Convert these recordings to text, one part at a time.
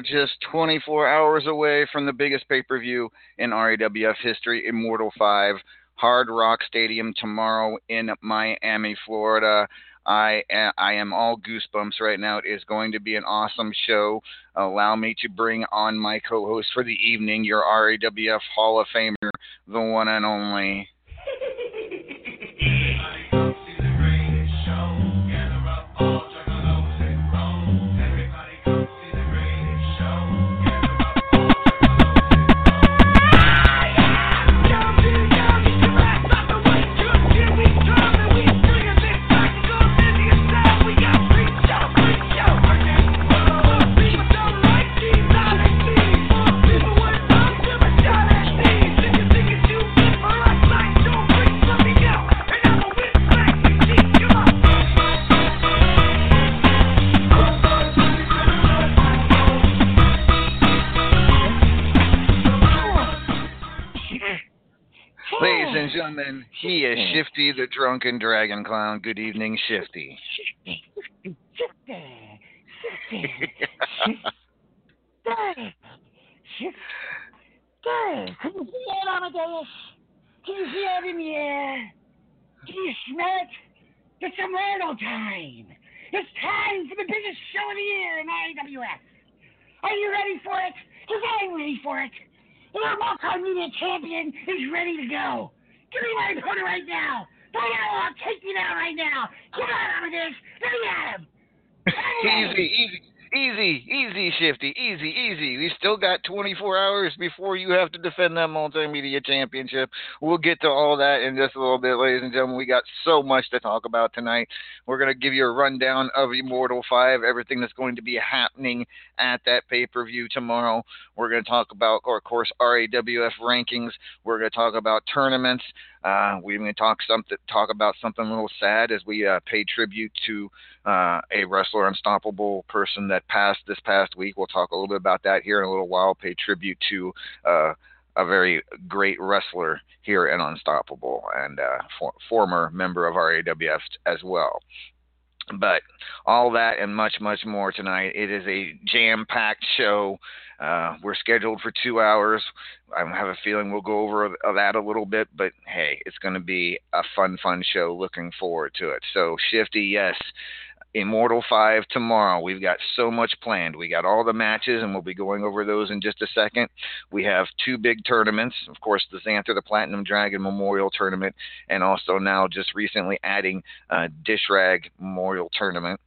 are just 24 hours away from the biggest pay per view in RAWF history, Immortal 5, Hard Rock Stadium tomorrow in Miami, Florida. I uh, I am all goosebumps right now. It is going to be an awesome show. Allow me to bring on my co-host for the evening, your RAWF Hall of Famer, the one and only. gentlemen, he is Shifty the Drunken Dragon Clown. Good evening, Shifty. Can you see it, Amadeus? Can you see it in the air? Can you smell it? It's Immortal time. It's time for the biggest show of the year in IWF. Are you ready for it? Because I'm ready for it. Your multimedia champion is ready to go. Give me my opponent right now. It on. Take me down right now. Come on, Amadeus. Let me at him. easy, easy, easy, easy, Shifty, easy, easy. We still got 24 hours before you have to defend that multimedia championship. We'll get to all that in just a little bit, ladies and gentlemen. We got so much to talk about tonight. We're going to give you a rundown of Immortal 5, everything that's going to be happening at that pay per view tomorrow. We're going to talk about, of course, RAWF rankings. We're going to talk about tournaments. Uh, we're going to talk something, talk about something a little sad as we uh, pay tribute to uh, a wrestler, unstoppable person that passed this past week. We'll talk a little bit about that here in a little while. Pay tribute to uh, a very great wrestler here in Unstoppable and uh, for, former member of RAWF as well. But all that and much, much more tonight. It is a jam packed show. Uh, we're scheduled for two hours. I have a feeling we'll go over that a little bit, but hey, it's going to be a fun, fun show. Looking forward to it. So, Shifty, yes, Immortal 5 tomorrow. We've got so much planned. We got all the matches, and we'll be going over those in just a second. We have two big tournaments. Of course, the Xanther, the Platinum Dragon Memorial Tournament, and also now just recently adding uh, Dish Rag Memorial Tournament.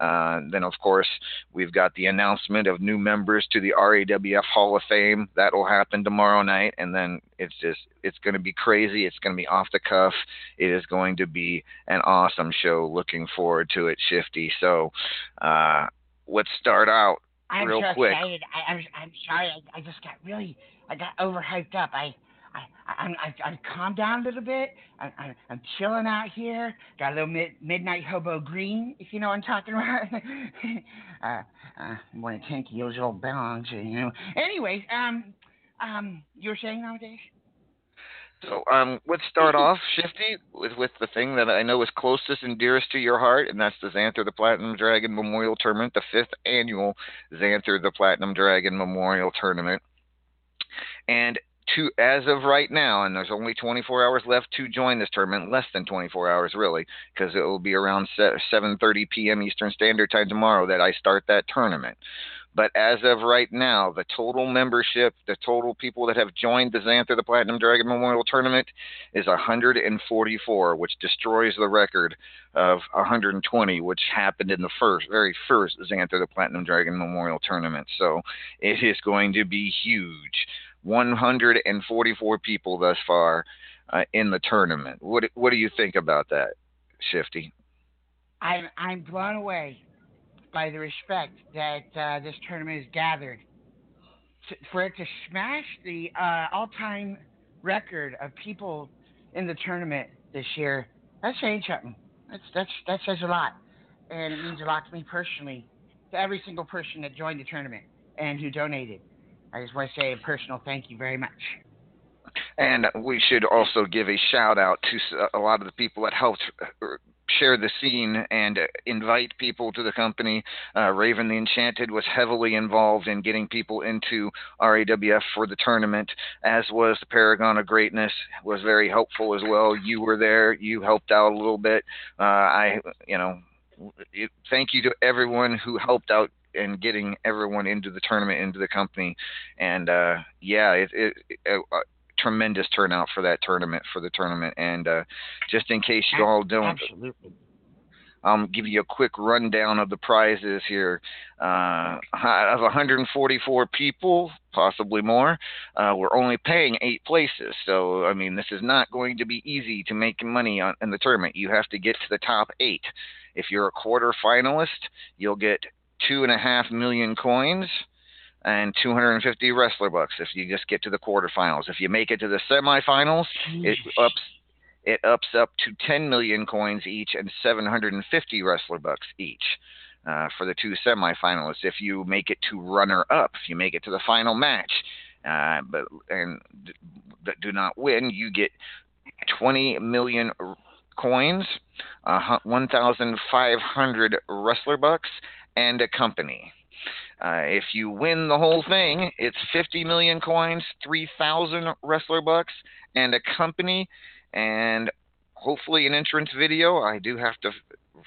Uh, then, of course, we've got the announcement of new members to the RAWF Hall of Fame. That will happen tomorrow night, and then it's just it's going to be crazy. It's going to be off the cuff. It is going to be an awesome show. Looking forward to it, Shifty. So, uh, let's start out I'm real so quick. excited. I, I'm, I'm sorry. I, I just got really, I got overhyped up. I, I, I'm, I, I'm calmed down a little bit. I, I, I'm chilling out here. Got a little mid, midnight hobo green, if you know what I'm talking about. uh, uh, I'm going to tank those old bongs, you know. Anyways, um, um, you were saying nowadays? So um, let's start off, Shifty, with, with the thing that I know is closest and dearest to your heart, and that's the Xanther the Platinum Dragon Memorial Tournament, the fifth annual Xanther the Platinum Dragon Memorial Tournament. And to as of right now, and there's only 24 hours left to join this tournament, less than 24 hours really, because it will be around 7:30 p.m. Eastern Standard Time tomorrow that I start that tournament. But as of right now, the total membership, the total people that have joined the Xanther the Platinum Dragon Memorial Tournament is 144, which destroys the record of 120, which happened in the first, very first Xanther the Platinum Dragon Memorial Tournament. So it is going to be huge. 144 people thus far uh, in the tournament. What what do you think about that, Shifty? I'm, I'm blown away by the respect that uh, this tournament has gathered. For it to smash the uh, all-time record of people in the tournament this year, that's saying something. That's that's that says a lot, and it means a lot to me personally, to every single person that joined the tournament and who donated. I just want to say a personal thank you very much. And we should also give a shout out to a lot of the people that helped uh, share the scene and invite people to the company. Uh, Raven the Enchanted was heavily involved in getting people into RAWF for the tournament, as was the Paragon of Greatness was very helpful as well. You were there, you helped out a little bit. Uh, I, you know, thank you to everyone who helped out in getting everyone into the tournament, into the company, and uh, yeah, it, it, it uh, tremendous turnout for that tournament for the tournament. And uh, just in case you all don't, Absolutely. I'll give you a quick rundown of the prizes here. Uh, of 144 people, possibly more, uh, we're only paying eight places. So, I mean, this is not going to be easy to make money on, in the tournament. You have to get to the top eight. If you're a quarter finalist, you'll get two and a half million coins and 250 wrestler bucks if you just get to the quarterfinals. If you make it to the semifinals, it ups it ups up to 10 million coins each and 750 wrestler bucks each. Uh, for the two semifinalists, if you make it to runner up, if you make it to the final match, uh, but and that do not win, you get 20 million coins, uh, 1,500 wrestler bucks, and a company. Uh, if you win the whole thing, it's 50 million coins, 3,000 wrestler bucks, and a company, and hopefully an entrance video. I do have to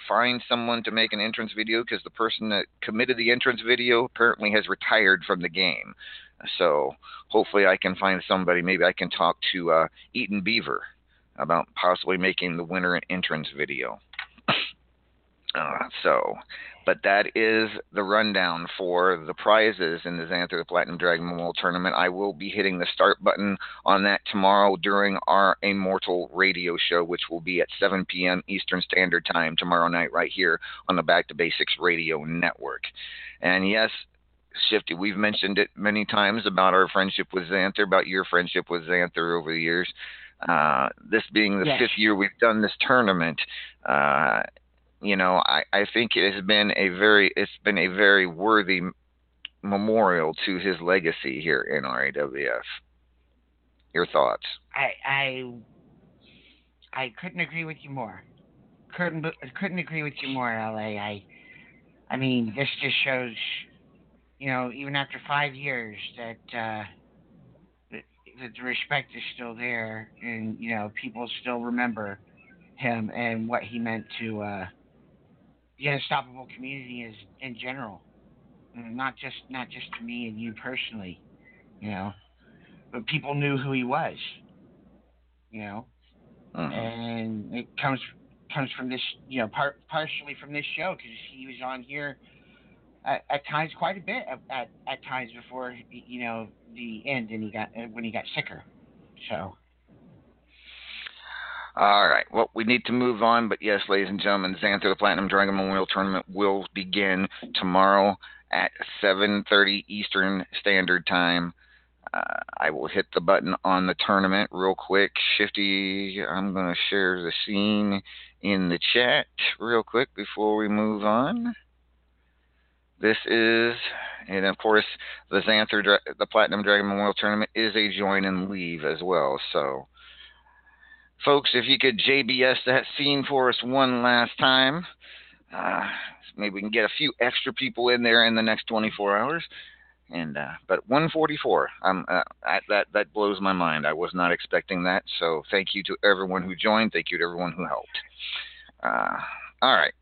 find someone to make an entrance video because the person that committed the entrance video apparently has retired from the game. So hopefully I can find somebody. Maybe I can talk to uh, Eaton Beaver about possibly making the winner an entrance video. Uh, so, but that is the rundown for the prizes in the Xanther the Platinum Dragon Memorial Tournament. I will be hitting the start button on that tomorrow during our Immortal radio show, which will be at 7 p.m. Eastern Standard Time tomorrow night, right here on the Back to Basics Radio Network. And yes, Shifty, we've mentioned it many times about our friendship with Xanther, about your friendship with Xanther over the years. Uh, this being the Yes. fifth year we've done this tournament, uh, you know, I, I think it has been a very it's been a very worthy memorial to his legacy here in RAWF. Your thoughts? I I I couldn't agree with you more. couldn't couldn't agree with you more, LA. I I mean, this just shows, you know, even after five years, that uh, that, the respect is still there, and you know, people still remember him and what he meant to uh, the unstoppable community is in general, not just not just to me and you personally, you know, but people knew who he was, you know, Mhm. and it comes comes from this, you know, part partially from this show because he was on here at, at times quite a bit at, at at times before you know the end, and he got when he got sicker, so. All right. Well, we need to move on, but yes, ladies and gentlemen, Xanther the Platinum Dragon Memorial Tournament will begin tomorrow at 7:30 Eastern Standard Time. Uh, I will hit the button on the tournament real quick. Shifty, I'm going to share the scene in the chat real quick before we move on. This is, and of course, the Xanther, the Platinum Dragon Memorial Tournament is a join and leave as well. So, folks, if you could JBS that scene for us one last time, uh, maybe we can get a few extra people in there in the next 24 hours. And uh, but 144, um, uh, I, that that blows my mind. I was not expecting that. So thank you to everyone who joined. Thank you to everyone who helped. Uh, all right.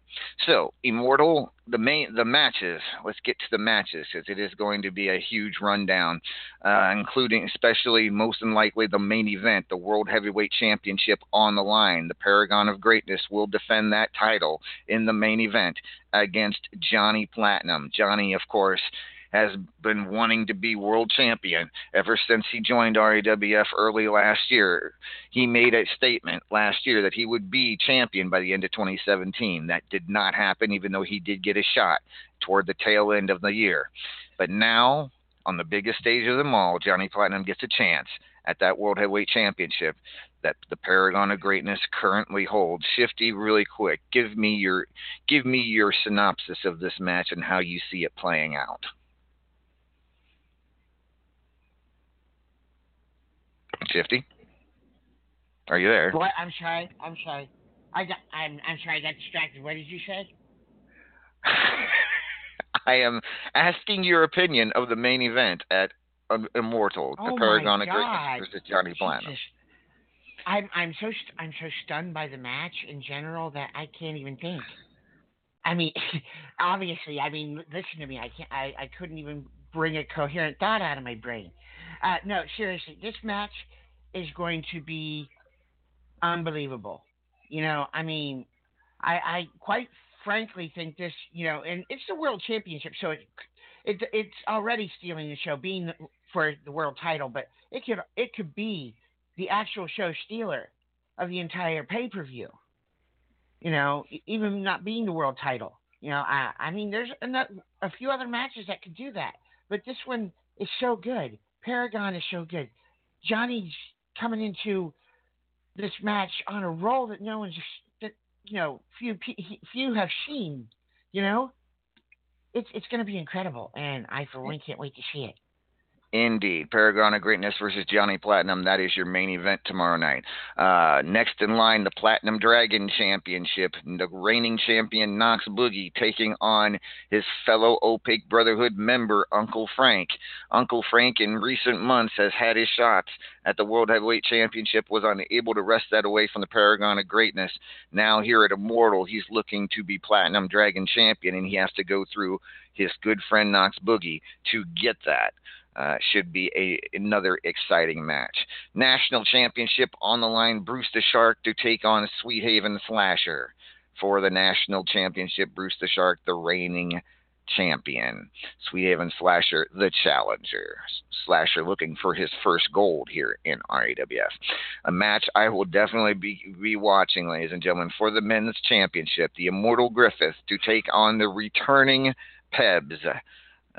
So Immortal, the main the matches. Let's get to the matches because it is going to be a huge rundown, uh, including especially most and likely the main event, the World Heavyweight Championship on the line. The Paragon of Greatness will defend that title in the main event against Johnny Platinum. Johnny, of course, has been wanting to be world champion ever since he joined RAWF early last year. He made a statement last year that he would be champion by the end of 2017. That did not happen, even though he did get a shot toward the tail end of the year. But now, on the biggest stage of them all, Johnny Platinum gets a chance at that World Heavyweight Championship that the Paragon of Greatness currently holds. Shifty, really quick, give me your give me your synopsis of this match and how you see it playing out. Shifty, are you there? What? I'm sorry. I'm sorry. I got. I'm. I'm sorry. I got distracted. What did you say? I am asking your opinion of the main event at um, Immortal, the Oh my Paragon of versus Johnny Platinum. I'm. I'm so. St- I'm so stunned by the match in general that I can't even think. I mean, obviously. I mean, listen to me. I can't. I. I couldn't even bring a coherent thought out of my brain. Uh, no, seriously. This match is going to be unbelievable. You know, I mean, I, I quite frankly think this, you know, and it's the world championship, so it, it it's already stealing the show, being for the world title, but it could it could be the actual show stealer of the entire pay per view. You know, even not being the world title. You know, I I mean, there's a, a few other matches that could do that, but this one is so good. Paragon is so good. Johnny's coming into this match on a roll that no one's that you know few pe- few have seen. You know, it's it's going to be incredible, and I for one can't wait to see it. Indeed. Paragon of Greatness versus Johnny Platinum. That is your main event tomorrow night. Uh, next in line, the Platinum Dragon Championship. The reigning champion, Knox Boogie, taking on his fellow Opaque Brotherhood member, Uncle Frank. Uncle Frank, in recent months, has had his shots at the World Heavyweight Championship, was unable to wrest that away from the Paragon of Greatness. Now, here at Immortal, he's looking to be Platinum Dragon Champion, and he has to go through his good friend, Knox Boogie, to get that. Uh, should be a another exciting match. National championship on the line. Bruce the Shark to take on Sweet Haven Slasher for the national championship. Bruce the Shark, the reigning champion. Sweet Haven Slasher, the challenger. Slasher looking for his first gold here in RAWF. A match I will definitely be, be watching, ladies and gentlemen, for the men's championship. The Immortal Griffith to take on the returning Pebs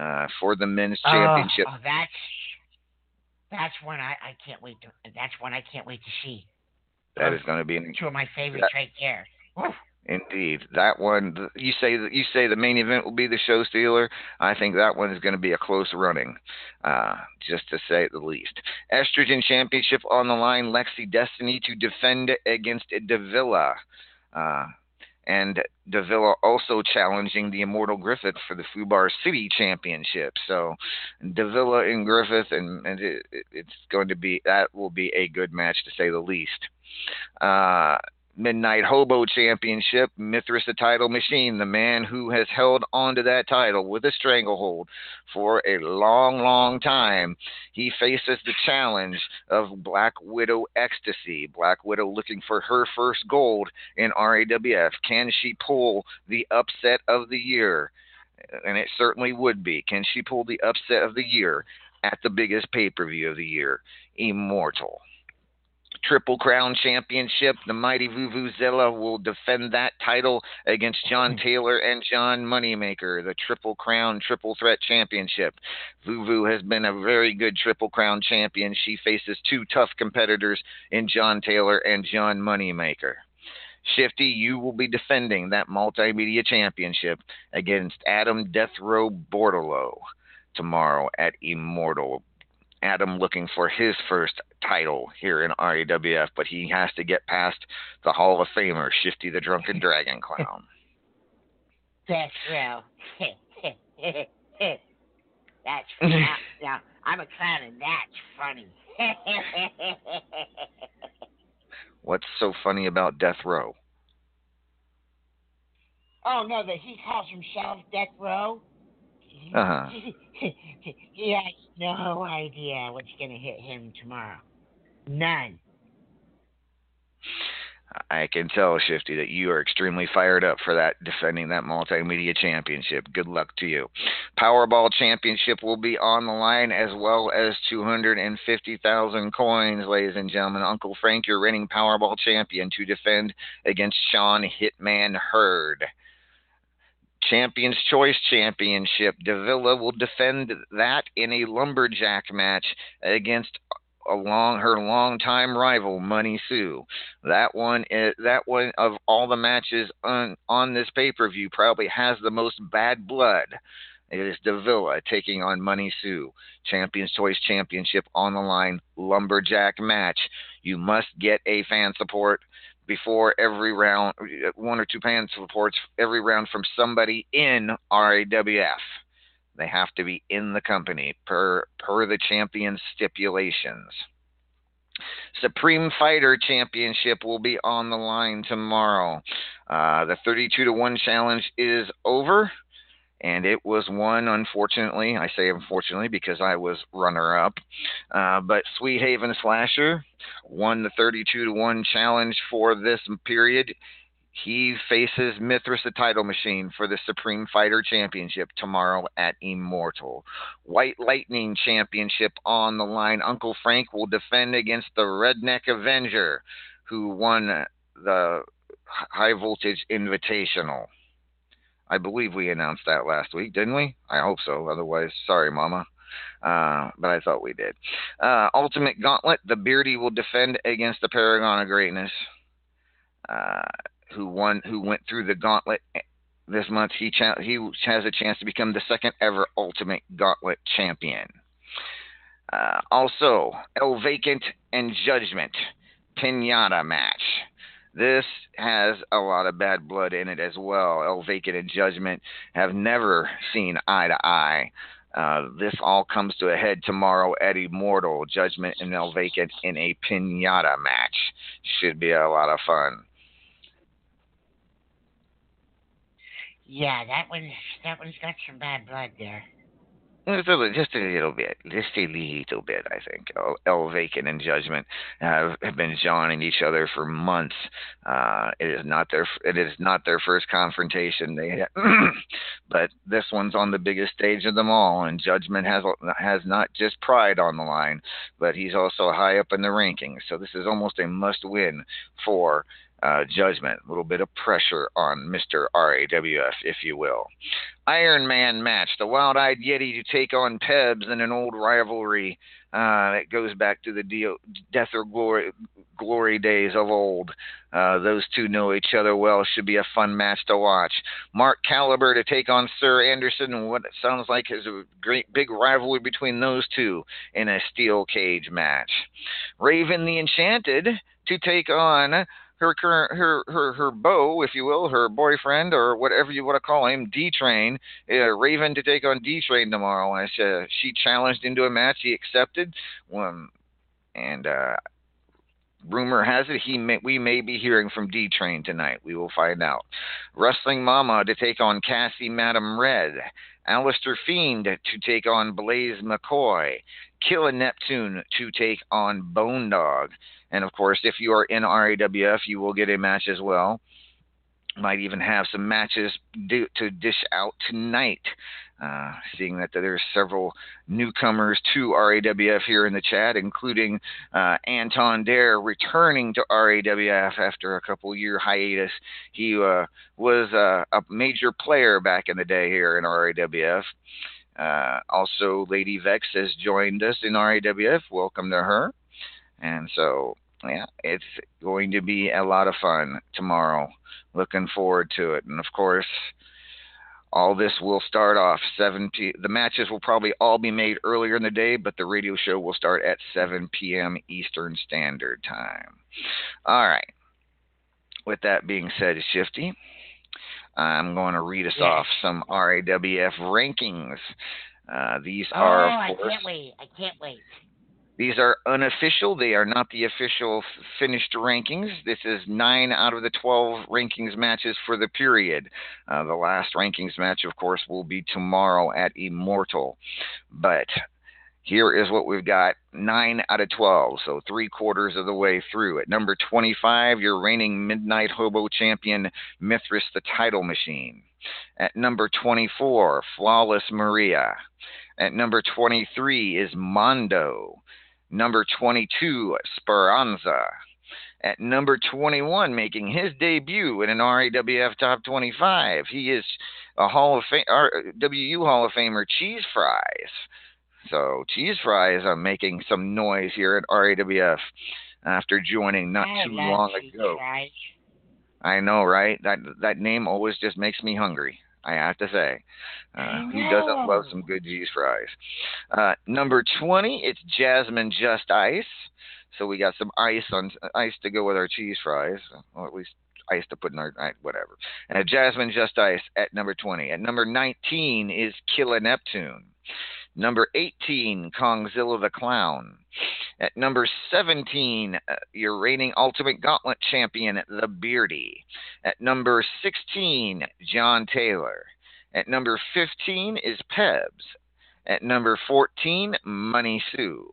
uh, for the men's championship. Oh, oh, that's that's one I, I can't wait to. That's one I can't wait to see. that is going to be an, Two of my favorites That- right there. Indeed that one. You say that you say the main event will be the show stealer. I think that one is going to be a close running, uh, just to say the least. Estrogen Championship on the line. Lexi Destiny to defend against Davila. Uh, and Davila also challenging the Immortal Griffith for the Fubar City Championship. So Davila and Griffith, and, and it, it's going to be that will be a good match to say the least. Uh, Midnight Hobo Championship, Mithras the title machine, the man who has held onto that title with a stranglehold for a long, long time. He faces the challenge of Black Widow Ecstasy. Black Widow looking for her first gold in RAWF. Can she pull the upset of the year? And it certainly would be. Can she pull the upset of the year at the biggest pay per view of the year? Immortal. Triple Crown Championship. The mighty Vuvuzela will defend that title against John hmm. Taylor and John Moneymaker, the Triple Crown Triple Threat Championship. Vuvu has been a very good Triple Crown champion. She faces two tough competitors in John Taylor and John Moneymaker. Shifty, you will be defending that multimedia championship against Adam Death Row Bordello tomorrow at Immortal. Adam looking for his first title here in RAWF, but he has to get past the Hall of Famer, Shifty the Drunken Dragon Clown. That's real. that's now, now I'm a clown and that's funny. What's so funny about Death Row? oh no, that he calls himself Death Row. Uh-huh. he has no idea what's gonna hit him tomorrow. None. I can tell, Shifty, that you are extremely fired up for that defending that multimedia championship. Good luck to you. Powerball championship will be on the line as well as 250,000 coins, ladies and gentlemen. Uncle Frank, your reigning Powerball champion, to defend against Sean Hitman Hurd. Champions Choice Championship. Davila will defend that in a lumberjack match against a long her longtime rival Money Sue. That one is, that one of all the matches on on this pay per view probably has the most bad blood. It is Davila taking on Money Sue. Champions Choice Championship on the line. Lumberjack match. You must get a fan support before every round, one or two fan reports every round from somebody in RAWF. They have to be in the company per per the champion stipulations. Supreme Fighter Championship will be on the line tomorrow. Uh, the 32 to 1 challenge is over, and it was won, unfortunately. I say unfortunately because I was runner up. Uh, but Sweet Haven Slasher won the 32 to 1 challenge for this period. He faces Mithras the title machine for the Supreme Fighter Championship tomorrow at Immortal. White Lightning Championship on the line. Uncle Frank will defend against the Redneck Avenger, who won the High Voltage Invitational. I believe we announced that last week, didn't we? I hope so. Otherwise, sorry, Mama. Uh, but I thought we did. Uh, Ultimate Gauntlet, the Beardy will defend against the Paragon of Greatness. Uh, who won, who went through the gauntlet this month. He cha- he has a chance to become the second ever Ultimate Gauntlet champion. Uh, also, El Vacant and Judgment Pinata match. This has a lot of bad blood in it as well. El Vacant and Judgment have never seen eye to eye. Uh, this all comes to a head tomorrow at Immortal Judgment and El Vacant in a pinata match. Should be a lot of fun. Yeah, that one's that one's got some bad blood there. Just a, little- just a little bit, just a little bit. I think El, and Judgment have, have been jawing each other for months. Uh, it is not their it is not their first confrontation. They, but this one's on the biggest stage of them all, and Judgment has has not just pride on the line, but he's also high up in the rankings. So this is almost a must win for uh, judgment, a little bit of pressure on Mr. RAWF, if you will. Iron Man match, the Wild Eyed Yeti to take on Pebs in an old rivalry uh, that goes back to the deal, Death or Glory, glory days of old. Uh, those two know each other well. Should be a fun match to watch. Mark Caliber to take on Sir Anderson, and what it sounds like is a great big rivalry between those two in a steel cage match. Raven the Enchanted to take on her her her her beau, if you will, her boyfriend or whatever you want to call him, D Train, uh, Raven to take on D Train tomorrow. And uh, she challenged into a match. He accepted. Um, and uh, rumor has it he may, we may be hearing from D Train tonight. We will find out. Wrestling Mama to take on Cassie Madam Red. Alistair Fiend to take on Blaze McCoy. Killer Neptune to take on Bone Dog. And of course, if you are in RAWF, you will get a match as well. Might even have some matches do, to dish out tonight. Uh, seeing that there's several newcomers to RAWF here in the chat, including uh, Anton Dare returning to RAWF after a couple year hiatus. He uh, was uh, a major player back in the day here in RAWF. Uh, also, Lady Vex has joined us in RAWF. Welcome to her. And so, yeah, it's going to be a lot of fun tomorrow. Looking forward to it. And of course, all this will start off 7 p. The matches will probably all be made earlier in the day, but the radio show will start at 7 p.m. Eastern Standard Time. All right. With that being said, Shifty, I'm going to read us Yes. off some RAWF rankings. Uh, these Oh, are, I of course, can't wait. I can't wait. These are unofficial. They are not the official finished rankings. This is nine out of the 12 rankings matches for the period. Uh, the last rankings match, of course, will be tomorrow at Immortal. But here is what we've got nine out of 12, so three quarters of the way through. At number 25, your reigning Midnight Hobo champion, Mithras the Title Machine. At number 24, Flawless Maria. At number 23 is Mondo. Number 22, Speranza. At number 21, making his debut in an RAWF Top 25, he is a Hall of Fame, WU Hall of Famer, Cheese Fries. So Cheese Fries are making some noise here at RAWF after joining not I too long ago. fries. I know, right? That that name always just makes me hungry. I have to say, uh, who doesn't love some good cheese fries? Uh, number twenty, it's Jasmine Just Ice. So we got some ice on ice to go with our cheese fries, or at least ice to put in our whatever. And Jasmine Just Ice at number twenty. At number nineteen is Killer Neptune. Number 18, Kongzilla the Clown. At number 17, uh, your reigning Ultimate Gauntlet champion, The Beardy. At number 16, John Taylor. At number 15 is Pebs. At number 14, Money Sue.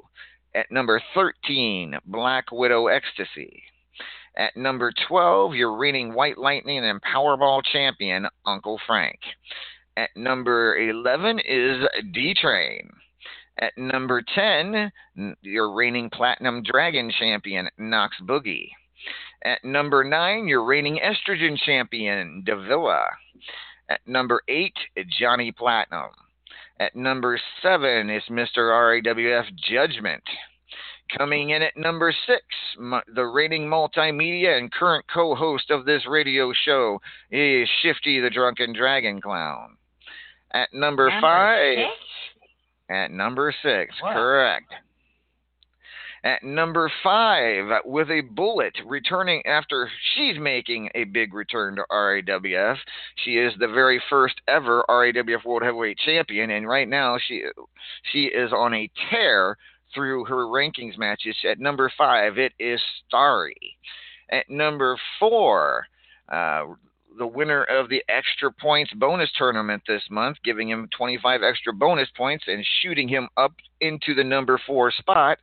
At number 13, Black Widow Ecstasy. At number 12, your reigning White Lightning and Powerball champion, Uncle Frank. At number 11 is D Train. At number 10, your reigning Platinum Dragon champion, Knox Boogie. At number 9, your reigning Estrogen champion, Davila. At number 8, Johnny Platinum. At number 7 is Mr. RAWF Judgment. Coming in at number 6, the reigning multimedia and current co host of this radio show is Shifty the Drunken Dragon Clown. At number, Number 5, six? at number six, Wow. correct. At number five, with a bullet returning after she's making a big return to RAWF. She is the very first ever RAWF World Heavyweight Champion, and right now she she is on a tear through her rankings matches. At number five, it is Starry. At number four, uh, the winner of the extra points bonus tournament this month, giving him 25 extra bonus points and shooting him up into the number four spot,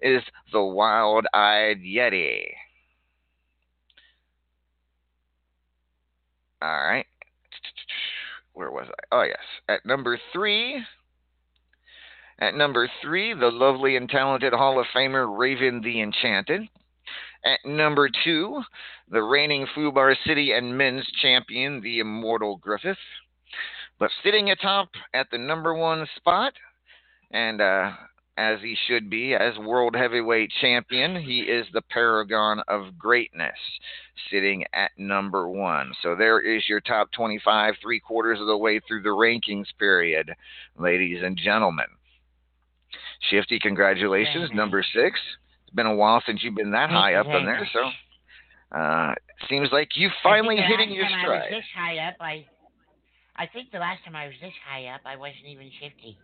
is the Wild Eyed Yeti. All right. Where was I? Oh, yes. At number three. At number three, the lovely and talented Hall of Famer Raven the Enchanted. At number two, the reigning Fubar City and men's champion, the Immortal Griffith. But sitting atop at the number one spot, and uh, as he should be, as World Heavyweight Champion, he is the paragon of greatness, sitting at number one. So there is your top 25, three quarters of the way through the rankings period, ladies and gentlemen. Shifty, congratulations, number six. Been a while since you've been that high up in there, so Uh, seems like you finally hitting your time I stride. was this high up, I, I think the last time I was this high up, I wasn't even shifty.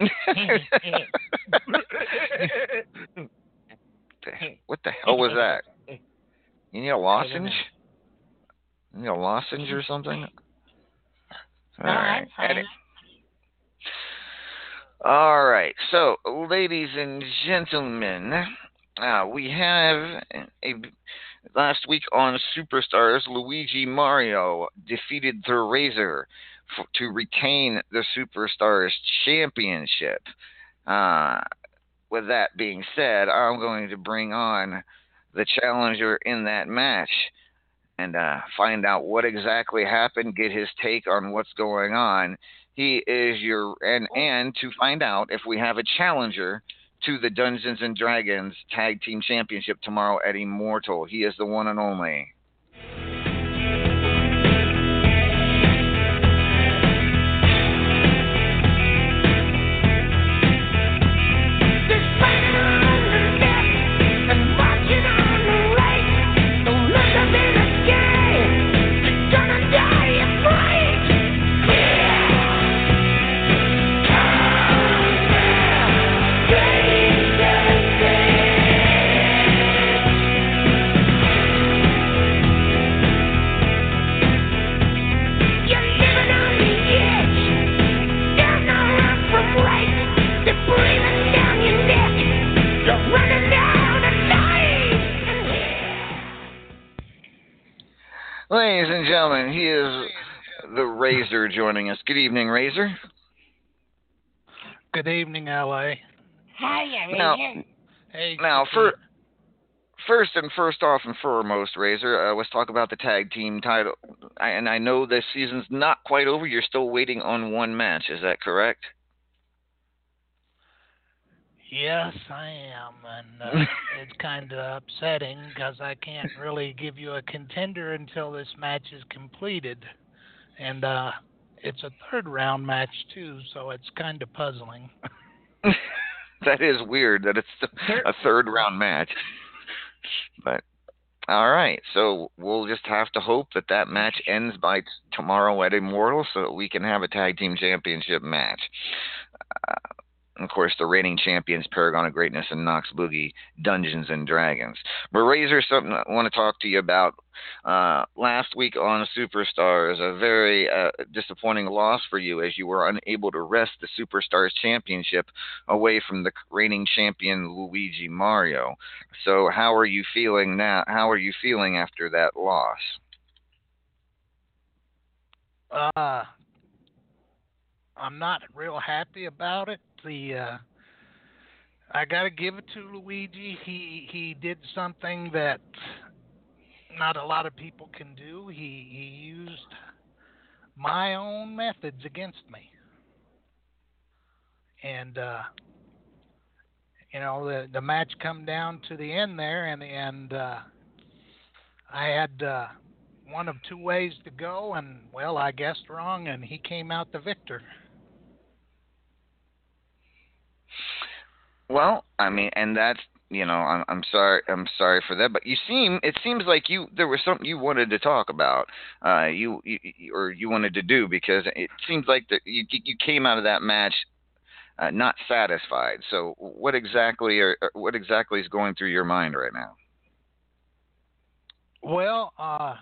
what the hell was that? You need a lozenge? You need a lozenge or something? No, I'm fine. All right. So, ladies and gentlemen, uh, we have a last week on Superstars. Luigi Mario defeated the Razor f- to retain the Superstars Championship. Uh, with that being said, I'm going to bring on the challenger in that match and uh, find out what exactly happened, get his take on what's going on. He is your and oh. and to find out if we have a challenger to the Dungeons and Dragons Tag Team Championship tomorrow at Immortal. He is the one and only. Razor joining us. Good evening, Razor. Good evening, LA. Hiya, Now- Hey, Now, for first and first off and foremost, Razor, uh, let's talk about the tag team title. I, and I know this season's not quite over. You're still waiting on one match. Is that correct? yes, I am, and uh, it's kind of upsetting because I can't really give you a contender until this match is completed, and uh, it's a third round match too, so it's kind of puzzling. that is weird that it's a third round match. but all right, so we'll just have to hope that that match ends by t- tomorrow at Immortal, so that we can have a tag team championship match. Uh, of course, the reigning champions, Paragon of Greatness and Knox Boogie, Dungeons and Dragons. But Razor, something I want to talk to you about. Uh, last week on Superstars, a very uh, disappointing loss for you as you were unable to wrest the Superstars Championship away from the reigning champion Luigi Mario. So, how are you feeling now? How are you feeling after that loss? Uh, I'm not real happy about it. The uh, I got to give it to Luigi. He he did something that not a lot of people can do. He he used my own methods against me, and uh, you know the the match come down to the end there, and and uh, I had. Uh, one of two ways to go, and well, I guessed wrong, and he came out the victor. Well, I mean, and that's you know, I'm I'm sorry I'm sorry for that, but you seem it seems like you there was something you wanted to talk about, uh, you, you or you wanted to do because it seems like that you you came out of that match. Uh, not satisfied. So, what exactly are or what exactly is going through your mind right now? Well, uh,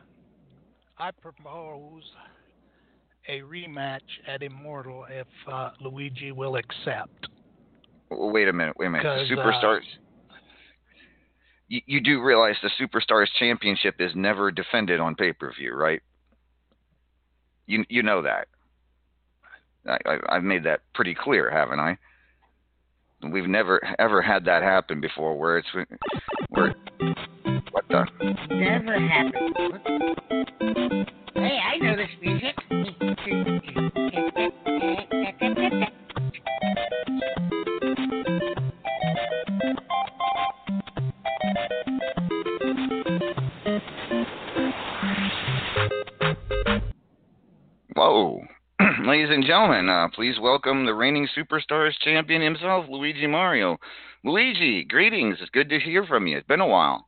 I propose a rematch at Immortal if uh, Luigi will accept. Wait a minute. Wait a minute. 'Cause, uh, Superstars. You, you do realize the Superstars Championship is never defended on pay per view, right? You you know that. I, I I've made that pretty clear, haven't I? We've never ever had that happen before, where it's where what the Never happened. Hey, I know this music. Whoa. Ladies and gentlemen, uh, please welcome the reigning Superstars champion himself, Luigi Mario. Luigi, greetings. It's good to hear from you. It's been a while.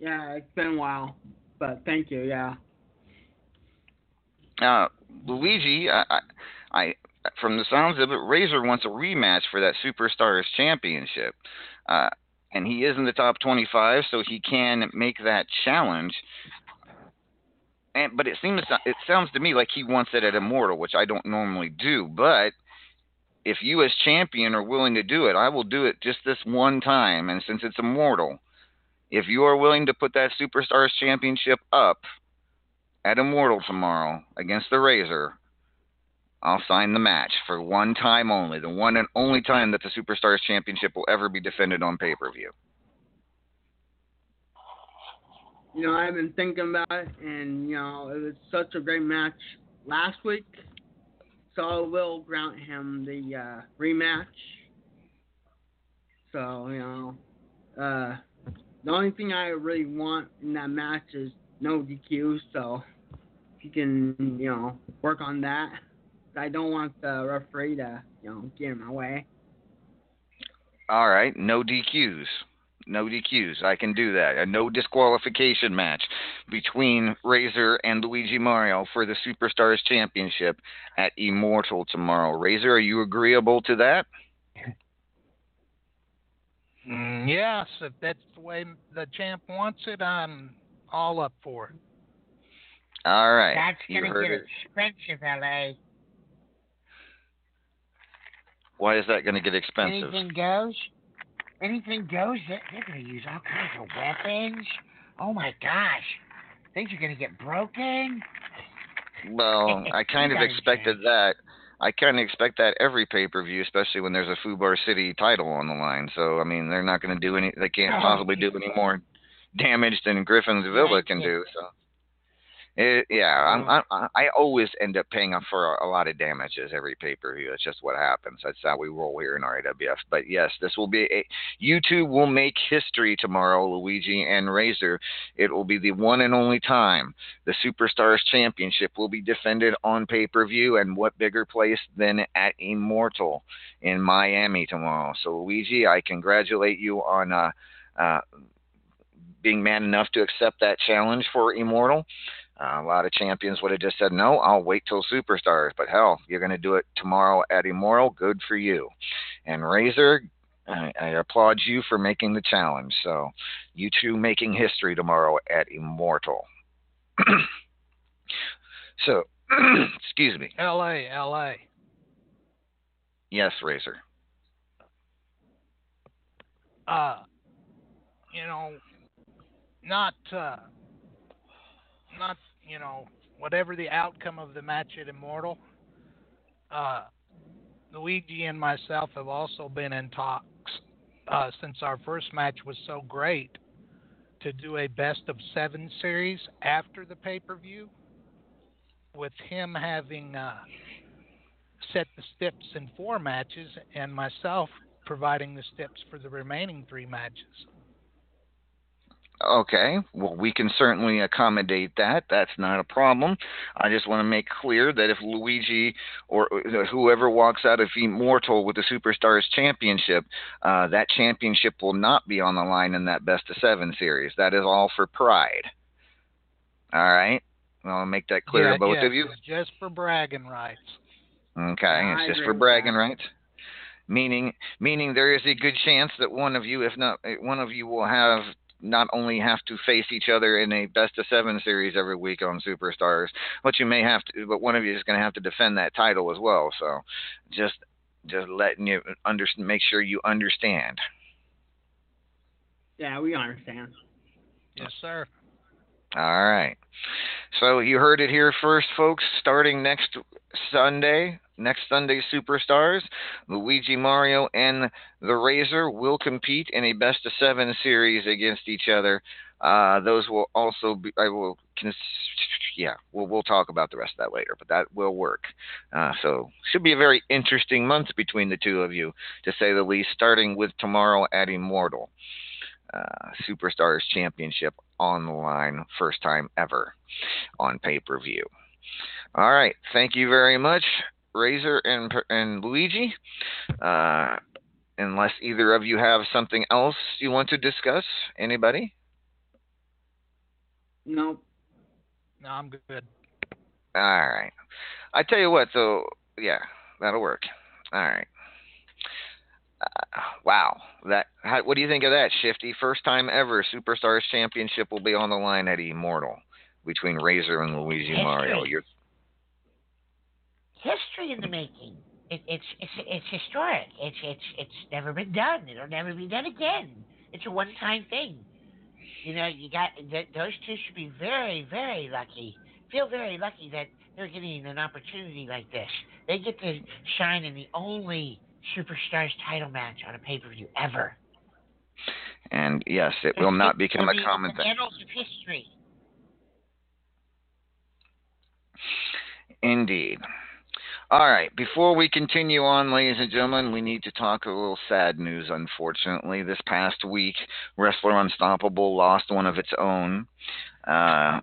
Yeah, it's been a while, but thank you. Yeah. Uh, Luigi, I, I, I, from the sounds of it, Razor wants a rematch for that Superstars Championship, uh, and he is in the top 25, so he can make that challenge. And but it seems it sounds to me like he wants it at Immortal, which I don't normally do. But if you as champion are willing to do it, I will do it just this one time. And since it's Immortal, if you are willing to put that Superstars Championship up at Immortal tomorrow against the Razor, I'll sign the match for one time only, the one and only time that the Superstars Championship will ever be defended on pay per view. You know, I've been thinking about it, and you know, it was such a great match last week, so I will grant him the uh, rematch. So you know, uh, the only thing I really want in that match is no DQ. So if you can, you know, work on that. I don't want the referee to, you know, get in my way. All right, no DQs. No DQs. I can do that. A no disqualification match between Razor and Luigi Mario for the Superstars Championship at Immortal tomorrow. Razor, are you agreeable to that? Mm, yes, if that's the way the champ wants it, I'm all up for it. All right. That's gonna get it. expensive, LA. Why is that going to get expensive? Anything goes. Anything goes. They're, they're gonna use all kinds of weapons. Oh my gosh, things are gonna get broken. Well, I kind of expected that. I kind of expect that every pay per view, especially when there's a Fubar City title on the line. So I mean, they're not going to do any. They can't possibly do any more damage than Griffin's Villa can do. So, it, yeah, I'm, I'm, I I always end up paying up for a, a lot of damages every pay per view. That's just what happens. That's how we roll here in RAWF. But yes, this will be a. You two will make history tomorrow, Luigi and Razor. It will be the one and only time the Superstars Championship will be defended on pay per view, and what bigger place than at Immortal in Miami tomorrow. So, Luigi, I congratulate you on uh, uh, being man enough to accept that challenge for Immortal. Uh, a lot of champions would have just said, no, I'll wait till Superstars. But hell, you're going to do it tomorrow at Immortal. Good for you. And Razor, I, I applaud you for making the challenge. So, you two making history tomorrow at Immortal. so, excuse me. L.A., L.A. Yes, Razor. Uh, you know, not, uh, not, you know, whatever the outcome of the match at Immortal, uh, Luigi and myself have also been in talks uh, since our first match was so great to do a best of seven series after the pay per view, with him having uh, set the steps in four matches and myself providing the steps for the remaining three matches. Okay, well, we can certainly accommodate that. That's not a problem. I just want to make clear that if Luigi or uh, whoever walks out of Immortal with the Superstars Championship, uh, that championship will not be on the line in that Best of Seven series. That is all for pride. All right, I'll make that clear Yeah, to both yeah, of you. Just for bragging rights. Okay, I it's just for bragging that. rights. Meaning, meaning there is a good chance that one of you, if not eh, one of you, will have not only have to face each other in a best of seven series every week on Superstars, but you may have to, but one of you is going to have to defend that title as well. So, just, just letting you under, make sure you understand. Yeah, we understand. Yes, sir. All right. So you heard it here first, folks. Starting next Sunday, next Sunday Superstars, Luigi Mario and the Razor will compete in a best of seven series against each other. Uh, those will also be. I will. Yeah, we'll we'll talk about the rest of that later, but that will work. Uh, so should be a very interesting month between the two of you, to say the least. Starting with tomorrow at Immortal. Uh, Superstars Championship on the line, first time ever on pay per view. All right, thank you very much, Razor and and Luigi. Uh, unless either of you have something else you want to discuss, anybody? Nope. No, I'm good. All right. I tell you what, so yeah, that'll work. All right. Uh, wow, that. How, what do you think of that, Shifty? First time ever, Superstars Championship will be on the line at Immortal between Razor and Luigi History. Mario. You're, history in the making. It, it's it's it's historic. It's it's it's never been done. It'll never be done again. It's a one-time thing. You know, you got th- those two should be very very lucky. Feel very lucky that they're getting an opportunity like this. They get to shine in the only superstars title match on a pay-per-view ever. and yes, it will not become a common thing. Annals of history. Indeed. All right. Before we continue on, ladies and gentlemen, we need to talk a little sad news. Unfortunately, this past week, wrestler Unstoppable lost one of its own, uh,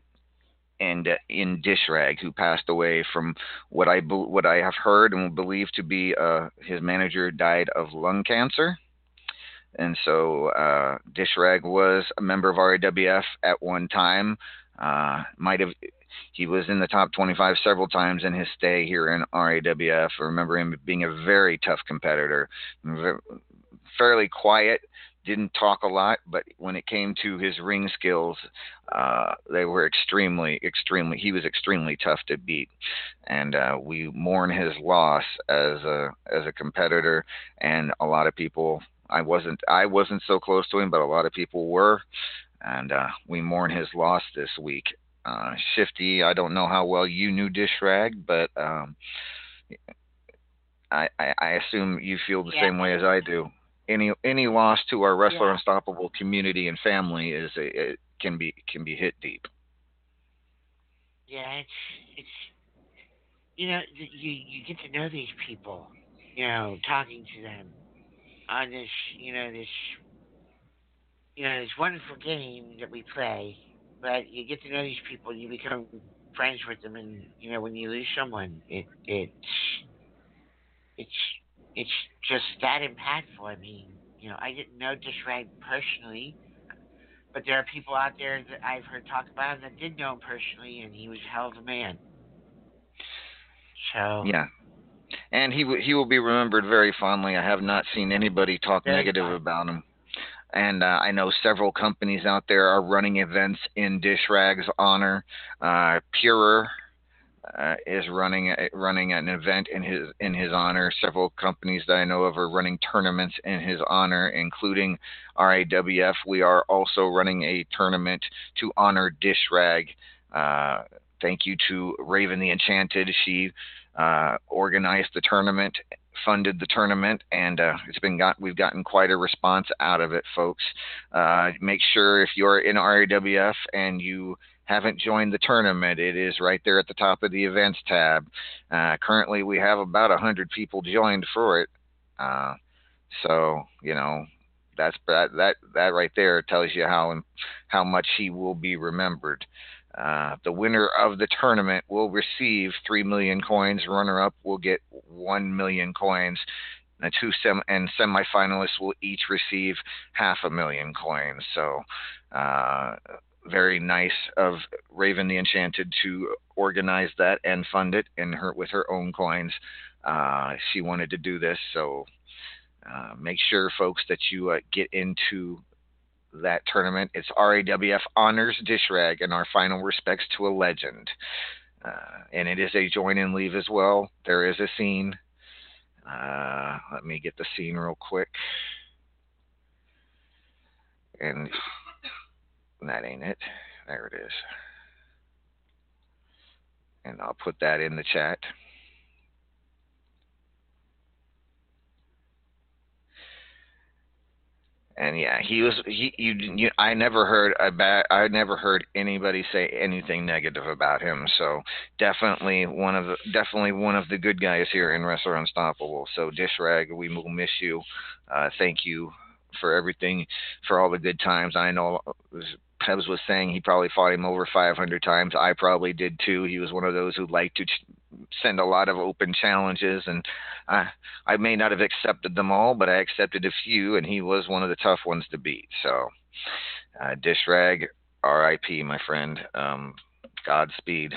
and uh, in Dishrag, who passed away from what I be- what I have heard and believe to be uh, his manager died of lung cancer. And so uh, Dishrag was a member of RAWF at one time. Uh, might have he was in the top 25 several times in his stay here in RAWF. I remember him being a very tough competitor, fairly quiet, didn't talk a lot, but when it came to his ring skills, uh, they were extremely, extremely. He was extremely tough to beat, and uh, we mourn his loss as a as a competitor. And a lot of people, I wasn't, I wasn't so close to him, but a lot of people were, and uh, we mourn his loss this week uh, Shifty, I don't know how well you knew Dishrag, but um, I, I, I assume you feel the Yeah. same way as I do. Any any loss to our Wrestler Yeah. Unstoppable community and family is a, it can be can be hit deep. Yeah, it's it's you know you you get to know these people, you know, talking to them on this you know this you know this wonderful game that we play, but you get to know these people, you become friends with them, and you know when you lose someone, it it's it's it's just that impactful. I mean, you know, I didn't know Dishrag personally. But there are people out there that I've heard talk about him that did know him personally, and he was a hell of a man. So Yeah. And he w- he will be remembered very fondly. I have not seen anybody talk negative fond. about him. And uh, I know several companies out there are running events in Dishrag's honor. Uh, Purer uh, is running running an event in his in his honor. Several companies that I know of are running tournaments in his honor, including RAWF. We are also running a tournament to honor Dishrag. Uh, thank you to Raven the Enchanted. She uh, organized the tournament, funded the tournament, and uh, it's been got we've gotten quite a response out of it, folks. Uh, make sure if you're in RAWF and you haven't joined the tournament, it is right there at the top of the events tab. Uh, currently, we have about hundred people joined for it. Uh, so you know that's that that that right there tells you how how much he will be remembered. Uh, the winner of the tournament will receive three million coins. Runner-up will get one million coins. The two sem- and semifinalists will each receive half a million coins. So, uh, very nice of Raven the Enchanted to organize that and fund it in her with her own coins. Uh, she wanted to do this, so uh, make sure, folks, that you uh, get into that tournament. It's RAWF Honors Dishrag and our final respects to a legend. Uh, and it is a join and leave as well. There is a scene. Uh, let me get the scene real quick. And that ain't it. There it is. And I'll put that in the chat. And yeah, he was he you, you I never heard a bad I never heard anybody say anything negative about him. So definitely one of the definitely one of the good guys here in Wrestler Unstoppable. So Dishrag, we will miss you. Uh, thank you for everything, for all the good times. I know Pebs was saying he probably fought him over 500 times. I probably did too. He was one of those who liked to send a lot of open challenges, and I I may not have accepted them all, but I accepted a few, and he was one of the tough ones to beat. So, uh, Dishrag, R.I.P. My friend. Um, Godspeed.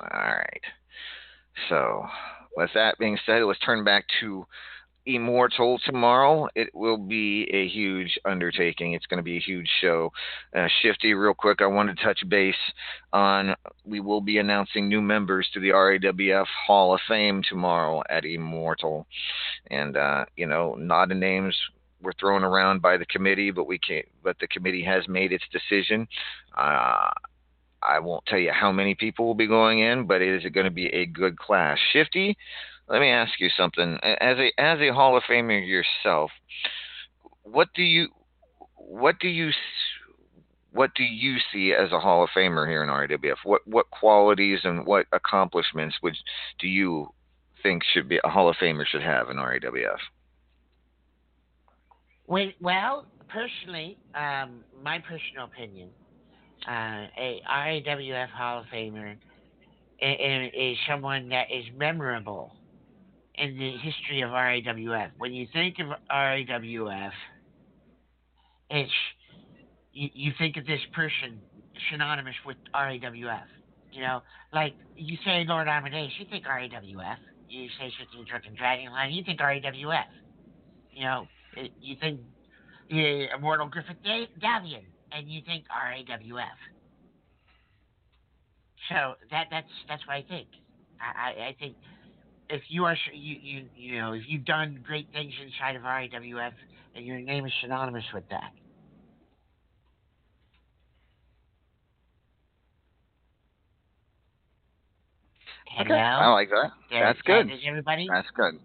All right. So, with that being said, let's turn back to Immortal tomorrow. It will be a huge undertaking. It's going to be a huge show. Uh, Shifty, real quick, I want to touch base on we will be announcing new members to the RAWF Hall of Fame tomorrow at Immortal. And, uh, you know, not a names were thrown around by the committee, but we can't. But the committee has made its decision. Uh, I won't tell you how many people will be going in, but it is going to be a good class. Shifty, let me ask you something. As a as a Hall of Famer yourself, what do you what do you what do you see as a Hall of Famer here in RWF? What what qualities and what accomplishments would do you think should be a Hall of Famer should have in RAWF? Well, personally, um, my personal opinion, uh, a RAWF Hall of Famer is, is someone that is memorable in the history of RAWF. When you think of RAWF, it's you, you think of this person synonymous with RAWF. You know, like you say Lord Amadeus, you think RAWF. You say Shifty Truck and Dragon Line, you think RAWF. You know, you think yeah, Immortal Griffith Davian, and you think RAWF. So that that's that's what I think. I, I think if you are you, you you know if you've done great things inside of RAWF and your name is synonymous with that. Okay, I like that. That's good. everybody? That's good.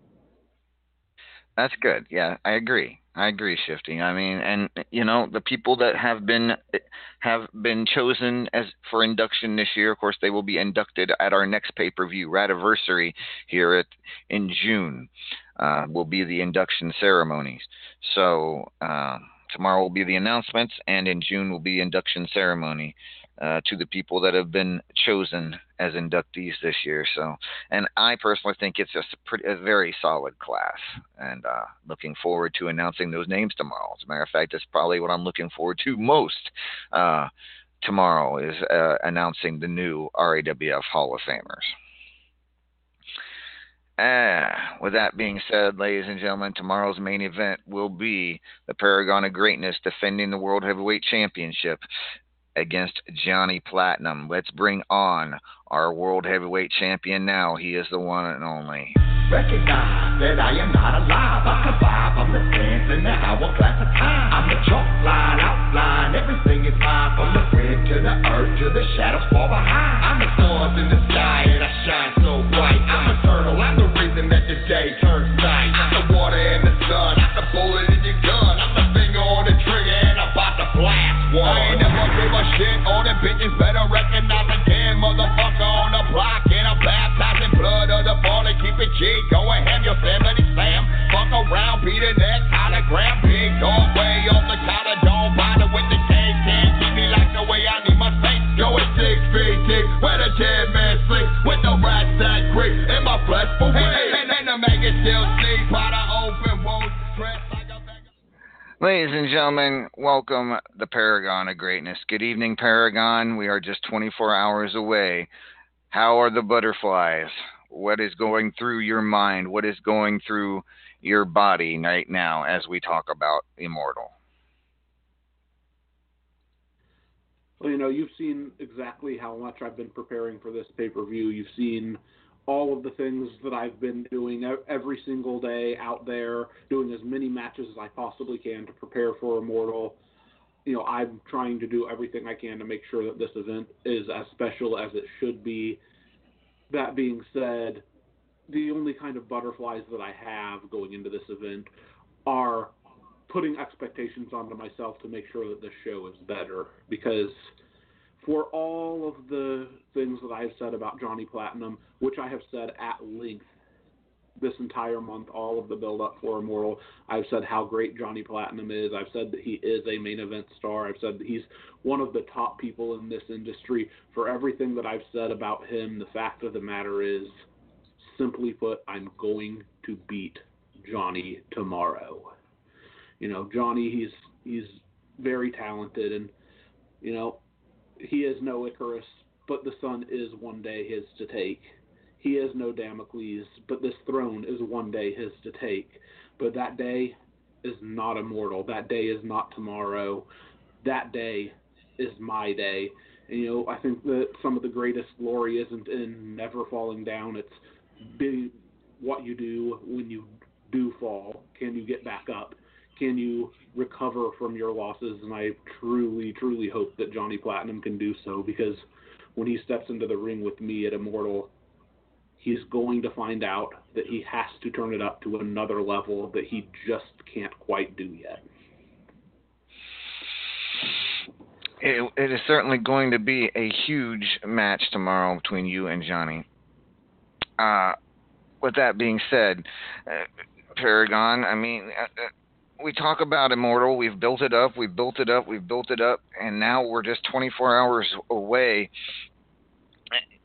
That's good. Yeah, I agree. I agree, Shifty. I mean, and you know, the people that have been have been chosen as for induction this year, of course, they will be inducted at our next pay-per-view Radiversary here at in June. Uh, will be the induction ceremonies. So uh, tomorrow will be the announcements, and in June will be induction ceremony uh, to the people that have been chosen as inductees this year. So, and I personally think it's just a, pretty, a very solid class, and uh, looking forward to announcing those names tomorrow. As a matter of fact, that's probably what I'm looking forward to most. Uh, tomorrow is uh, announcing the new RAWF Hall of Famers. Ah, with that being said, ladies and gentlemen, tomorrow's main event will be the Paragon of Greatness defending the World Heavyweight Championship against Johnny Platinum. Let's bring on our world heavyweight champion now. He is the one and only. Recognize that I am not alive. I survive. I'm the in the hourglass of time. I'm the chalk line, outline. Everything is mine. From the to the earth to the shadows far behind. I'm the stars in the sky bitches better recognize again, motherfucker on the block. And I'm baptizing blood of the ball and keep it G. Go ahead, Yosemite Sam. Fuck around, beat the next hologram. Big Ladies and gentlemen, welcome the Paragon of Greatness. Good evening, Paragon. We are just 24 hours away. How are the butterflies? What is going through your mind? What is going through your body right now as we talk about Immortal? Well, you know, you've seen exactly how much I've been preparing for this pay per view. You've seen all of the things that I've been doing every single day out there, doing as many matches as I possibly can to prepare for Immortal. You know, I'm trying to do everything I can to make sure that this event is as special as it should be. That being said, the only kind of butterflies that I have going into this event are putting expectations onto myself to make sure that this show is better because – for all of the things that I've said about Johnny Platinum, which I have said at length this entire month, all of the build up for Immortal, I've said how great Johnny Platinum is. I've said that he is a main event star. I've said that he's one of the top people in this industry. For everything that I've said about him, the fact of the matter is, simply put, I'm going to beat Johnny tomorrow. You know, Johnny, he's he's very talented and You know, he is no Icarus, but the sun is one day his to take. He is no Damocles, but this throne is one day his to take. But that day is not immortal. That day is not tomorrow. That day is my day. And, you know, I think that some of the greatest glory isn't in never falling down. It's be what you do when you do fall. Can you get back up? Can you recover from your losses? And I truly, truly hope that Johnny Platinum can do so because when he steps into the ring with me at Immortal, he's going to find out that he has to turn it up to another level that he just can't quite do yet. It, it is certainly going to be a huge match tomorrow between you and Johnny. Uh, with that being said, uh, Paragon, I mean, uh, uh we talk about Immortal. We've built it up. We've built it up. We've built it up, and now we're just 24 hours away.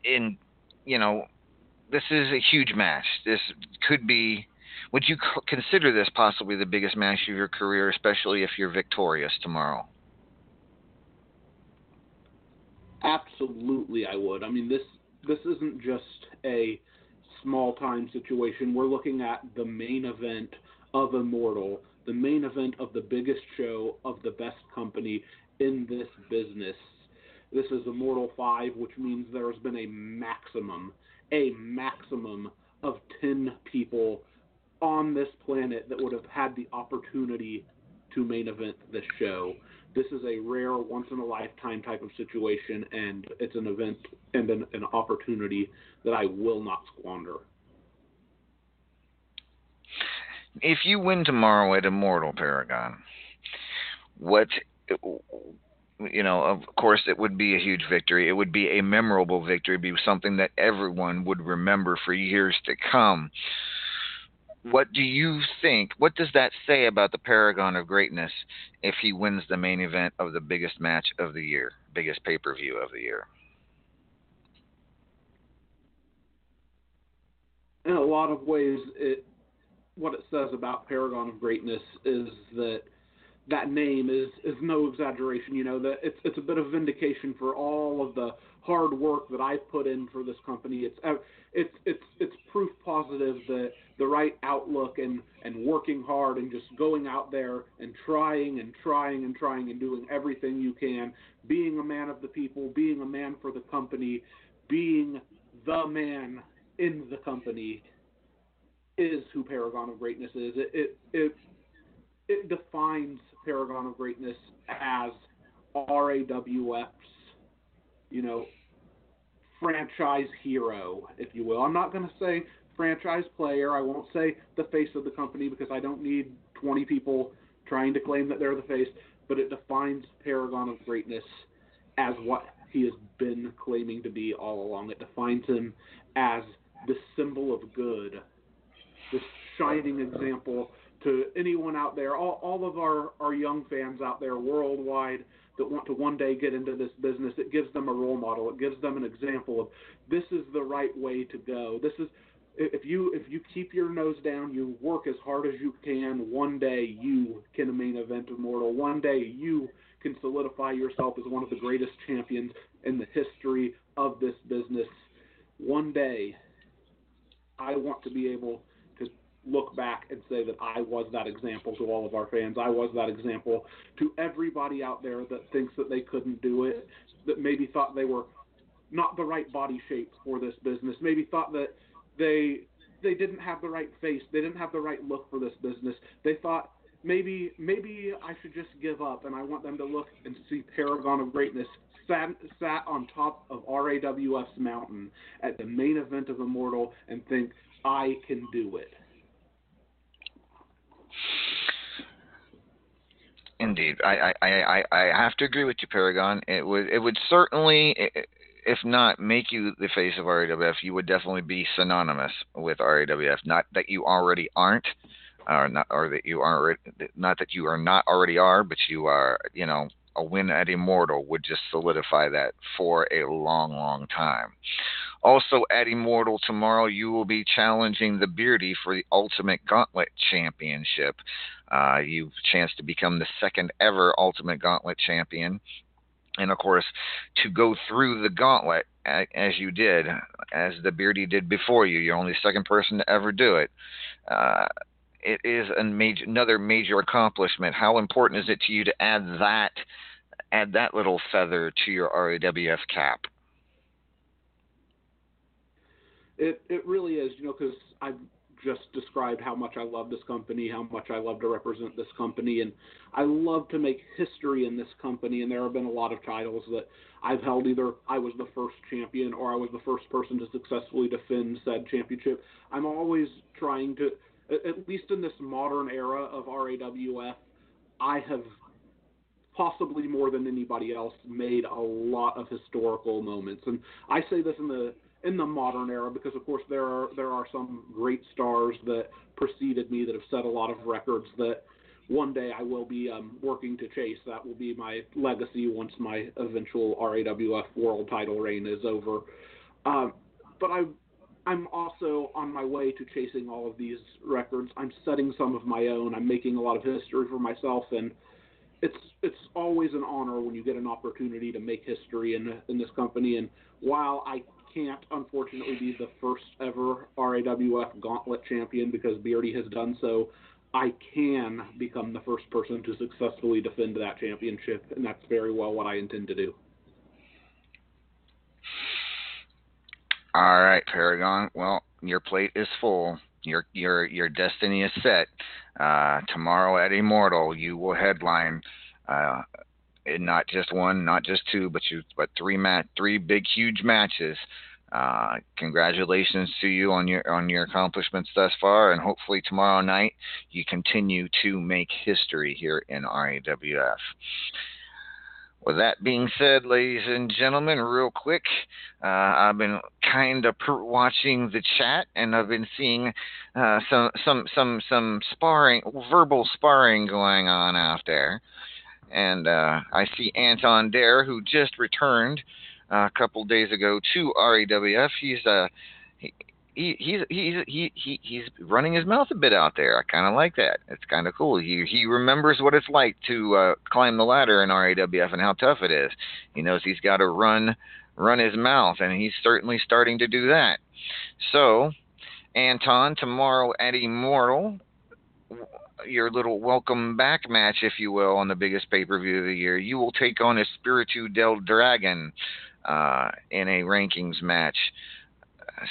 And you know, this is a huge match. This could be. Would you consider this possibly the biggest match of your career, especially if you're victorious tomorrow? Absolutely, I would. I mean, this this isn't just a small time situation. We're looking at the main event of Immortal, the main event of the biggest show of the best company in this business. This is Immortal 5, which means there has been a maximum, a maximum of 10 people on this planet that would have had the opportunity to main event this show this is a rare, once in a lifetime type of situation, and it's an event and an, an opportunity that I will not squander. If you win tomorrow at Immortal Paragon, what you know, of course, it would be a huge victory. It would be a memorable victory. It'd be something that everyone would remember for years to come what do you think? What does that say about the paragon of greatness if he wins the main event of the biggest match of the year, biggest pay per view of the year? In a lot of ways, it what it says about Paragon of Greatness is that that name is is no exaggeration. You know that it's it's a bit of vindication for all of the hard work that I've put in for this company. It's uh, it's it's it's proof positive that the right outlook and and working hard and just going out there and trying and trying and trying and doing everything you can, being a man of the people, being a man for the company, being the man in the company is who Paragon of Greatness is. It it it, it defines Paragon of Greatness as RAWF's you know, franchise hero, if you will. I'm not going to say franchise player. I won't say the face of the company because I don't need 20 people trying to claim that they're the face, but it defines Paragon of Greatness as what he has been claiming to be all along. It defines him as the symbol of good, this shining example to anyone out there, all, all of our, our young fans out there worldwide that want to one day get into this business. It gives them a role model. It gives them an example of this is the right way to go. This is if you if you keep your nose down, you work as hard as you can. One day you can main event immortal. One day you can solidify yourself as one of the greatest champions in the history of this business. One day, I want to be able look back and say that I was that example to all of our fans. I was that example to everybody out there that thinks that they couldn't do it, that maybe thought they were not the right body shape for this business, maybe thought that they they didn't have the right face, they didn't have the right look for this business. They thought maybe maybe I should just give up and I want them to look and see Paragon of Greatness sat, sat on top of RAWF's mountain at the main event of Immortal and think I can do it. Indeed, I, I, I, I have to agree with you, Paragon. It would it would certainly, if not make you the face of RAWF, you would definitely be synonymous with RAWF. Not that you already aren't, or not, or that you are not that you are not already are, but you are. You know, a win at Immortal would just solidify that for a long, long time. Also at Immortal tomorrow, you will be challenging the Beardy for the Ultimate Gauntlet Championship. Uh, you've chance to become the second ever Ultimate Gauntlet champion. and of course, to go through the gauntlet as you did, as the Beardy did before you, you're only the second person to ever do it. Uh, it is major, another major accomplishment. How important is it to you to add that, add that little feather to your RAWF cap? It it really is, you know, because I've just described how much I love this company, how much I love to represent this company, and I love to make history in this company. And there have been a lot of titles that I've held. Either I was the first champion or I was the first person to successfully defend said championship. I'm always trying to, at least in this modern era of RAWF, I have possibly more than anybody else made a lot of historical moments. And I say this in the in the modern era because of course there are there are some great stars that preceded me that have set a lot of records that one day I will be um, working to chase. That will be my legacy once my eventual RAWF world title reign is over. Um, but I, I'm also on my way to chasing all of these records. I'm setting some of my own. I'm making a lot of history for myself, and it's it's always an honor when you get an opportunity to make history in in this company. And while I can't unfortunately be the first ever RAWF Gauntlet champion because Beardy has done so. I can become the first person to successfully defend that championship, and that's very well what I intend to do. All right, Paragon. Well, your plate is full. Your your your destiny is set. Uh, tomorrow at Immortal, you will headline uh, not just one, not just two, but you but three mat three big huge matches. Uh, congratulations to you on your on your accomplishments thus far, and hopefully tomorrow night you continue to make history here in RAWF. With that being said, ladies and gentlemen, real quick, uh, I've been kind of per- watching the chat, and I've been seeing uh, some some some some sparring, verbal sparring going on out there and uh, I see Anton Dare, who just returned uh, a couple days ago to RAWF. He's uh, he, he's he's he, he he's running his mouth a bit out there. I kind of like that. It's kind of cool. He he remembers what it's like to uh, climb the ladder in RAWF and how tough it is. He knows he's got to run run his mouth, and he's certainly starting to do that. So, Anton, tomorrow at Immortal, your little welcome back match, if you will, on the biggest pay per view of the year. You will take on Espiritu del Dragon uh, in a rankings match.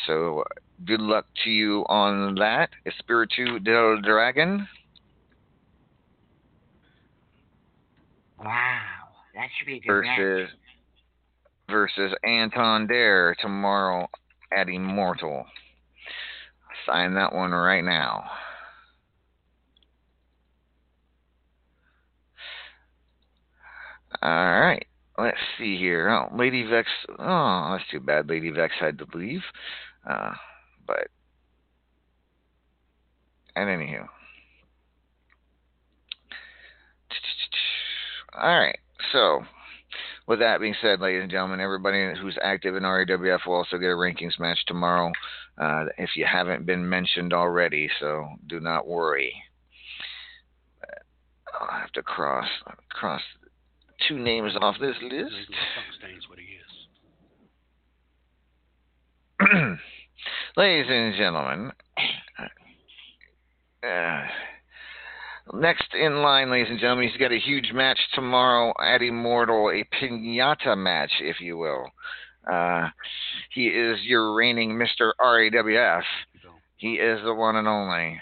So good luck to you on that, Espiritu del Dragon. Wow, that should be a good versus, match. Versus Anton Dare tomorrow at Immortal. Sign that one right now. All right. Let's see here. Oh, Lady Vex. Oh, that's too bad. Lady Vex had to leave. Uh, but, and anywho. All right. So, with that being said, ladies and gentlemen, everybody who's active in RAWF will also get a rankings match tomorrow uh, if you haven't been mentioned already, so do not worry. I'll have to cross cross two names off this list. Ladies and gentlemen, uh, next in line, ladies and gentlemen, he's got a huge match tomorrow at Immortal, a pinata match, if you will. Uh, he is your reigning Mr. RAWF. He is the one and only.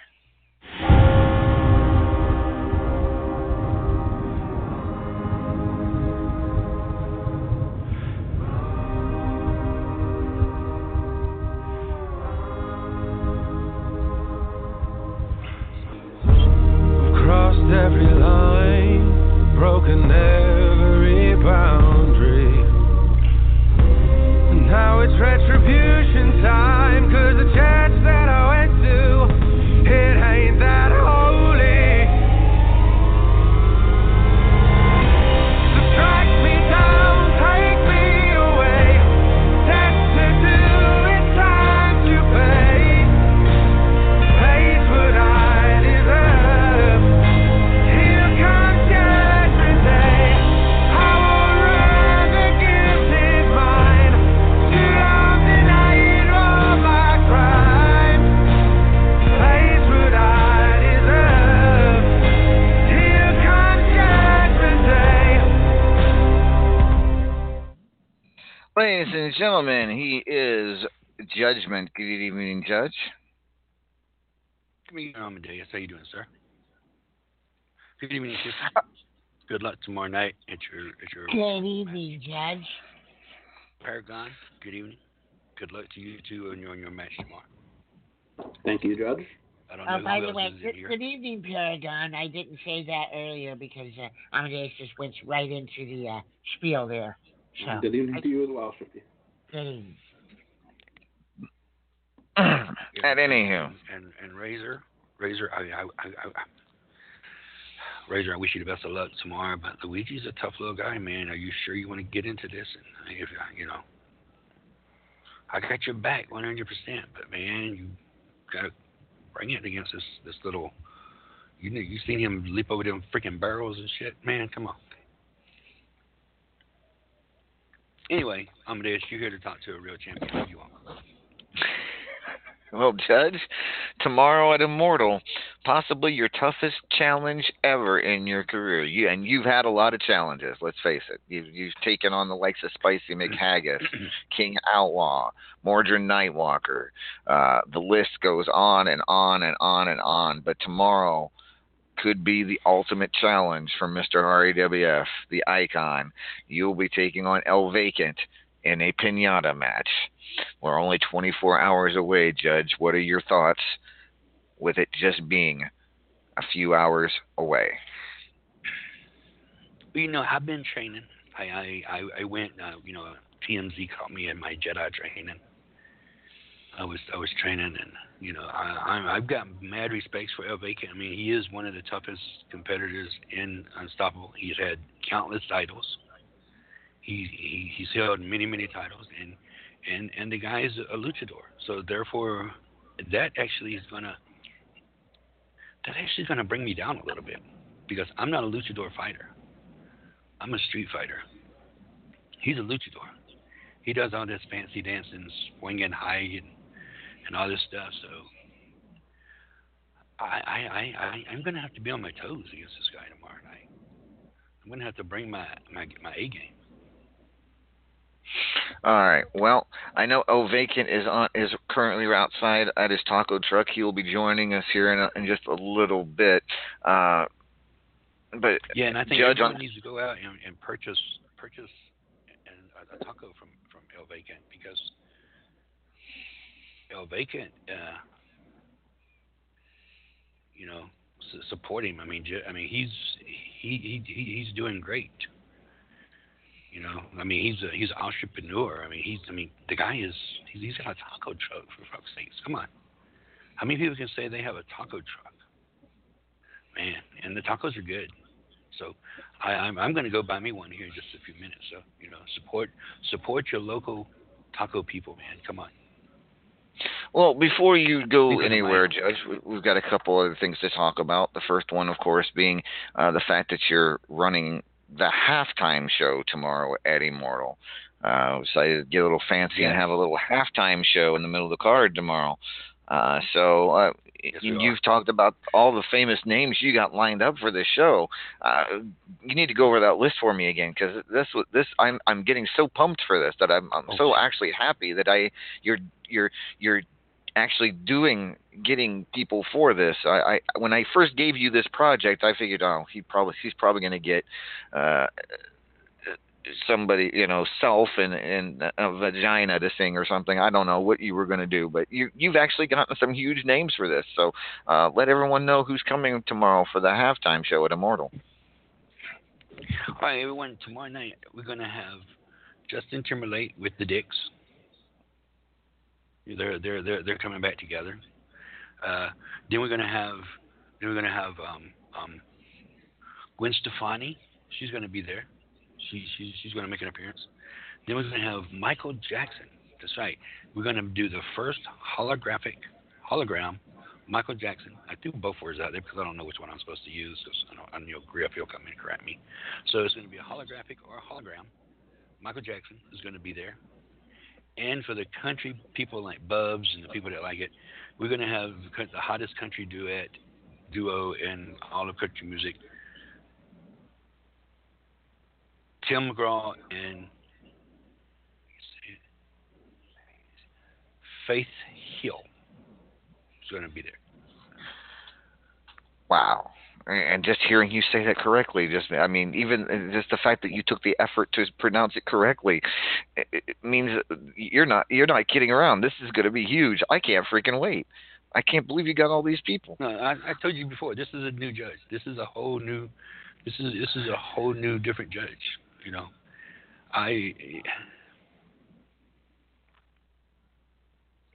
Judge. Good evening, Amadeus. How you doing, sir? Good evening, sister. Good luck tomorrow night at your at your Good evening, Judge. Paragon. Good evening. Good luck to you too on your on your match tomorrow. Thank you, Judge. I don't Oh, by the way, good, good evening, Paragon. I didn't say that earlier because uh, Amadeus just went right into the uh, spiel there. So, Good evening to you as well, Shifty. good evening. At anywho, And and Razor, Razor, I I, I, I Razor, I wish you the best of luck tomorrow. But Luigi's a tough little guy, man. Are you sure you want to get into this? And if you know, I got your back 100. percent But man, you gotta bring it against this this little. You know, you seen him leap over them freaking barrels and shit, man. Come on. Anyway, I'm Amadeus, you're here to talk to a real champion. Do you want? Well, Judge, tomorrow at Immortal, possibly your toughest challenge ever in your career. You and you've had a lot of challenges. Let's face it. You've you've taken on the likes of Spicy McHaggis, King Outlaw, Mordred Nightwalker. Uh, the list goes on and on and on and on. But tomorrow could be the ultimate challenge for Mr. RAWF, the icon. You'll be taking on El Vacant in a pinata match. We're only 24 hours away, Judge. What are your thoughts with it just being a few hours away? You know, I've been training. I I I, I went. Uh, you know, TMZ caught me in my Jedi training. I was I was training, and you know, I I'm, I've got mad respect for El Vacant. I mean, he is one of the toughest competitors in Unstoppable. He's had countless titles. He, he he's held many many titles, and and and the guy is a luchador. So therefore, that actually is gonna that actually gonna bring me down a little bit because I'm not a luchador fighter. I'm a street fighter. He's a luchador. He does all this fancy dancing, swinging high, and, and all this stuff. So I, I, I, I, I'm going to have to be on my toes against this guy tomorrow night. I'm to have to bring my, my, my A game. All right. Well, I know El Vacant is on is currently outside at his taco truck. He will be joining us here in, a, in just a little bit. Uh, but Yeah, and I think Judge everyone on needs to go out and, and purchase purchase and a, a taco from from El Vacant because El Vacant, uh, you know, su- support him. I mean, I mean, he's he, he he- he's doing great. You know, I mean, he's a he's an entrepreneur. I mean, he's I mean, the guy is he's, he's got a taco truck for fuck's sakes. Come on, how many people can say they have a taco truck? Man, and the tacos are good. So I, I'm I'm going to go buy me one here in just a few minutes. So you know, support support your local taco people, man. Come on. Well, before you go anywhere, Judge, we- we've got a couple other things to talk about. The first one, of course, being uh, the fact that you're running the halftime show tomorrow at Immortal. Uh, decided to get a little fancy and have a little halftime show in the middle of the card tomorrow. Uh, so uh, Yes, you, we you've talked about all the famous names you got lined up for this show. Uh, you need to go over that list for me again because this was this I'm I'm getting so pumped for this that I'm I'm so actually happy that I you're you're you're actually doing getting people for this. I, I when I first gave you this project, I figured, oh, he probably he's probably going to get uh, somebody, you know, self and and a vagina to sing or something. I don't know what you were going to do, but you you've actually gotten some huge names for this. So uh, let everyone know who's coming tomorrow for the halftime show at Immortal. All right, everyone. Tomorrow night we're going to have Justin Timberlake with the Dicks. They're they're they're they're coming back together. Uh, then we're to have then we're to have um, um, Gwen Stefani. She's to be there. She, she she's to make an appearance. Then we're to have Michael Jackson. That's right. We're to do the first holographic hologram Michael Jackson. I threw both words out there because I don't know which one I'm supposed to use. Because I don't, I know Griff will come and correct me. So it's going to be a holographic or a hologram. Michael Jackson is going to be there and for the country people like Bubs and the people that like it, we're going to have the hottest country duet duo in all of country music. Tim McGraw and Faith Hill is going to be there. Wow. And just hearing you say that correctly, just I mean, even just the fact that you took the effort to pronounce it correctly, it, it means you're not you're not kidding around. This is going to be huge. I can't freaking wait. I can't believe you got all these people. No, I, I told you before. This is a new judge. This is a whole new. This is this is a whole new different judge. You know, I.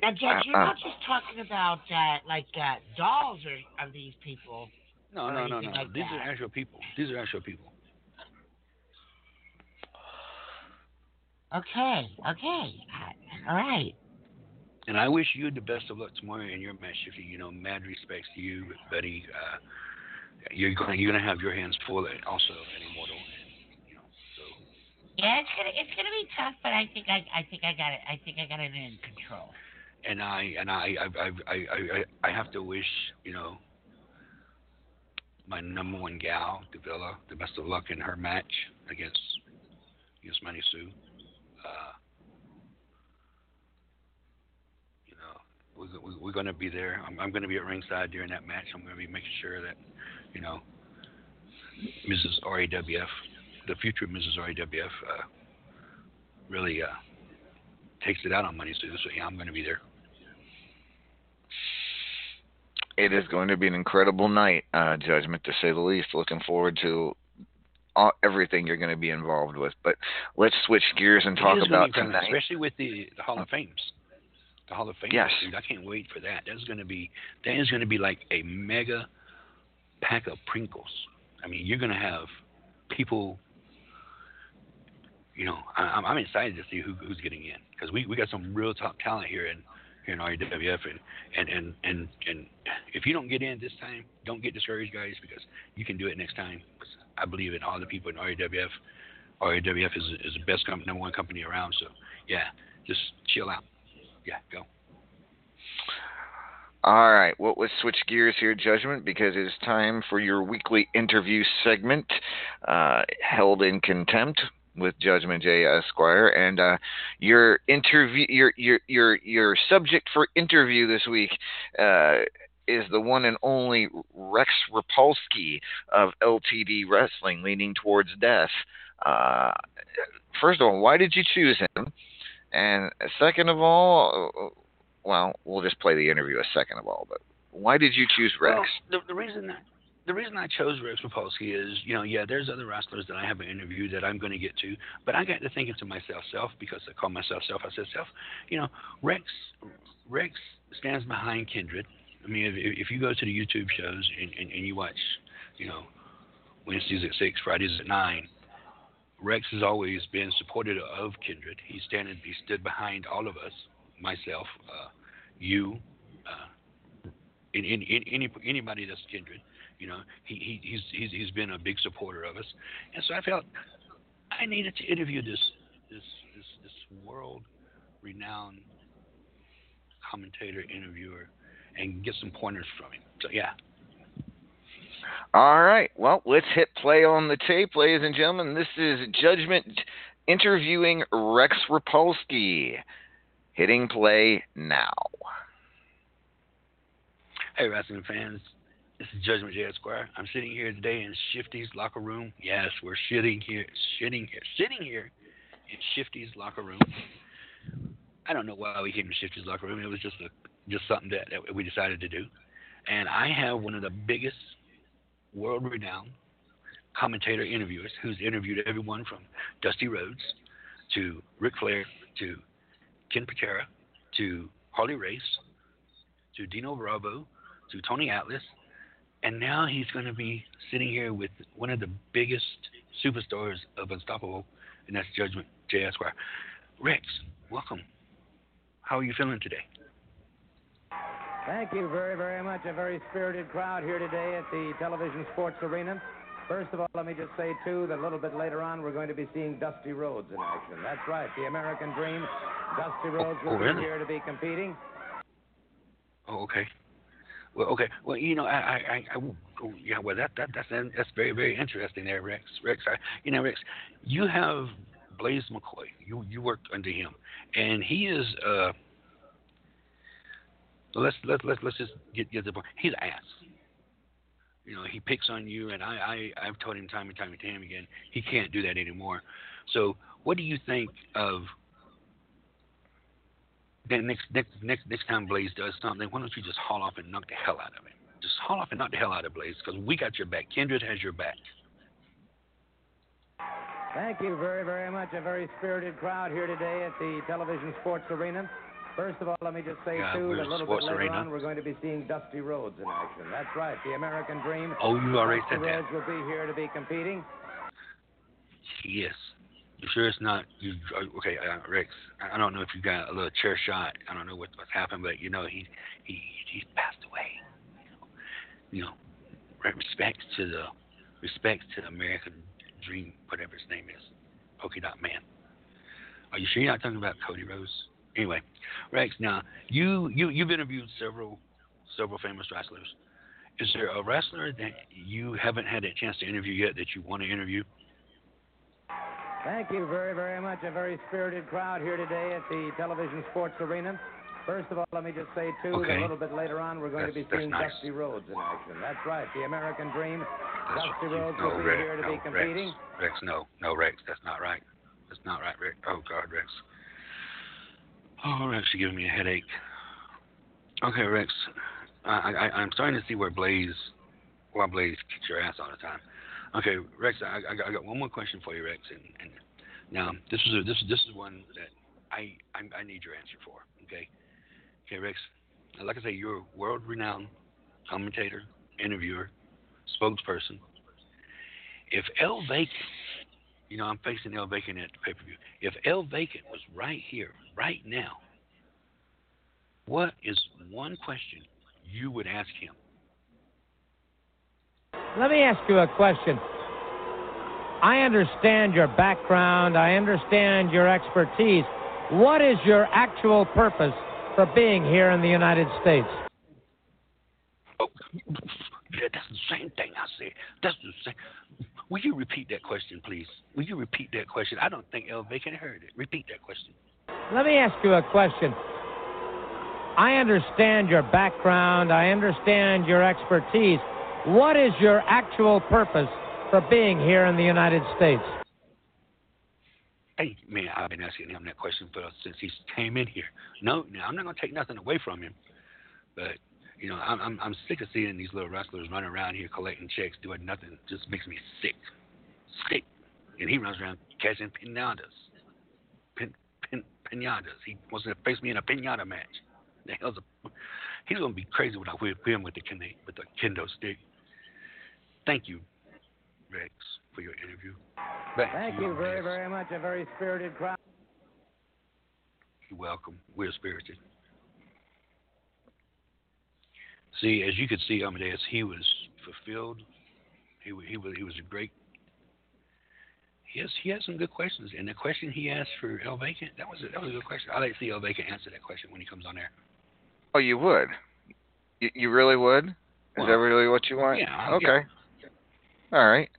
Now, Judge, you're Uh, uh. not just talking about uh, like uh, dolls or of these people. No, no, no, no. Like These that. are actual people. These are actual people. Okay, okay, all right. And I wish you the best of luck tomorrow in your match. If you, you know, mad respects to you, buddy. Uh, you're going you're gonna have your hands full also at Immortal. Yeah, it's gonna it's gonna be tough, but I think I I think I got it. I think I got it in control. And I and I I I I I, I have to wish you know my number one gal, Davila, the best of luck in her match against against Manny Sue. Uh, you know, we're, we- we're going to be there. I'm, I'm going to be at ringside during that match. I'm going to be making sure that, you know, Mrs. RAWF, the future Mrs. RAWF, uh, really uh, takes it out on Money Sue. So yeah, I'm going to be there. It is going to be an incredible night, uh, Judgment, to say the least. Looking forward to all, everything you're going to be involved with. But let's switch gears and talk It is gonna about tonight. especially with the, the Hall of Fames. The Hall of Fame. Yes. I can't wait for that. That's going to be that is going to be like a mega pack of Pringles. I mean, you're going to have people. You know, I, I'm excited to see who, who's getting in because we, we got some real top talent here in here in RWF and and and and and if you don't get in this time, don't get discouraged, guys, because you can do it next time. I believe in all the people in RWF. RWF is is the best com- number one company around. So yeah, just chill out. Yeah, go. All right, well, let's switch gears here, Judgment, because it is time for your weekly interview segment, uh, held in contempt with Judgment J Esquire, and uh, your interview, your your your your subject for interview this week. Uh, is the one and only Rex Rapolsky of LTD Wrestling, leaning towards death. Uh, first of all, why did you choose him? And second of all, uh, well, we'll just play the interview a second of all. But why did you choose Rex? Well, the, the reason that the reason I chose Rex Rapolsky is, you know, yeah, there's other wrestlers that I haven't interviewed that I'm going to get to, but I got to thinking to myself, self, because I call myself self. I said, self, you know, Rex, Rex stands behind Kindred. I mean, if, if you go to the YouTube shows and, and, and you watch, you know, Wednesdays at six, Fridays at nine, Rex has always been supportive of Kindred. He standing, he stood behind all of us, myself, uh, you, uh, in, in, in, any anybody that's Kindred. You know, he, he he's he's he's been a big supporter of us, and so I felt I needed to interview this this this, this world renowned commentator interviewer and get some pointers from him. So yeah, All right. Well, let's hit play on the tape, ladies and gentlemen. This is Judgment interviewing Rex Rapolsky. Hitting play now. Hey, wrestling fans. This is Judgment J. Esquire. I'm sitting here today in Shifty's locker room. Yes, we're sitting here, sitting here, sitting here in Shifty's locker room. I don't know why we came to Shifty's locker room. It was just a just something that, that we decided to do. And I have one of the biggest world-renowned commentator interviewers who's interviewed everyone from Dusty Rhodes to Ric Flair to Ken Patera to Harley Race to Dino Bravo to Tony Atlas, and now he's going to be sitting here with one of the biggest superstars of Unstoppable, and that's Judgment J. Esquire. Rex, welcome. How are you feeling today? Thank you very, very much. A very spirited crowd here today at the Television Sports Arena. First of all, let me just say, too, that a little bit later on, we're going to be seeing Dusty Rhodes in action. That's right, the American Dream. Dusty Rhodes oh, will oh, be really? here to be competing. Oh, okay. Well, okay. Well, you know, I, I, I, I yeah. Well, that, that, that's, that's very, very interesting there, Rex. Rex, I, you know, Rex, you have Blaze McCoy. You, you worked under him, and he is, uh, let's let's let's let's just get get the point. He's an ass. You know, he picks on you, and I, I I've told him time and time and time again he can't do that anymore. So, what do you think of then next next next next time Blaze does something? Why don't you just haul off and knock the hell out of him? Just haul off and knock the hell out of Blaze because we got your back. Kindred has your back. Thank you very, very much. A very spirited crowd here today at the Television Sports Arena. First of all, let me just say, Yeah, too, that a little bit later Arena. on, we're going to be seeing Dusty Rhodes in action. That's right, the American Dream. Oh, you already Dusty said that. Rhodes will be here to be competing. Yes. You sure it's not you? uh, Okay, uh, Rex. I don't know if you got a little chair shot. I don't know what, what's happened, but you know he he he's passed away. You know, re- respects to the respects to the American Dream, whatever his name is, Polka Dot Man. Are you sure you're not talking about Cody Rhodes? Anyway, Rex. Now you you you've interviewed several several famous wrestlers. Is there a wrestler that you haven't had a chance to interview yet that you want to interview? Thank you very, very much. A very spirited crowd here today at the Television Sports Arena. First of all, let me just say, too, that a little bit later on, we're going to be That's- that's seeing nice. Dusty Rhodes in action. That's right, the American Dream. That's Dusty you- Rhodes no, will be Rex, here to no, be competing. Rex, Rex, no, no, Rex, that's not right. That's not right, Rex. Oh God, Rex. Oh, Rex, you're giving me a headache. Okay, Rex, I, I, I'm starting to see where Blaze, why Blaze kicks your ass all the time. Okay, Rex, I, I, got, I got one more question for you, Rex, and, and now this is a, this is this is one that I, I I need your answer for. Okay, okay, Rex. Like I say, you're a world-renowned commentator, interviewer, spokesperson. If El Vacant, you know, I'm facing El Vacant at the pay per view. If El Vacant was right here, right now, what is one question you would ask him? Let me ask you a question. I understand your background, I understand your expertise. What is your actual purpose for being here in the United States? Oh, yeah, that's the same thing I said. That's the same. Will you repeat that question, please? Will you repeat that question? I don't think El Vacant heard it. Repeat that question. Let me ask you a question. I understand your background, I understand your expertise. What is your actual purpose for being here in the United States? Hey, man, I've been asking him that question for since he came in here. No, now I'm not gonna take nothing away from him, but you know, I'm I'm, I'm sick of seeing these little wrestlers running around here collecting checks, doing nothing. Just makes me sick, sick. And he runs around catching pinatas, pin, pin, pinatas. He wants to face me in a pinata match. The hell's a, he's gonna be crazy when I whip him with the with the kendo stick. Thank you, Rex, for your interview. Back Thank you, you very, Rex. very much. A very spirited crowd. You're welcome. We're spirited. See, as you could see, Amadeus, he was fulfilled. He he was he was a great. He he had some good questions, and the question he asked for El Vacant that was a, that was a good question. I'd like to see El Vacant answer that question when he comes on there. Oh, you would? You, you really would? Is Well, that really what you want? yeah, yeah. All right.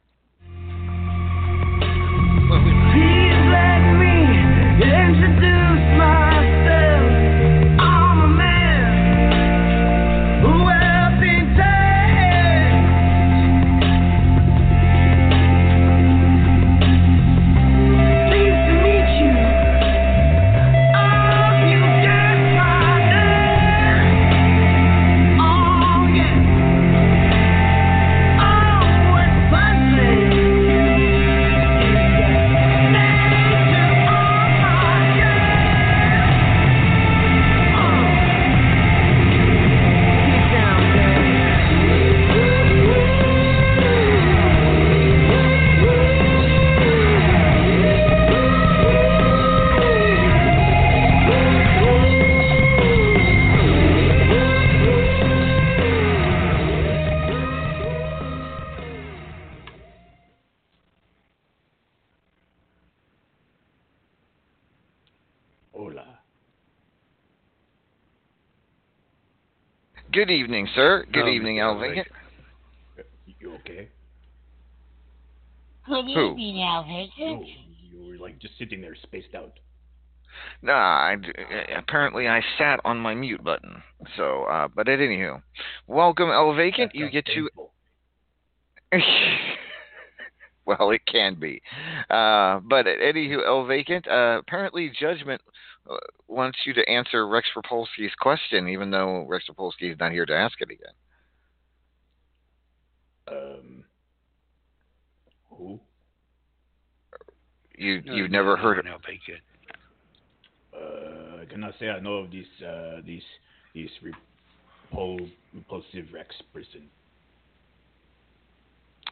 Good evening, sir. Good Um, evening, Mr. El Elving. Vacant. You okay? Good Who? evening, Alvin. You, you were like just sitting there spaced out. Nah, I, apparently I sat on my mute button. So, uh, but at anywho, welcome El Vacant. You get to. well, it can be, uh, but at anywho, El Vacant. Uh, apparently, Judgment uh, wants you to answer Rex Rapolsky's question, even though Rex Rapolsky is not here to ask it again. Um, who? You No, you've no, never no, heard of no, Vacant. Uh, I cannot say I know of this uh, this this repul- repulsive Rex person.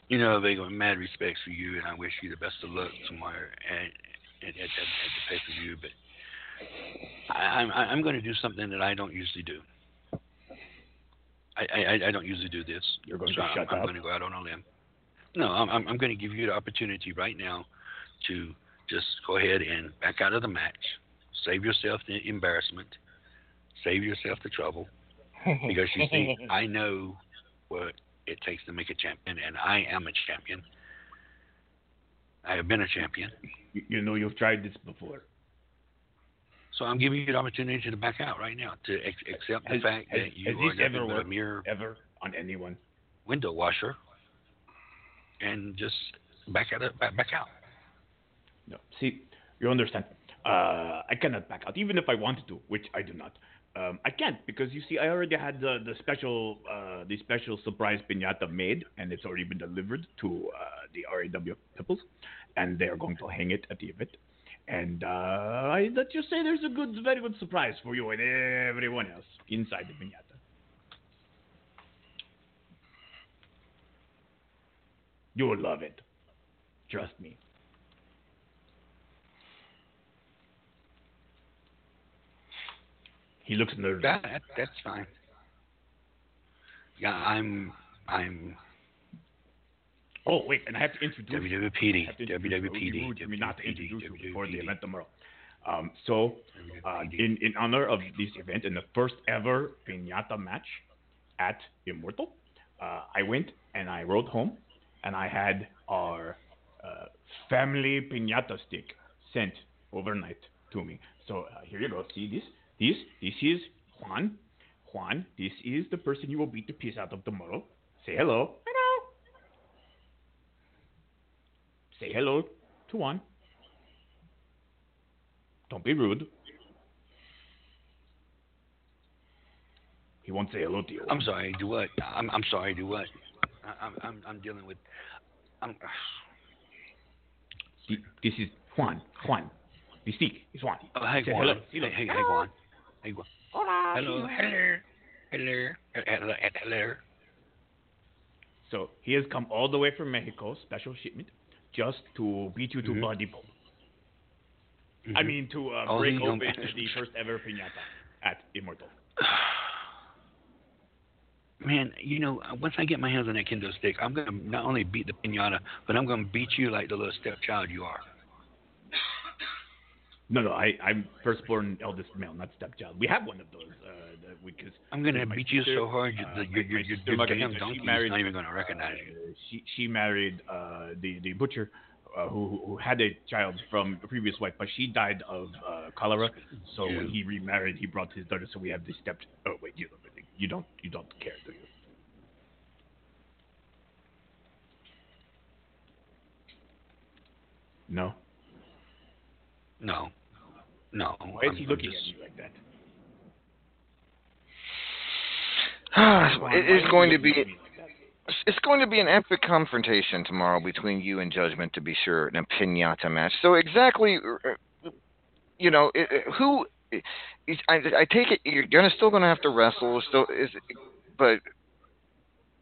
You know, Vacant, mad respects for you, and I wish you the best of luck tomorrow at at, at, at, at the pay per view. But I, I'm I'm going to do something that I don't usually do. I, I I don't usually do this. You're going so uh, to I'm, shut I'm up? going to go out on a limb. No, I'm I'm, I'm going to give you the opportunity right now to just go ahead and back out of the match. Save yourself the embarrassment. Save yourself the trouble. Because you see, I know what it takes to make a champion, and I am a champion. I have been a champion. You know you've tried this before. So I'm giving you the opportunity to back out right now, to ex- accept the Has, fact has, that you are nothing ever but a mere ever on anyone? window washer, and just back out. Back, back out. No. See, you understand. Uh, I cannot back out, even if I wanted to, which I do not. Um, I can't because you see, I already had the the special uh, the special surprise pinata made, and it's already been delivered to uh, the RAW peoples, and they are going to hang it at the event. And uh, I, let's just say there's a good, very good surprise for you and everyone else inside the pinata. You will love it. Trust me. He looks nervous. That that's fine. Yeah, I'm I'm Oh wait, and I have to introduce. WWPD, I have to introduce you. It WWPD, rude for not to WWPD, introduce you before the event tomorrow. Um, so, uh, in in honor of this event and the first ever pinata match at Immortal, uh, I went and I rode home, and I had our uh, family pinata stick sent overnight to me. So uh, here you go. See this? This this is Juan. Juan, this is the person you will beat the piss out of tomorrow. Say hello. Hello. Say hello to Juan. Don't be rude. He won't say hello to you. I'm sorry. Do what? I'm I'm sorry. Do what? I, I'm I'm I'm dealing with. I'm. This is Juan. Juan. The stick is Juan. Oh, hey, Say Juan. hello. Hey, Hello. hey, hey, Juan. Hey, Juan. Hello. Hello. Hello. Hello. Hello. So he has come all the way from Mexico, special shipment, just to beat you to Mhm. bloody pulp. I mean, to uh, All break open the first ever pinata at Immortal. Man, you know, once I get my hands on that kendo stick, I'm gonna not only beat the pinata, but I'm gonna beat you like the little stepchild you are. No, no, I, I'm firstborn eldest male, not stepchild. We have one of those. Uh, cause I'm gonna beat you so hard, you, uh, your, your, my your, sister your damn she donkey married, not even gonna recognize you. uh, she she married uh, the the butcher uh, who who had a child from a previous wife, but she died of uh, cholera. So when he remarried, he brought his daughter. So we have this step. Oh wait, you don't really, you don't you don't care, do you? No. No, no. Why is I'm- he looking just- at you like that? it is going to be it's going to be an epic confrontation tomorrow between you and Judgment, to be sure, in a pinata match. So exactly, uh, you know, who? I take it you're gonna still gonna have to wrestle. Still, is but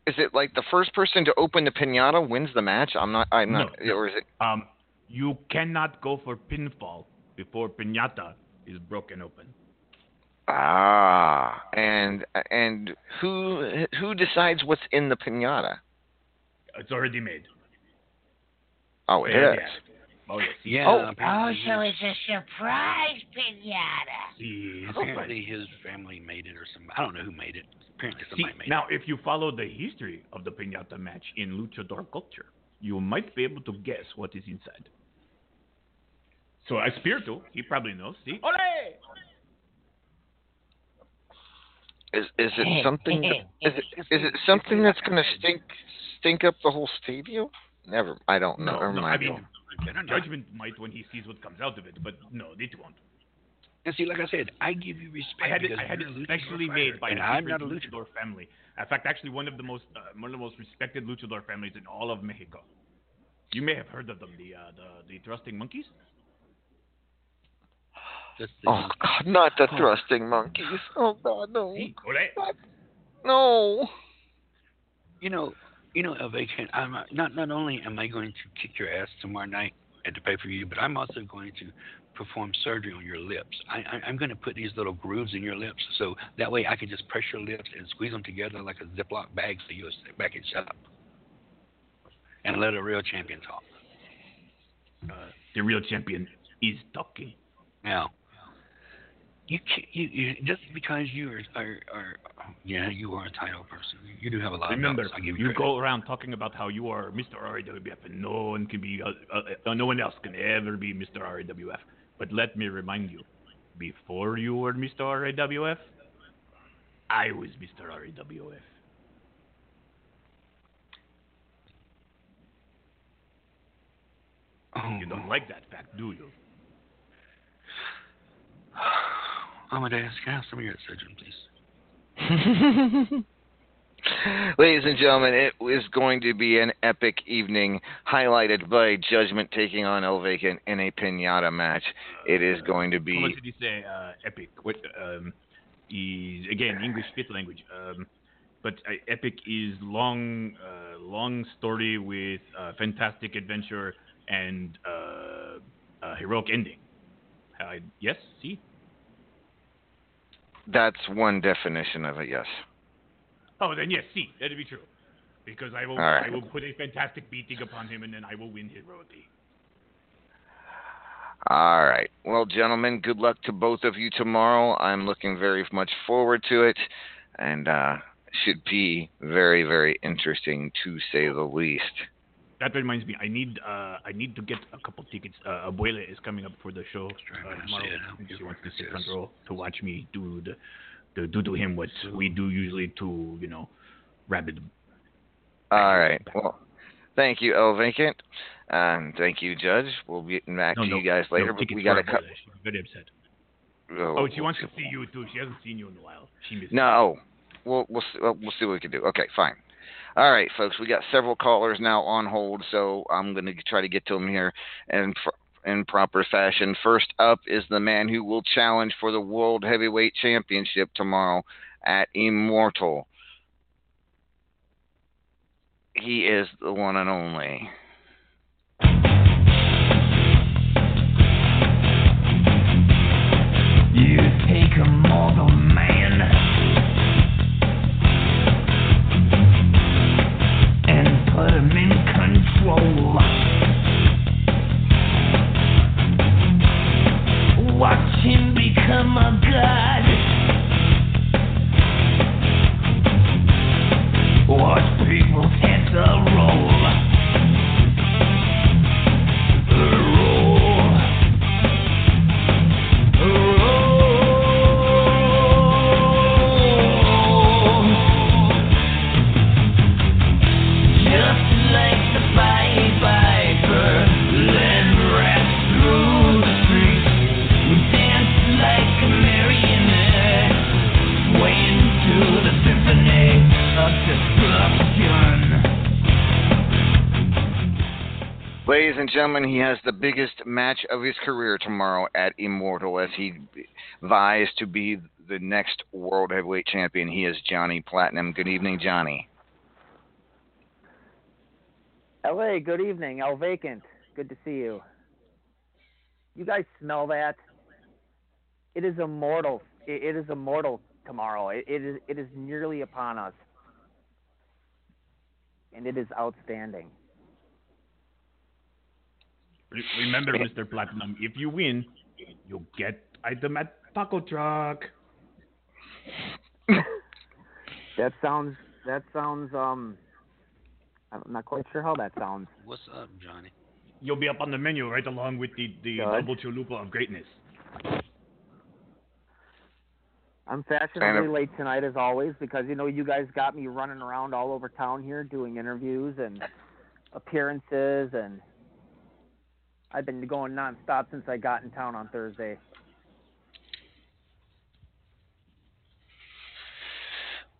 is it like the first person to open the pinata wins the match? I'm not. I'm not. No. Or is it? Um, you cannot go for pinfall before pinata is broken open. Ah, and and who who decides what's in the pinata? It's already made. Oh, it Yeah, is. Oh yes. Yeah. Oh. Oh, so it's a surprise pinata. See, apparently his family made it or something. I don't know who made it. Apparently See, somebody made now if you follow the history of the pinata match in luchador culture, you might be able to guess what is inside. So Espiritu, he probably knows. See, ole! Is is it something? that- is it is it something that's gonna stink stink up the whole stadium? Never. I don't know. No, Never no, I mind. mean, judgment might when he sees what comes out of it, but no, it won't. And see, like I said, I give you respect. I had it, I had it a luchador specially made by and the I'm not a luchador. luchador family. In fact, actually, one of the most uh, one of the most respected luchador families in all of Mexico. You may have heard of them, the uh, the the thrusting monkeys. Oh God, not the thrusting monkeys. Oh God, no. Ole. No. You know, you know, Elvation. I'm not not only am I going to kick your ass tomorrow night at the pay per view, but I'm also going to perform surgery on your lips. I, I, I'm going to put these little grooves in your lips, so that way I can just press your lips and squeeze them together like a Ziploc bag, so you'll sit back and shut up and let a real champion talk. Uh, the real champion is talking. Now, you you, you just because you are, are, are yeah, you are a title person. You do have a lot Remember, of give you go around talking about how you are Mr. RAWF, and no one can be, uh, uh, uh, no one else can ever be Mr. RAWF. But let me remind you, before you were Mr. RAWF, I was Mr. RAWF. You don't like that fact, do you? Amadeus, can I have some of your surgeon, please? Ladies and gentlemen, it is going to be an epic evening, highlighted by Judgment taking on El Vacant in a pinata match. It is going to How be much did he say? Uh, epic. What? Um, is again English fifth language. Um, but uh, epic is long, uh, long story with uh, fantastic adventure and uh, heroic ending. Yes. See. That's one definition of it. Yes. Oh, then yes. See, that'd be true. Because I will, right. I will put a fantastic beating upon him, and then I will win heroically. All right. Well, gentlemen, good luck to both of you tomorrow. I'm looking very much forward to it, and uh, should be very, very interesting to say the least. That reminds me, I need uh, I need to get a couple tickets. Uh, Abuela is coming up for the show uh, tomorrow. She wants to sit front row to watch me do the, the do to him what we do usually to you know, rabbit. All right. Well, thank you, El Vacant. Um, thank you, Judge. We'll be getting back No, to no, you guys no, later, but we got a couple. cut. Abuela. She's very upset. Oh, Oh, she wants to see you too. She hasn't seen you in a while. She misses No, we'll we'll see, we'll we'll see what we can do. Okay, fine. All right, folks. We got several callers now on hold, so I'm going to try to get to them here in pr- in proper fashion. First up is the man who will challenge for the World Heavyweight Championship tomorrow at Immortal. He is the one and only. Watch people heads roll. Roll. Ladies and gentlemen, he has the biggest match of his career tomorrow at Immortal as he vies to be the next World Heavyweight Champion. He is Johnny Platinum. Good evening, Johnny. LA, good evening. El Vacant, good to see you. You guys smell that? It is immortal. It, is immortal tomorrow. It is it is nearly upon us, and it is outstanding. Re- Remember, Mr. Platinum, if you win, you'll get item at Taco Truck. That sounds that sounds um. I'm not quite sure how that sounds. What's up, Johnny? you'll be up on the menu right along with the the Good. double chalupa of greatness. I'm fashionably of- late tonight as always because you know you guys got me running around all over town here doing interviews and appearances and I've been going nonstop since I got in town on Thursday.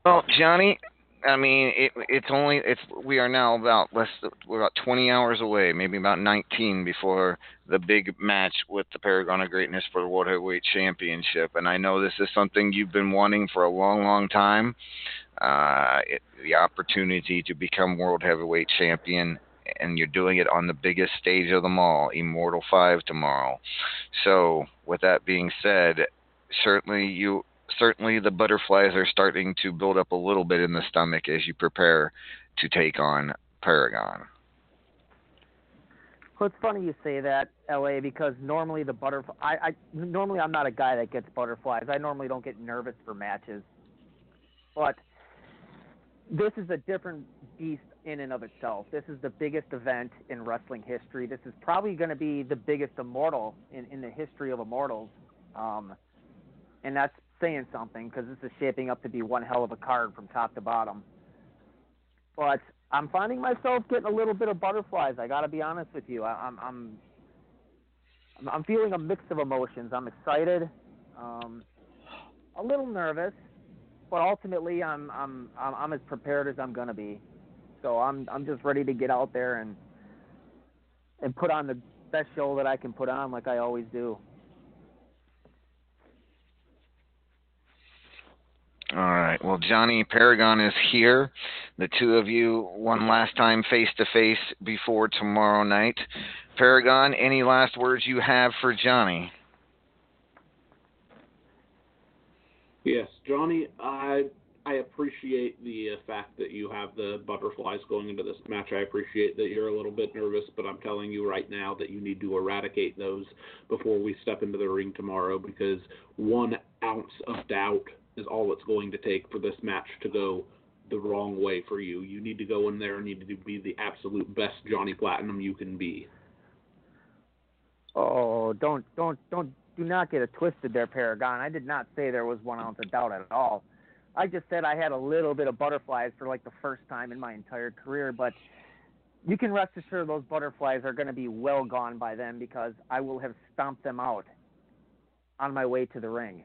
Well, Johnny, I mean, it, it's only it's we are now about less we're about 20 hours away, maybe about 19 before the big match with the Paragon of Greatness for the World Heavyweight Championship, and I know this is something you've been wanting for a long, long time. Uh, it, the opportunity to become World Heavyweight Champion, and you're doing it on the biggest stage of them all, Immortal Five tomorrow. So, with that being said, certainly you certainly the butterflies are starting to build up a little bit in the stomach as you prepare to take on Paragon. Well, it's funny you say that, LA, because normally the butterfly. I, I normally I'm not a guy that gets butterflies. I normally don't get nervous for matches, but this is a different beast in and of itself. This is the biggest event in wrestling history. This is probably going to be the biggest immortal in, in the history of immortals, um, and that's saying something because this is shaping up to be one hell of a card from top to bottom. But I'm finding myself getting a little bit of butterflies. I got to be honest with you. I, I'm I'm I'm- I'm feeling a mix of emotions. I'm excited, um, a little nervous, but ultimately I'm I'm I'm, I'm as prepared as I'm gonna be. So I'm I'm just ready to get out there and and put on the best show that I can put on, like I always do. All right. Well, Johnny Paragon is here. The two of you one last time face to face before tomorrow night. Paragon, any last words you have for Johnny? Yes, Johnny, I I appreciate the uh, fact that you have the butterflies going into this match. I appreciate that you're a little bit nervous, but I'm telling you right now that you need to eradicate those before we step into the ring tomorrow because one ounce of doubt is all it's going to take for this match to go the wrong way for you. You need to go in there and need to be the absolute best Johnny Platinum you can be. Oh, don't don't don't do not get it twisted there, Paragon. I did not say there was one ounce of doubt at all. I just said I had a little bit of butterflies for like the first time in my entire career, but you can rest assured those butterflies are going to be well gone by then because I will have stomped them out on my way to the ring.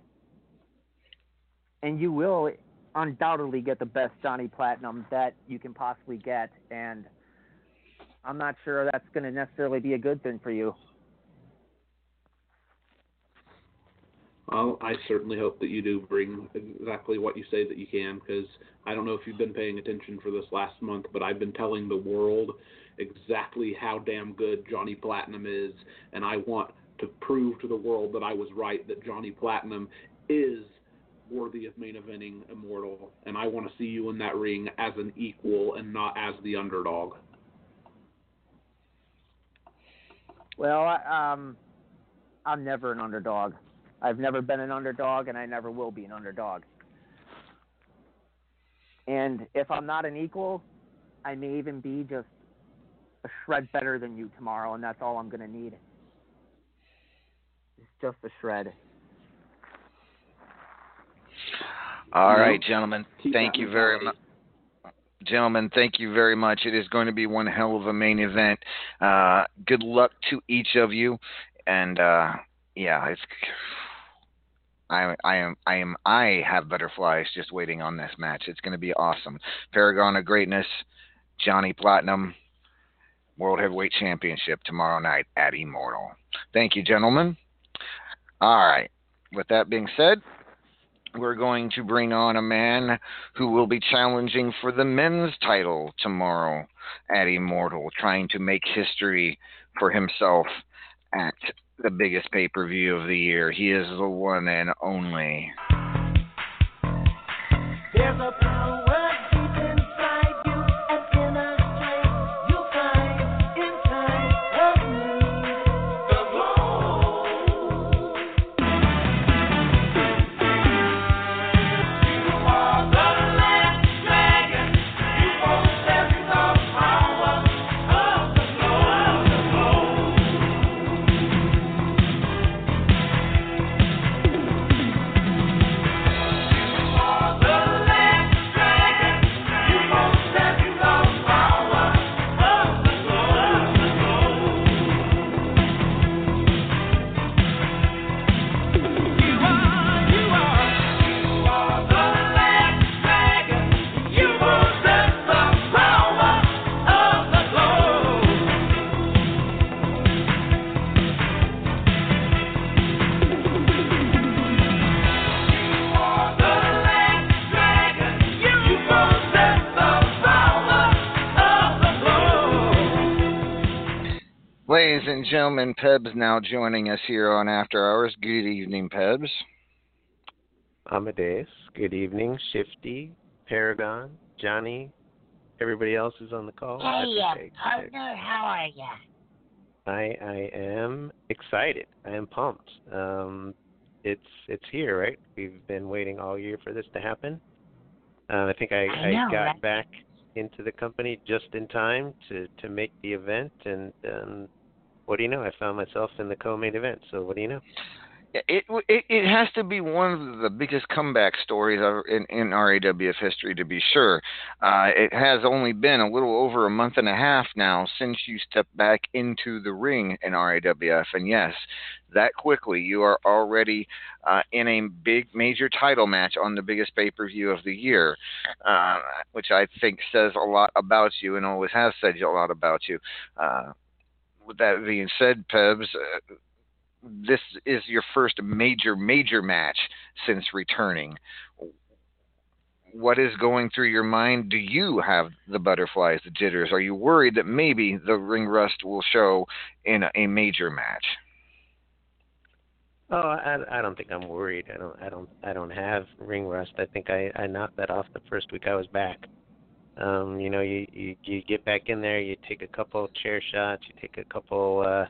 And you will undoubtedly get the best Johnny Platinum that you can possibly get, and I'm not sure that's going to necessarily be a good thing for you. Well, I certainly hope that you do bring exactly what you say that you can, because I don't know if you've been paying attention for this last month, but I've been telling the world exactly how damn good Johnny Platinum is, and I want to prove to the world that I was right, that Johnny Platinum is worthy of main eventing Immortal, and I want to see you in that ring as an equal and not as the underdog. Well, um, I'm never an underdog. I've never been an underdog, and I never will be an underdog. And if I'm not an equal, I may even be just a shred better than you tomorrow, and that's all I'm going to need. It's just a shred. All No. right, gentlemen. Thank you very much. Gentlemen, thank you very much. It is going to be one hell of a main event. Uh, good luck to each of you, and uh, yeah, it's. I, am I am I have butterflies just waiting on this match. It's going to be awesome. Paragon of Greatness, Johnny Platinum, World Heavyweight Championship tomorrow night at Immortal. Thank you, gentlemen. All right. With that being said, we're going to bring on a man who will be challenging for the men's title tomorrow at Immortal, trying to make history for himself at the biggest pay per view of the year. He is the one and only. Ladies and gentlemen, Pebs now joining us here on After Hours. Good evening, Pebs. Amadeus. Good evening, Shifty, Paragon, Johnny, everybody else is on the call. Hey, have to say, partner, how are you? I I am excited. I am pumped. Um, it's it's here, right? We've been waiting all year for this to happen. Uh, I think I, I know, got right? back into the company just in time to to make the event, and um, what do you know? I found myself in the co-main event. So what do you know? It, it it has to be one of the biggest comeback stories in, in RAWF history, to be sure. Uh, it has only been a little over a month and a half now since you stepped back into the ring in RAWF, and yes, that quickly you are already uh, in a big major title match on the biggest pay per view of the year, uh, which I think says a lot about you and always has said a lot about you. Uh, with that being said, Pebs, uh, this is your first major, major match since returning. What is going through your mind? Do you have the butterflies, the jitters? Are you worried that maybe the ring rust will show in a, a major match? Oh, I, I don't think I'm worried. I don't I don't I don't have ring rust. I think I I knocked that off the first week I was back. Um, you know, you you you get back in there, you take a couple chair shots, you take a couple uh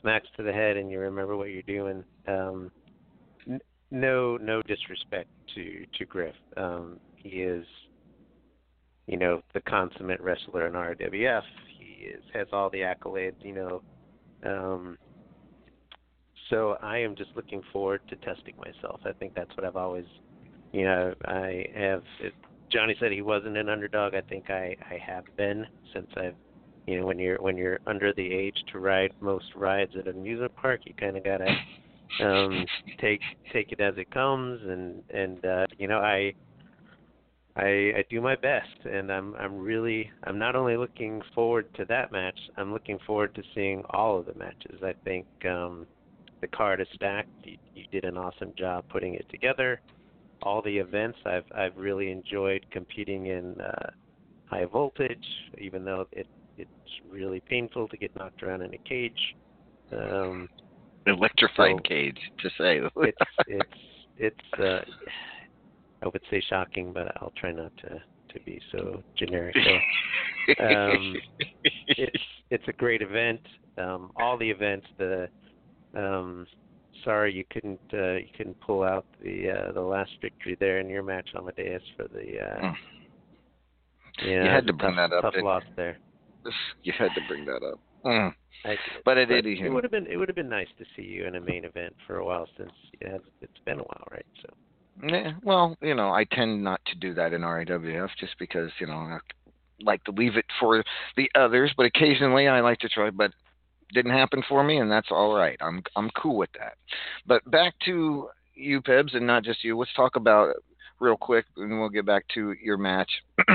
smacks to the head and you remember what you're doing. Um n- no no disrespect to to Griff. Um he is you know, the consummate wrestler in RWF. He is has all the accolades, you know. Um so I am just looking forward to testing myself. I think that's what I've always, you know, I have. Johnny said he wasn't an underdog. I think I I have been since I've, you know, when you're when you're under the age to ride most rides at an amusement park, you kind of gotta um take take it as it comes, and and uh, you know I. I, I do my best, and I'm I'm really I'm not only looking forward to that match. I'm looking forward to seeing all of the matches. I think um, the card is stacked. You, you did an awesome job putting it together. All the events I've I've really enjoyed competing in uh, high voltage, even though it it's really painful to get knocked around in a cage. Um, Electrified So- cage, to say. it's it's it's uh, I would say shocking, but I'll try not to to be so generic. So, um, it's it's a great event. Um, all the events. The um, sorry you couldn't uh, you couldn't pull out the uh, the last victory there in your match on Amadeus for the. Uh, Mm. yeah, You had to bring tough, that up, Tough didn't loss there. you had to bring that up. Mm. I, But it but it would have been it would have been nice to see you in a main event for a while since it's been a while, right? So. Yeah, well, you know, I tend not to do that in RAWF just because, you know, I like to leave it for the others, but occasionally I like to try, but didn't happen for me and that's all right. I'm I'm cool with that. But back to you Pebs and not just you. Let's talk about real quick and we'll get back to your match.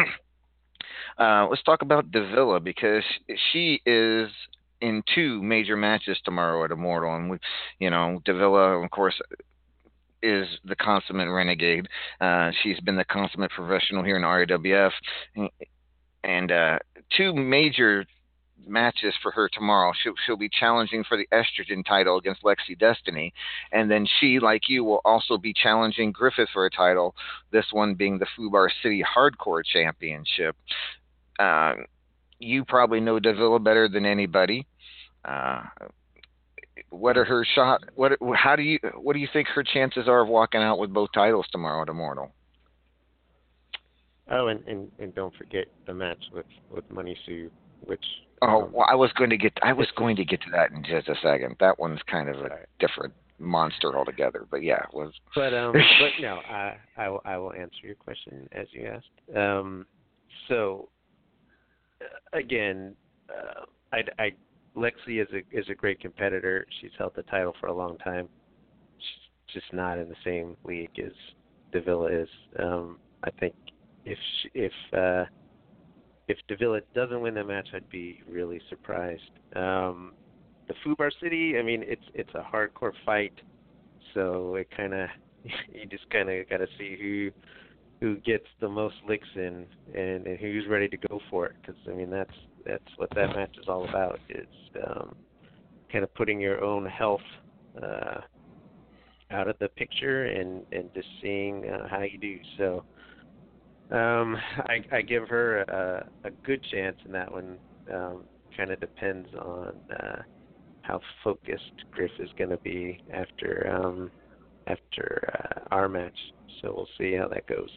uh, let's talk about Davila because she is in two major matches tomorrow at Immortal and we you know, Davila of course is the consummate renegade. Uh, she's been the consummate professional here in RAWF, and uh, two major matches for her tomorrow. She'll, she'll be challenging for the estrogen title against Lexi Destiny, and then she, like you, will also be challenging Griffith for a title. This one being the Fubar City Hardcore Championship. Uh, you probably know Davila better than anybody. Uh, what are her shot? What? How do you? What do you think her chances are of walking out with both titles tomorrow at Immortal? Oh, and, and and don't forget the match with with Money Sue, which Oh, well, I was going to get. I was going to get to that in just a second. That one's kind of a different monster altogether. But yeah, it was. But um, but no, I I will, I will answer your question as you asked. Um, so uh, again, uh, I I Lexi is a is a great competitor. She's held the title for a long time. She's just not in the same league as Davila is. Um, I think if she, if uh, if Davila doesn't win that match, I'd be really surprised. Um, the Fubar City, I mean, it's it's a hardcore fight, so it kind of you just kind of got to see who who gets the most licks in and, and who's ready to go for it. Because I mean, that's that's what that match is all about. Is um, kind of putting your own health uh, out of the picture and and just seeing uh, how you do. So um, I, I give her a, a good chance and that one. Um, kind of depends on uh, how focused Griff is going to be after um, after uh, our match. So we'll see how that goes.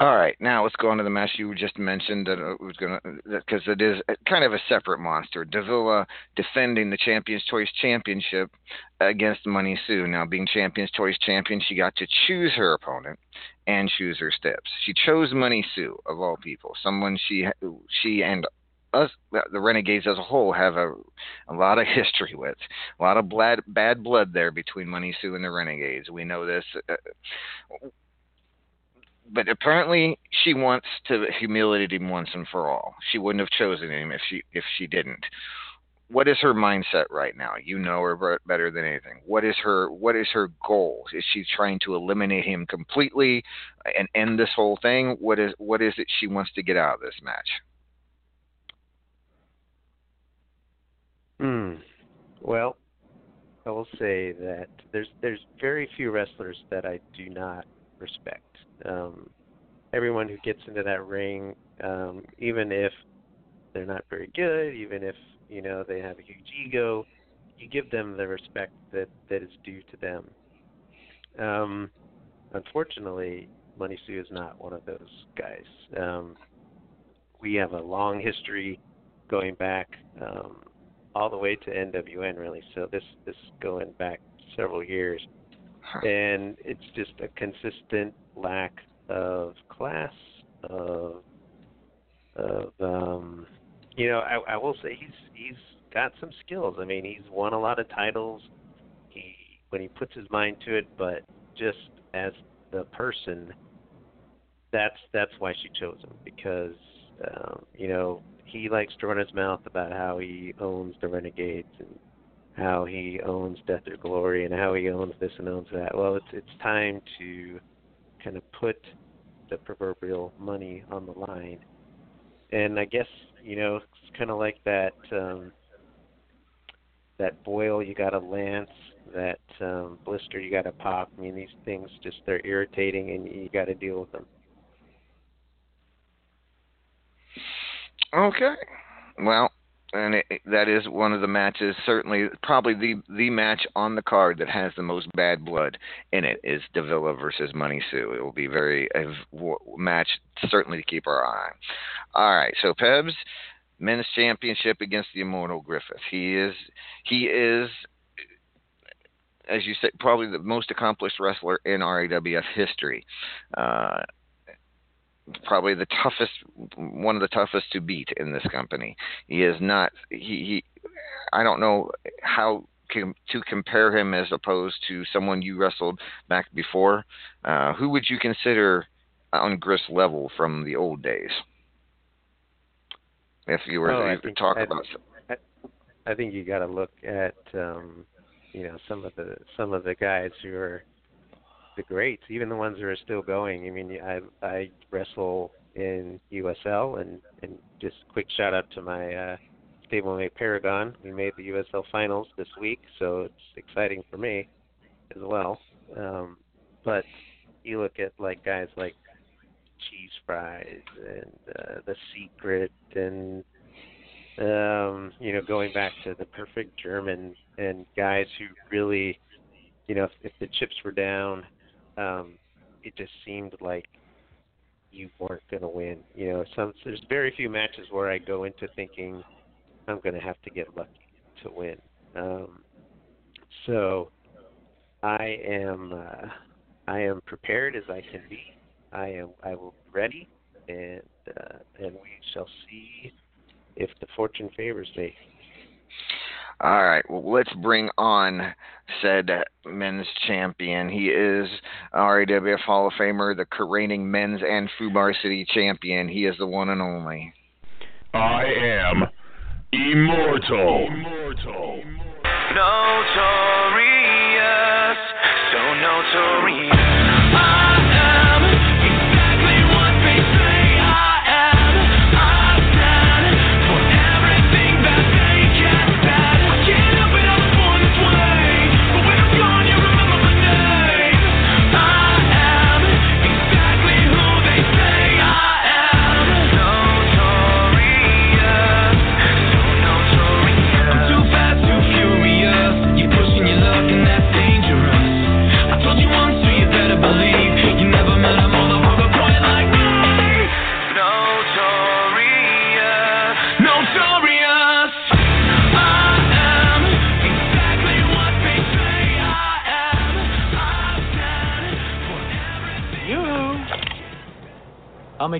All right, now let's go on to the match you just mentioned that it was gonna because it is kind of a separate monster. Davila defending the Champions Choice Championship against Money Sue. Now, being Champions Choice champion, she got to choose her opponent and choose her steps. She chose Money Sue of all people, someone she she and us the Renegades as a whole have a a lot of history with, a lot of bad bad blood there between Money Sue and the Renegades. We know this. Uh, but apparently she wants to humiliate him once and for all. She wouldn't have chosen him if she if she didn't. What is her mindset right now? You know her better than anything. What is her what is her goal? Is she trying to eliminate him completely and end this whole thing? What is what is it she wants to get out of this match? Hmm. Well, I will say that there's there's very few wrestlers that I do not respect. Um, everyone who gets into that ring, um, even if they're not very good, even if you know they have a huge ego, you give them the respect that that is due to them. Um, unfortunately, Money Sue is not one of those guys. Um, we have a long history going back um, all the way to NWN, really. So this this going back several years, and it's just a consistent lack of class of of um you know I, I will say he's he's got some skills. I mean he's won a lot of titles. He when he puts his mind to it, but just as the person, that's that's why she chose him because um, you know he likes to run his mouth about how he owns the Renegades and how he owns Death or Glory and how he owns this and owns that. Well, it's it's time to kind of put the proverbial money on the line. And I guess you know it's kind of like that um, that boil you got to lance, that um, blister you got to pop. I mean these things just they're irritating and you got to deal with them. Okay. Well, and it, that is one of the matches. Certainly, probably the the match on the card that has the most bad blood in it is Davila versus Money Sue. It will be very a match certainly to keep our eye. on. All right, so Pebs, men's championship against the Immortal Griffith. He is he is as you said, probably the most accomplished wrestler in RAWF history. Uh, probably the toughest, one of the toughest to beat in this company. He is not. He, he I don't know how to compare him as opposed to someone you wrestled back before. Uh, who would you consider on Griff's level from the old days? If you were oh, to think, talk I, about, I, I think you got to look at um, you know some of the some of the guys who are the greats, even the ones that are still going. I mean, I I wrestle in USL, and and just quick shout out to my uh, stablemate Paragon. We made the USL finals this week, so it's exciting for me as well. Um, but you look at like guys like Cheese Fries and uh, The Secret, and um, you know, going back to the Perfect German and guys who really, you know, if, if the chips were down um, it just seemed like you weren't going to win. You know, some there's very few matches where I go into thinking I'm going to have to get lucky to win. Um, so I am uh, I am prepared as I can be. I am I will be ready, and uh, and we shall see if the fortune favors me. All right, well, let's bring on said men's champion. He is RAWF Hall of Famer, the reigning men's and Fubar City champion. He is the one and only. I am immortal. Immortal. Notorious, so notorious.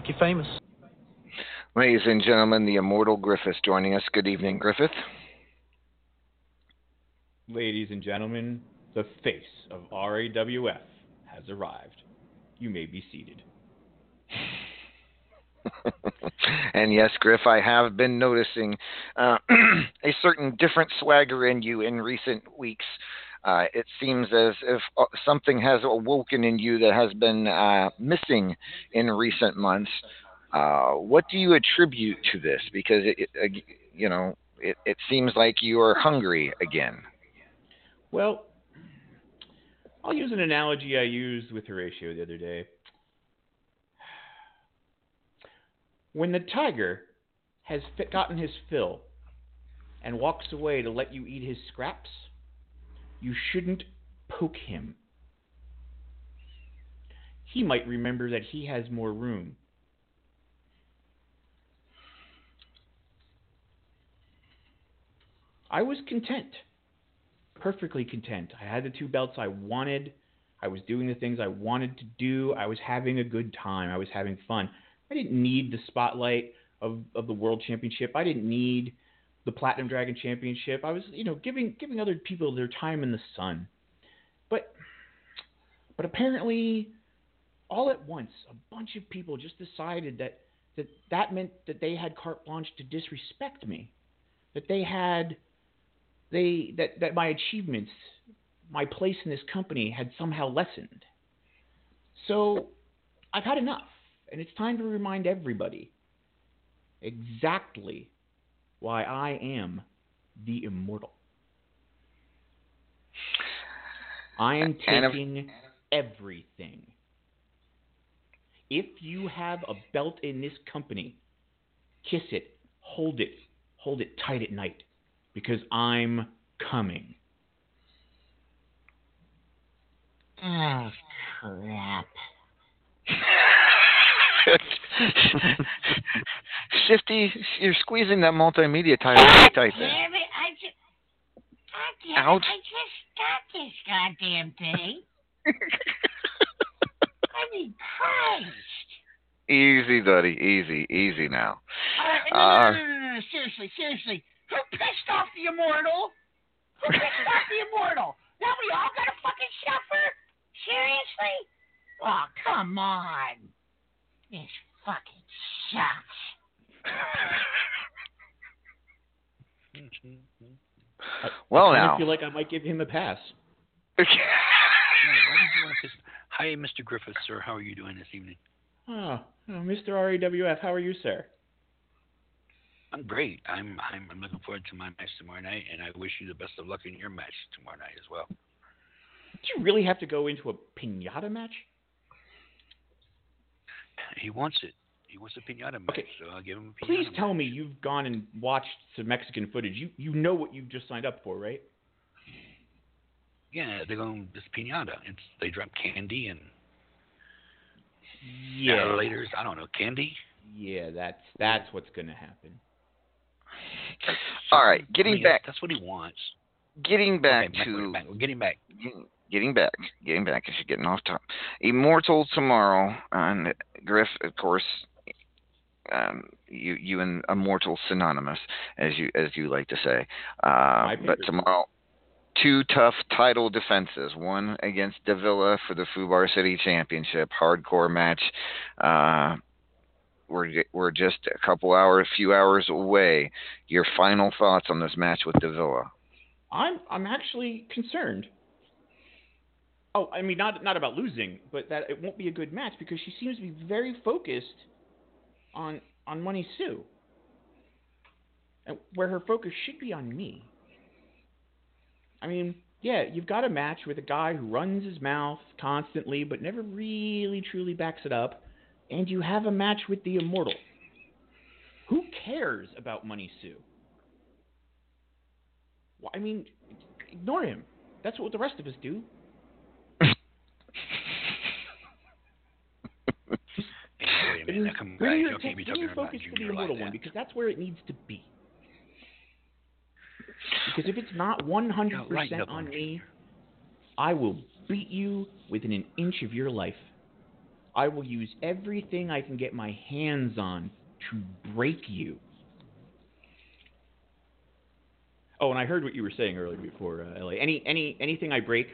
Make you famous. Ladies and gentlemen, the immortal Griffith joining us. Good evening, Griffith. Ladies and gentlemen, the face of RAWF has arrived. You may be seated. and yes, Griff, I have been noticing uh, a certain different swagger in you in recent weeks. Uh, it seems as if uh, something has awoken in you that has been uh, missing in recent months. Uh, what do you attribute to this? Because it, it you know, it, it seems like you are hungry again. Well, I'll use an analogy I used with Horatio the other day. When the tiger has gotten his fill and walks away to let you eat his scraps, you shouldn't poke him. He might remember that he has more room. I was content, perfectly content. I had the two belts I wanted. I was doing the things I wanted to do. I was having a good time. I was having fun. I didn't need the spotlight of, of the world championship. I didn't need the Platinum Dragon Championship. I was, you know, giving giving other people their time in the sun. But but apparently all at once a bunch of people just decided that that that meant that they had carte blanche to disrespect me. That they had they that that my achievements, my place in this company had somehow lessened. So I've had enough, and it's time to remind everybody exactly why I am the immortal. I am taking everything. If you have a belt in this company, kiss it, hold it, hold it tight at night, because I'm coming. Oh, crap. Shifty, you're squeezing that multimedia title pretty tight. Damn it, I just. God damn Ouch. it, I just got this goddamn thing. I mean, Christ. Easy, buddy. Easy, easy now. Uh, no, Uh, no, no, no, no, no, seriously, seriously. Who pissed off the immortal? Who pissed off the immortal? Now we all gotta fucking suffer? Seriously? Oh, come on. This fucking sucks. Well, now. I feel like I might give him a pass. Yeah, why did you want to piss- Hi, Mr. Griffith, sir. How are you doing this evening? Oh, oh, Mr. RAWF, how are you, sir? I'm great. I'm, I'm I'm looking forward to my match tomorrow night, and I wish you the best of luck in your match tomorrow night as well. Do you really have to go into a pinata match? He wants it. He wants a pinata match, Okay. so I'll give him a pinata. Please match. tell me you've gone and watched some Mexican footage. You you know what you've just signed up for, right? Yeah, they're going this pinata. It's they drop candy and Yeah. laters. I don't know candy. Yeah, that's that's what's gonna happen. All right, I getting mean, back, That's what he wants. getting back Okay, back, to back. We're getting back. Getting- back, getting back. If you're getting off top, Immortal tomorrow, and Griff, of course. Um, you you and Immortal synonymous, as you as you like to say. Uh, but tomorrow, two tough title defenses. One against Davila for the Fubar City Championship, hardcore match. Uh, we're we're just a couple hours, a few hours away. Your final thoughts on this match with Davila? I'm I'm actually concerned. Oh, I mean not not about losing, but that it won't be a good match because she seems to be very focused on on Money Sue. And where her focus should be on me. I mean, yeah, you've got a match with a guy who runs his mouth constantly but never really truly backs it up, and you have a match with the Immortal. Who cares about Money Sue? Well, I mean, ignore him. That's what the rest of us do. Hey, wait a minute. Bring- Now, come bring back. your, You atten- can't be bring your focus to the Junior like Immortal one because that's where it needs to be. Because if it's not 100% Yeah, on me, I will beat you within an inch of your life. I will use everything I can get my hands on to break you. Oh, and I heard what you were saying earlier before, uh, Ellie. Any any anything I break,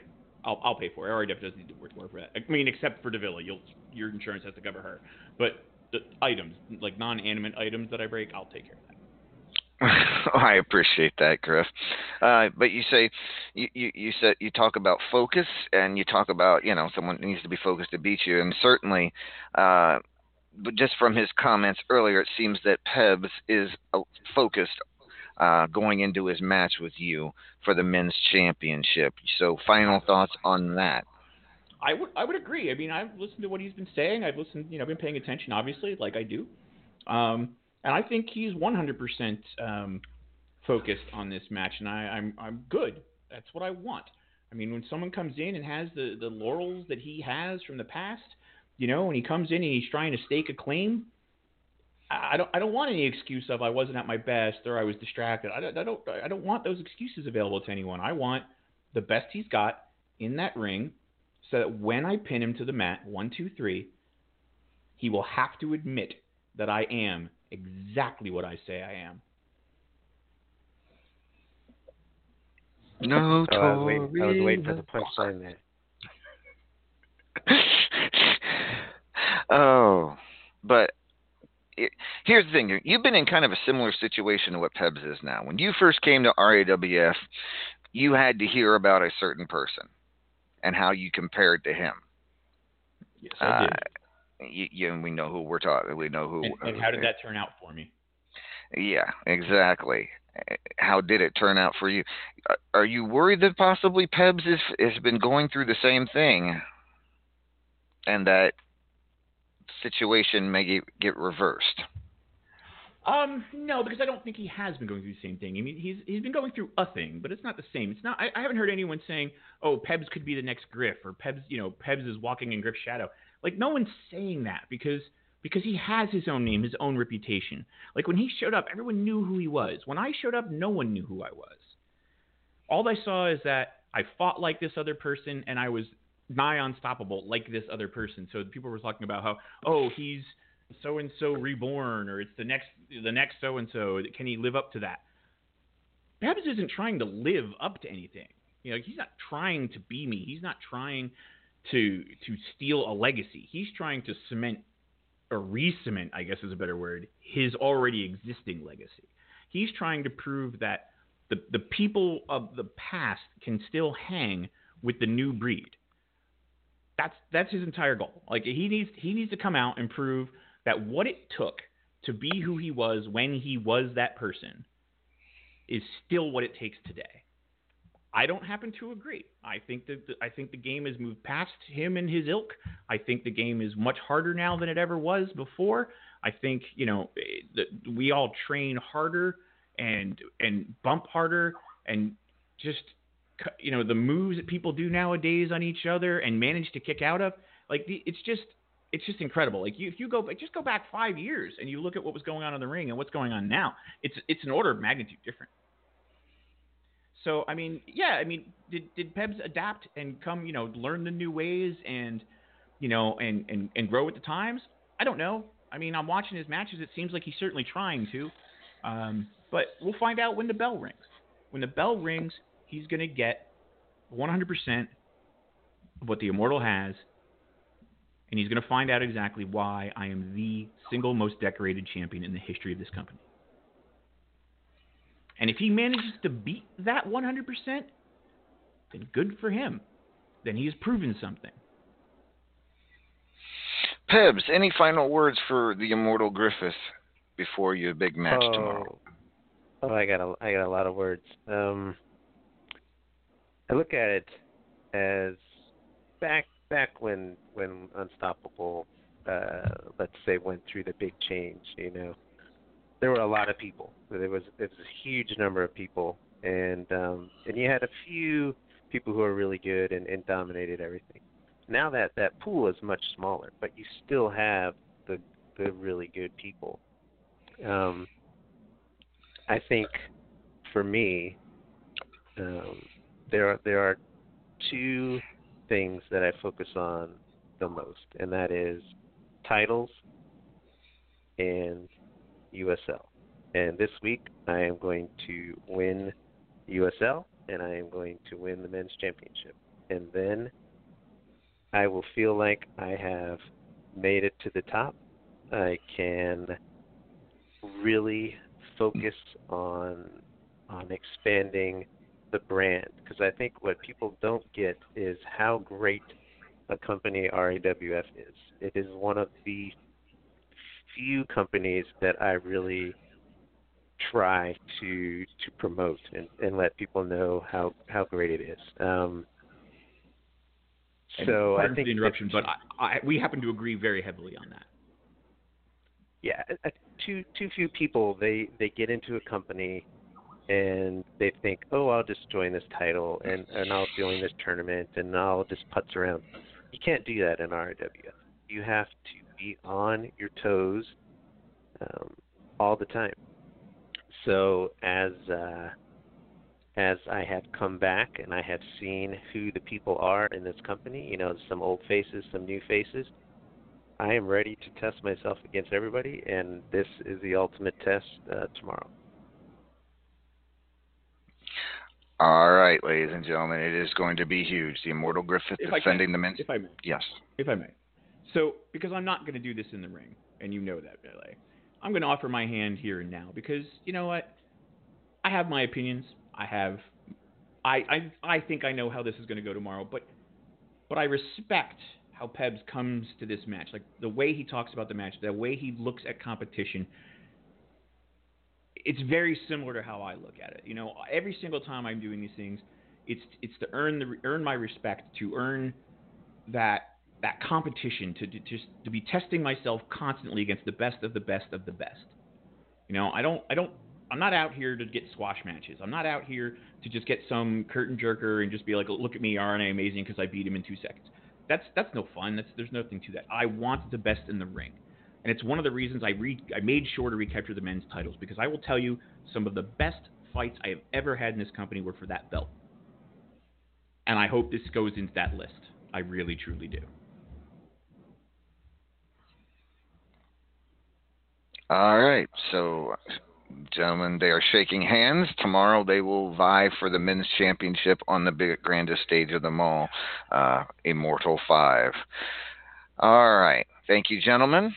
I'll I'll pay for. it. Doesn't need to work more for that. I mean, except for Davila, you'll your insurance has to cover her. But the items, like non-animate items that I break, I'll take care of that. I appreciate that, Griff. Uh, but you say you, you you said you talk about focus and you talk about you know someone needs to be focused to beat you, and certainly, uh, just from his comments earlier, it seems that Pebs is uh, focused uh, going into his match with you for the men's championship. So, final thoughts on that? I would I would agree. I mean, I've listened to what he's been saying. I've listened, you know, I've been paying attention, obviously, like I do. Um, and I think he's 100% um, focused on this match, and I, I'm I'm good. That's what I want. I mean, when someone comes in and has the the laurels that he has from the past, you know, when he comes in and he's trying to stake a claim, I don't I don't want any excuse of I wasn't at my best or I was distracted. I don't I don't I don't want those excuses available to anyone. I want the best he's got in that ring, so that when I pin him to the mat, one two three, he will have to admit that I am exactly what I say I am. No, Oh, I was waiting, I was waiting for the punchline there. Oh, but it, here's the thing: you've been in kind of a similar situation to what Pebs is now. When you first came to RAWF, you had to hear about a certain person and how you compared to him. Yes, I did. Uh, you, you, and we know who we're talking. We know who. and, and how did that turn out for me? Yeah, exactly. How did it turn out for you? Are- Are you worried that possibly Pebs is, has been going through the same thing, and that situation may get, get reversed? Um, no, because I don't think he has been going through the same thing. I mean, he's he's been going through a thing, but it's not the same. It's not. I, I haven't heard anyone saying, "Oh, Pebs could be the next Griff," or "Pebs, you know, Pebs is walking in Griff's shadow." Like no one's saying that because because he has his own name, his own reputation. Like when he showed up, everyone knew who he was. When I showed up, no one knew who I was. All I saw is that I fought like this other person and I was nigh unstoppable like this other person. So people were talking about how, oh, he's so and so reborn, or it's the next the next so and so. Can he live up to that? Pebs isn't trying to live up to anything. You know, he's not trying to be me. He's not trying to to steal a legacy. He's trying to cement or re-cement, I guess is a better word, his already existing legacy. He's trying to prove that the the people of the past can still hang with the new breed. That's that's his entire goal. Like he needs he needs to come out and prove that what it took to be who he was when he was that person is still what it takes today. I don't happen to agree. I think that the, I think the game has moved past him and his ilk. I think the game is much harder now than it ever was before. I think you know that we all train harder and and bump harder and just you know the moves that people do nowadays on each other and manage to kick out of like the, it's just it's just incredible. Like you, if you go just go back five years and you look at what was going on in the ring and what's going on now, it's it's an order of magnitude different. So I mean, yeah, I mean, did did Pebs adapt and come, you know, learn the new ways and you know and and and grow with the times? I don't know. I mean, I'm watching his matches. It seems like he's certainly trying to, um, but we'll find out when the bell rings. When the bell rings, he's to get 100% of what the Immortal has, and he's going to find out exactly why I am the single most decorated champion in the history of this company. And if he manages to beat that 100%, then good for him. Then he has proven something. Pebs, any final words for the immortal Griffith before your big match oh, tomorrow? Oh, I got a I got a lot of words. Um, I look at it as back back when when Unstoppable, uh, let's say, went through the big change. You know, there were a lot of people. There was there was a huge number of people, and um, and you had a few people who are really good and, and dominated everything. Now that that pool is much smaller, but you still have the the really good people. Um, I think for me, um, there are there are two things that I focus on the most, and that is titles and USL. And this week, I am going to win USL, and I am going to win the men's championship. And then I will feel like I have made it to the top. I can really focus on on expanding the brand because I think what people don't get is how great a company RAWF is. It is one of the few companies that I really try to to promote and, and let people know how how great it is. Um, so I think the interruption, that- but I, I, we happen to agree very heavily on that. yeah, uh, uh, too too few people they they get into a company and they think, oh, I'll just join this title and and I'll join this tournament and I'll just putz around. You can't do that in RWF. You have to be on your toes um, all the time. So as uh, as I have come back and I have seen who the people are in this company, you know, some old faces, some new faces. I am ready to test myself against everybody, and this is the ultimate test uh, tomorrow. All right, ladies and gentlemen, it is going to be huge. The Immortal Griffith If defending the men's. If I may. Yes. If I may. So, because I'm not going to do this in the ring, and you know that, LA, I'm going to offer my hand here and now because you know what? I have my opinions. I have, I I I think I know how this is going to go tomorrow, but but I respect how Pebs comes to this match, like the way he talks about the match, the way he looks at competition. It's very similar to how I look at it. You know, every single time I'm doing these things, it's it's to earn the earn my respect, to earn that that competition, to, to just to be testing myself constantly against the best of the best of the best. You know, I don't I don't I'm not out here to get squash matches. I'm not out here to just get some curtain jerker and just be like, look at me, aren't I amazing because I beat him in two seconds. That's that's no fun. That's there's nothing to that. I want the best in the ring, and it's one of the reasons I re I made sure to recapture the men's titles because I will tell you some of the best fights I have ever had in this company were for that belt, and I hope this goes into that list. I really truly do. All right. So, gentlemen, they are shaking hands. Tomorrow they will vie for the men's championship on the big, grandest stage of them all, uh, Immortal 5. All right. Thank you, gentlemen.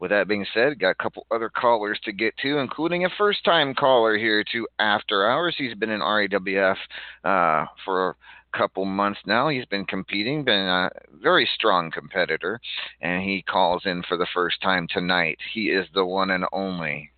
With that being said, got a couple other callers to get to, including a first time caller here to After Hours. He's been in RAWF uh, for a couple months now. He's been competing, been a very strong competitor, and he calls in for the first time tonight. He is the one and only.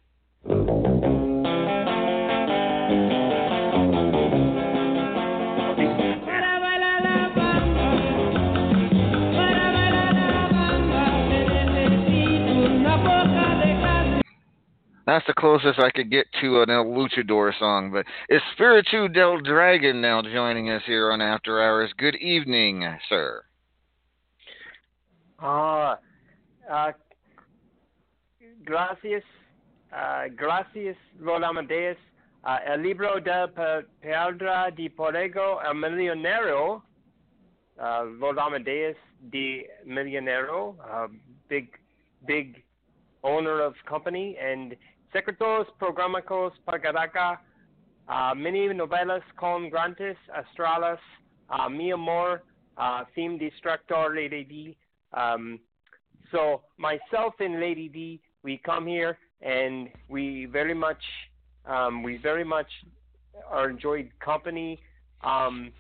That's the closest I could get to an El Luchador song, but Espiritu del Dragon now joining us here on After Hours. Good evening, sir. Ah, uh, gracias, uh, gracias, Lord Amadeus. Uh, el libro de Pe- Pedra de Porrego, el millonero, uh, Lord Amadeus de Millonero, uh, big, big owner of company, and Secretos Programacos Pagadaca, uh, many novelas con grandes astrales, uh, Mi Amor, uh, Femme Destructor, Lady D. Um, so myself and Lady D, we come here and we very much, um, we very much are enjoyed company. Um,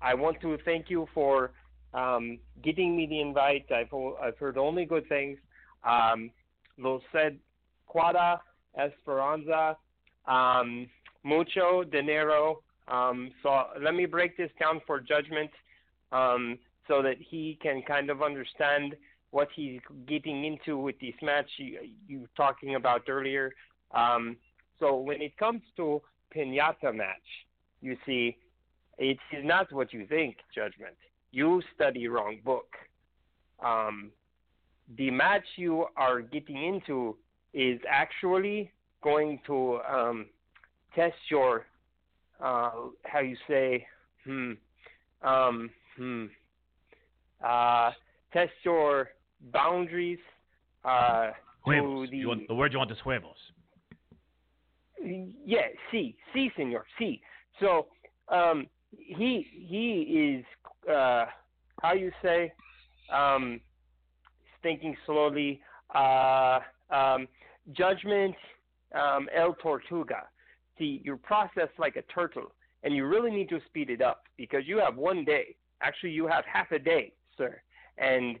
I want to thank you for um, getting me the invite. I've I've heard only good things. Um, lo said Quada Esperanza, um, mucho dinero. Um, so let me break this down for judgment um, so that he can kind of understand what he's getting into with this match you, you talking about earlier. Um, so when it comes to pinata match, you see, it is not what you think, judgment. You study wrong book. Um, the match you are getting into is actually going to um, test your uh, how you say hmm um, hmm uh, test your boundaries. Uh, to the You want, the word you want is huevos. yeah, sí, sí, señor, sí. So um, he he is uh, how you say um, thinking slowly. Uh, um, judgment, um, el tortuga. See, you're processed like a turtle, and you really need to speed it up because you have one day. Actually, you have half a day, sir, and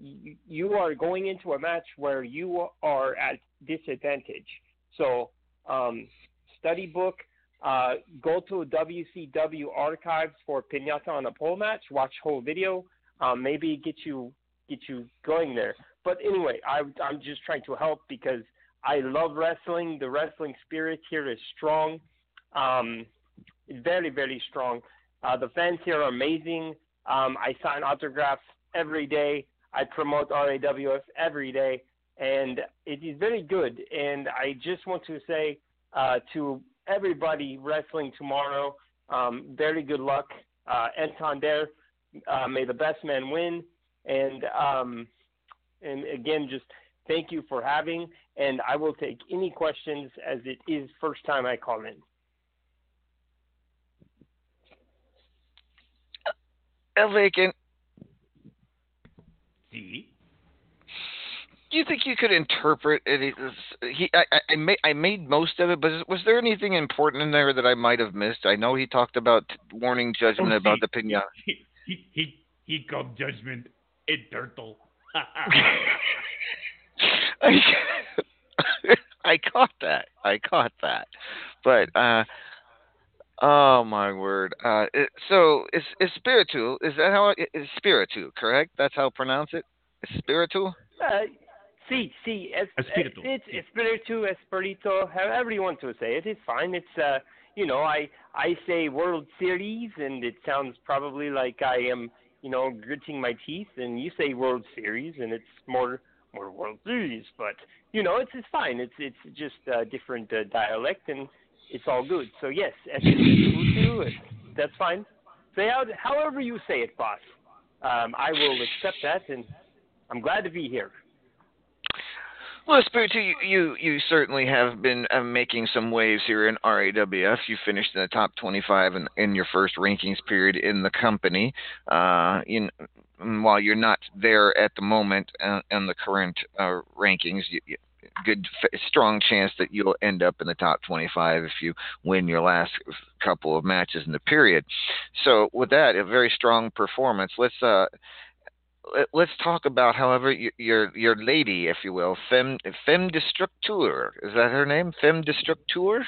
you, you are going into a match where you are at disadvantage. So, um, study book. Uh, go to WCW archives for Pinata on a pole match. Watch whole video. Um, maybe get you get you going there. But anyway, I, I'm just trying to help because I love wrestling. The wrestling spirit here is strong, um, very very strong. Uh, the fans here are amazing. Um, I sign autographs every day. I promote RAWF every day, and it is very good. And I just want to say uh, to everybody wrestling tomorrow, um, very good luck. Uh, Anton Dare, uh, may the best man win. And um, and again, just thank you for having. And I will take any questions as it is first time I call in. El Vacant, See? do you think you could interpret it? He, I, I, I made, I made most of it, but was there anything important in there that I might have missed? I know he talked about warning judgment Oh, about see. the pinata. He he he, he called judgment a turtle. I, I caught that. I caught that. But uh oh my word. Uh it, so it's is spiritual is that how it is spiritual, correct? That's how I pronounce it? Spiritual? Uh, see, sí, es, Espíritu. it's espiritu, espirito, however you want to say it. It's fine. It's uh, you know, I I say World Series, and it sounds probably like I am, you know, gritting my teeth, and you say World Series, and it's more more World Series, but you know, it's it's fine. It's it's just a different uh, dialect, and it's all good. So yes, that's fine. Say out however you say it, boss. Um, I will accept that, and I'm glad to be here. Well, Spiritu, you, you you certainly have been uh, making some waves here in RAWF. You finished in the top 25 in, in your first rankings period in the company. Uh, in, while you're not there at the moment uh, in the current uh, rankings, you, you, good, strong chance that you'll end up in the top 25 if you win your last couple of matches in the period. So, with that, a very strong performance. Let's uh, let's talk about, however, your your lady, if you will, Femme Femme Destructeur. Is that her name? Femme Destructeur. Is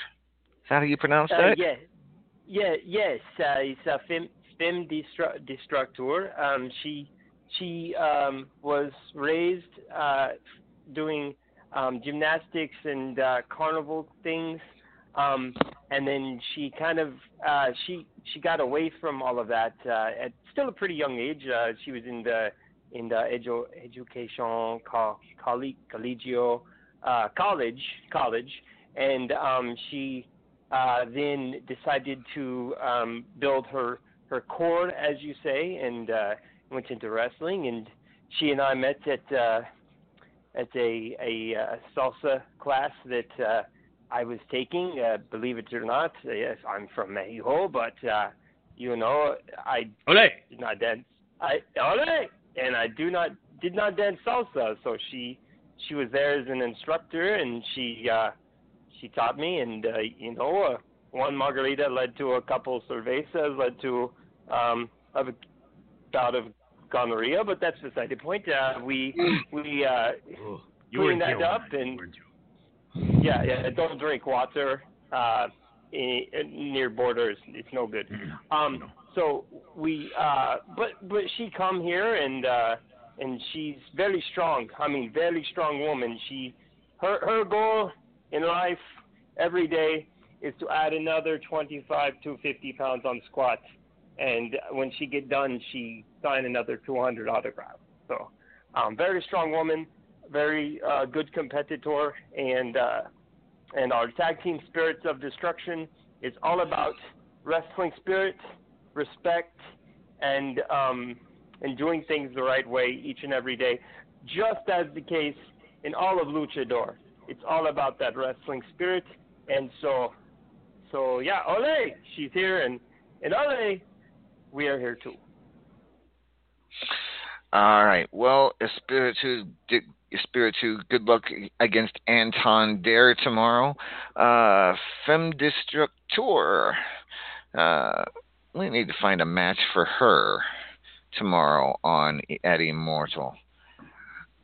that how you pronounce Uh, that? yeah, yeah, yes. Uh, it's a fem, fem destru- destructor. Um, she she um, was raised uh, doing um, gymnastics and uh, carnival things, um, and then she kind of uh, she she got away from all of that uh, at still a pretty young age. Uh, she was in the in the edu- education co- collegio uh, college college, and um, she uh, then decided to um, build her her core, as you say, and uh, went into wrestling. And she and I met at uh, at a a uh, salsa class that uh, I was taking. Uh, believe it or not, yes, I'm from Mexico, but uh, you know, I Ole. did not dance. I ole, and I do not did not dance salsa. So she she was there as an instructor, and she uh, she taught me, and uh, you know, uh, one margarita led to a couple cervezas, led to um, a bout of gonorrhea, but that's beside the point. Uh, we we uh, You were cleaned that here up, one night, and yeah, yeah, don't drink water uh, in, in, near borders. It's no good. Um, so we, uh, but but she come here and uh, and she's very strong. I mean, very strong woman. She, her her goal in life every day is to add another 25 to 50 pounds on squats And when she get done, she sign another 200 autographs. So, um, very strong woman, very uh, good competitor, and uh, and our tag team Spirits of Destruction is all about wrestling spirit, respect, and um, and doing things the right way each and every day, just as the case in all of Luchador. It's all about that wrestling spirit, and so, so yeah, Ole, she's here, and and Ole, we are here too. All right. Well, Espiritu, Espiritu, good luck against Anton Dare tomorrow. Uh, Femme Destructor. Uh, we need to find a match for her tomorrow on at Immortal.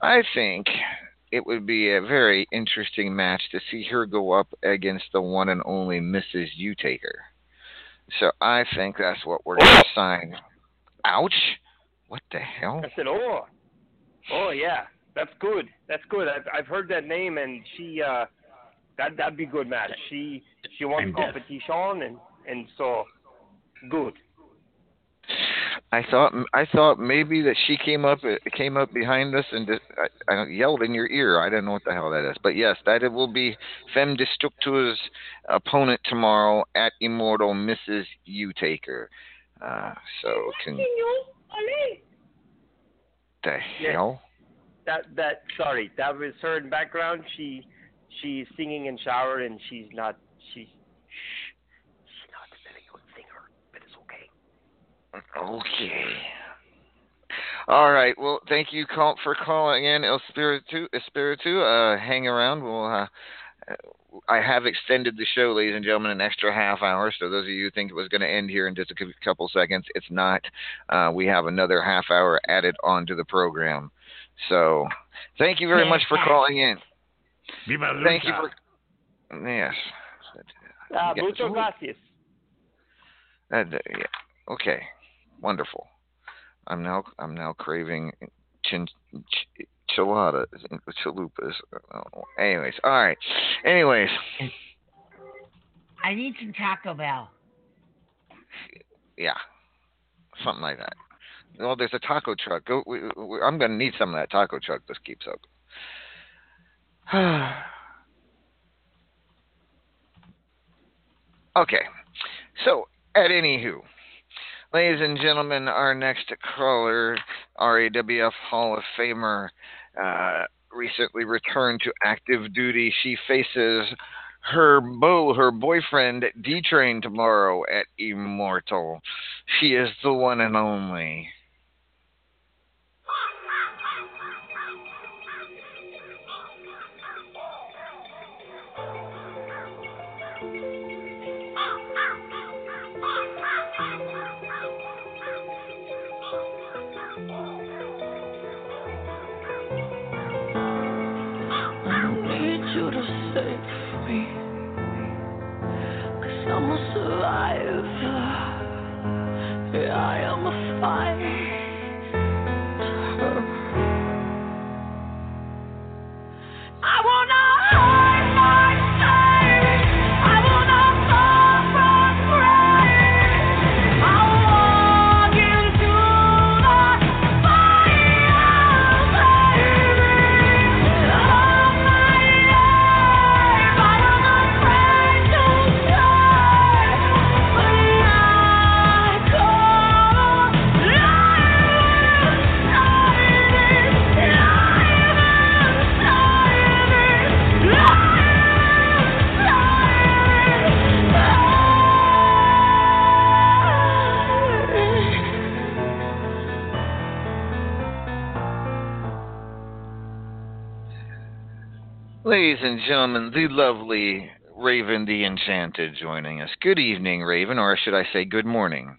I think it would be a very interesting match to see her go up against the one and only Mrs. U Taker. So I think that's what we're going to sign. Ouch! What the hell? I said, oh, oh yeah, that's good. That's good. I've I've heard that name, and she uh, that that'd be a good match. She she won And death. competition, and and so good. I thought I thought maybe that she came up came up behind us and just, I, I yelled in your ear. I don't know what the hell that is, but yes, that it will be Femme Destructor's opponent tomorrow at Immortal Mrs. U Taker. Uh, so can you the Yeah. hell? That that sorry, that was her in background. She she's singing in shower, and she's not she's Okay. All right. Well, thank you call, for calling in, El Spiritu. Espiritu. Uh, hang around. We'll. Uh, I have extended the show, ladies and gentlemen, an extra half hour. So those of you who think it was going to end here in just a couple seconds, it's not. Uh, we have another half hour added onto the program. So thank you very much for calling in. Thank you for. Yes. uh, muchas gracias. Uh, yeah. Okay. Wonderful. I'm now I'm now craving chin, ch- chiladas, chalupas. Anyways, all right. Anyways, I need some Taco Bell. yeah, something like that. Well, there's a taco truck. Go. We, we, I'm gonna need some of that taco truck. This keeps up. okay. So, at anywho, ladies and gentlemen, our next caller, RAWF Hall of Famer, uh, recently returned to active duty. She faces her beau, her boyfriend, D Train tomorrow at Immortal. She is the one and only. Gentlemen, the lovely Raven the Enchanted joining us. Good evening, Raven, or should I say good morning?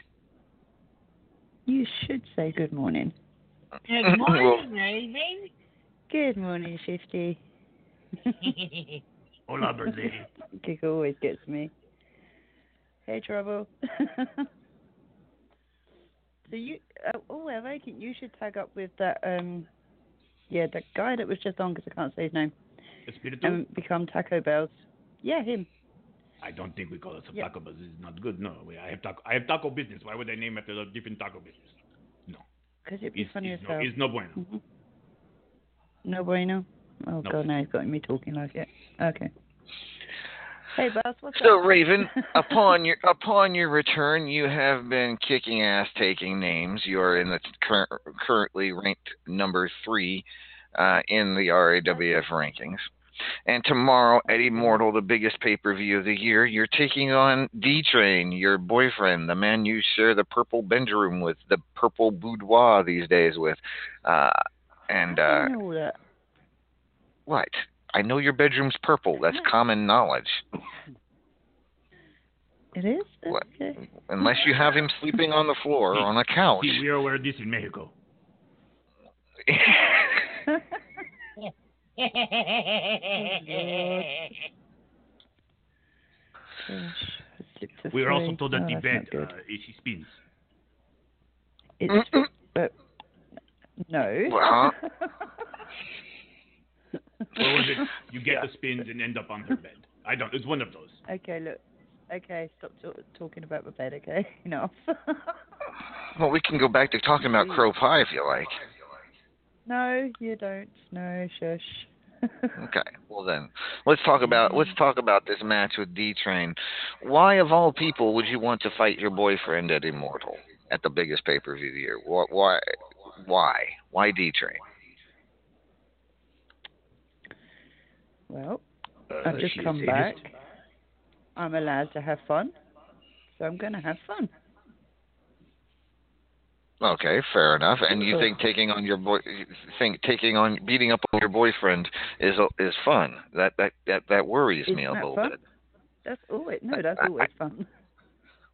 You should say good morning. Good morning, Raven. Good morning, Shifty. Hola, Birdie. Gig always gets me. Hey, Trouble. so you, uh, oh, I think you should tag up with that, um, yeah, that guy that was just on because I can't say his name. Espiritu? And become Taco Bells. Yeah, him. I don't think we call it Yeah. taco, but it's not good. No, we, I have taco. I have taco business. Why would I name after a different taco business? No. Because it'd be It's, funny it's, as no, hell. it's no bueno. Mhm. No bueno. Oh No. god, now he's got me talking like it. Okay. Hey, boss, what's up? So up? Raven, upon your upon your return, you have been kicking ass, taking names. You are in the cur- currently ranked number three uh, in the RAWF rankings. And tomorrow at Immortal, the biggest pay per view of the year, you're taking on D Train, your boyfriend, the man you share the purple bedroom with, the purple boudoir these days with. Uh, and uh, I know that. what? I know your bedroom's purple. That's common knowledge. It is? What? Okay. Unless you have him sleeping on the floor on a couch. We are aware of this in Mexico. We are also told that Oh, the that's bed not good. uh, she spins. It's, but no. Huh? Or was it you get the spins and end up on her bed? I don't. It's one of those. Okay, look. Okay, stop t- talking about my bed. Okay, enough. Well, we can go back to talking about crow pie if you like. No, you don't. No, shush. Okay. Well then, let's talk about let's talk about this match with D Train. Why of all people would you want to fight your boyfriend at Immortal at the biggest pay per view of the year? Why why why why D Train? Well, Uh, I've just come back. I'm allowed to have fun, so I'm going to have fun. Okay, fair enough. And you think taking on your boy think taking on beating up on your boyfriend is is fun? That that that that worries me a Isn't that little fun? bit. That's always no. That's always fun.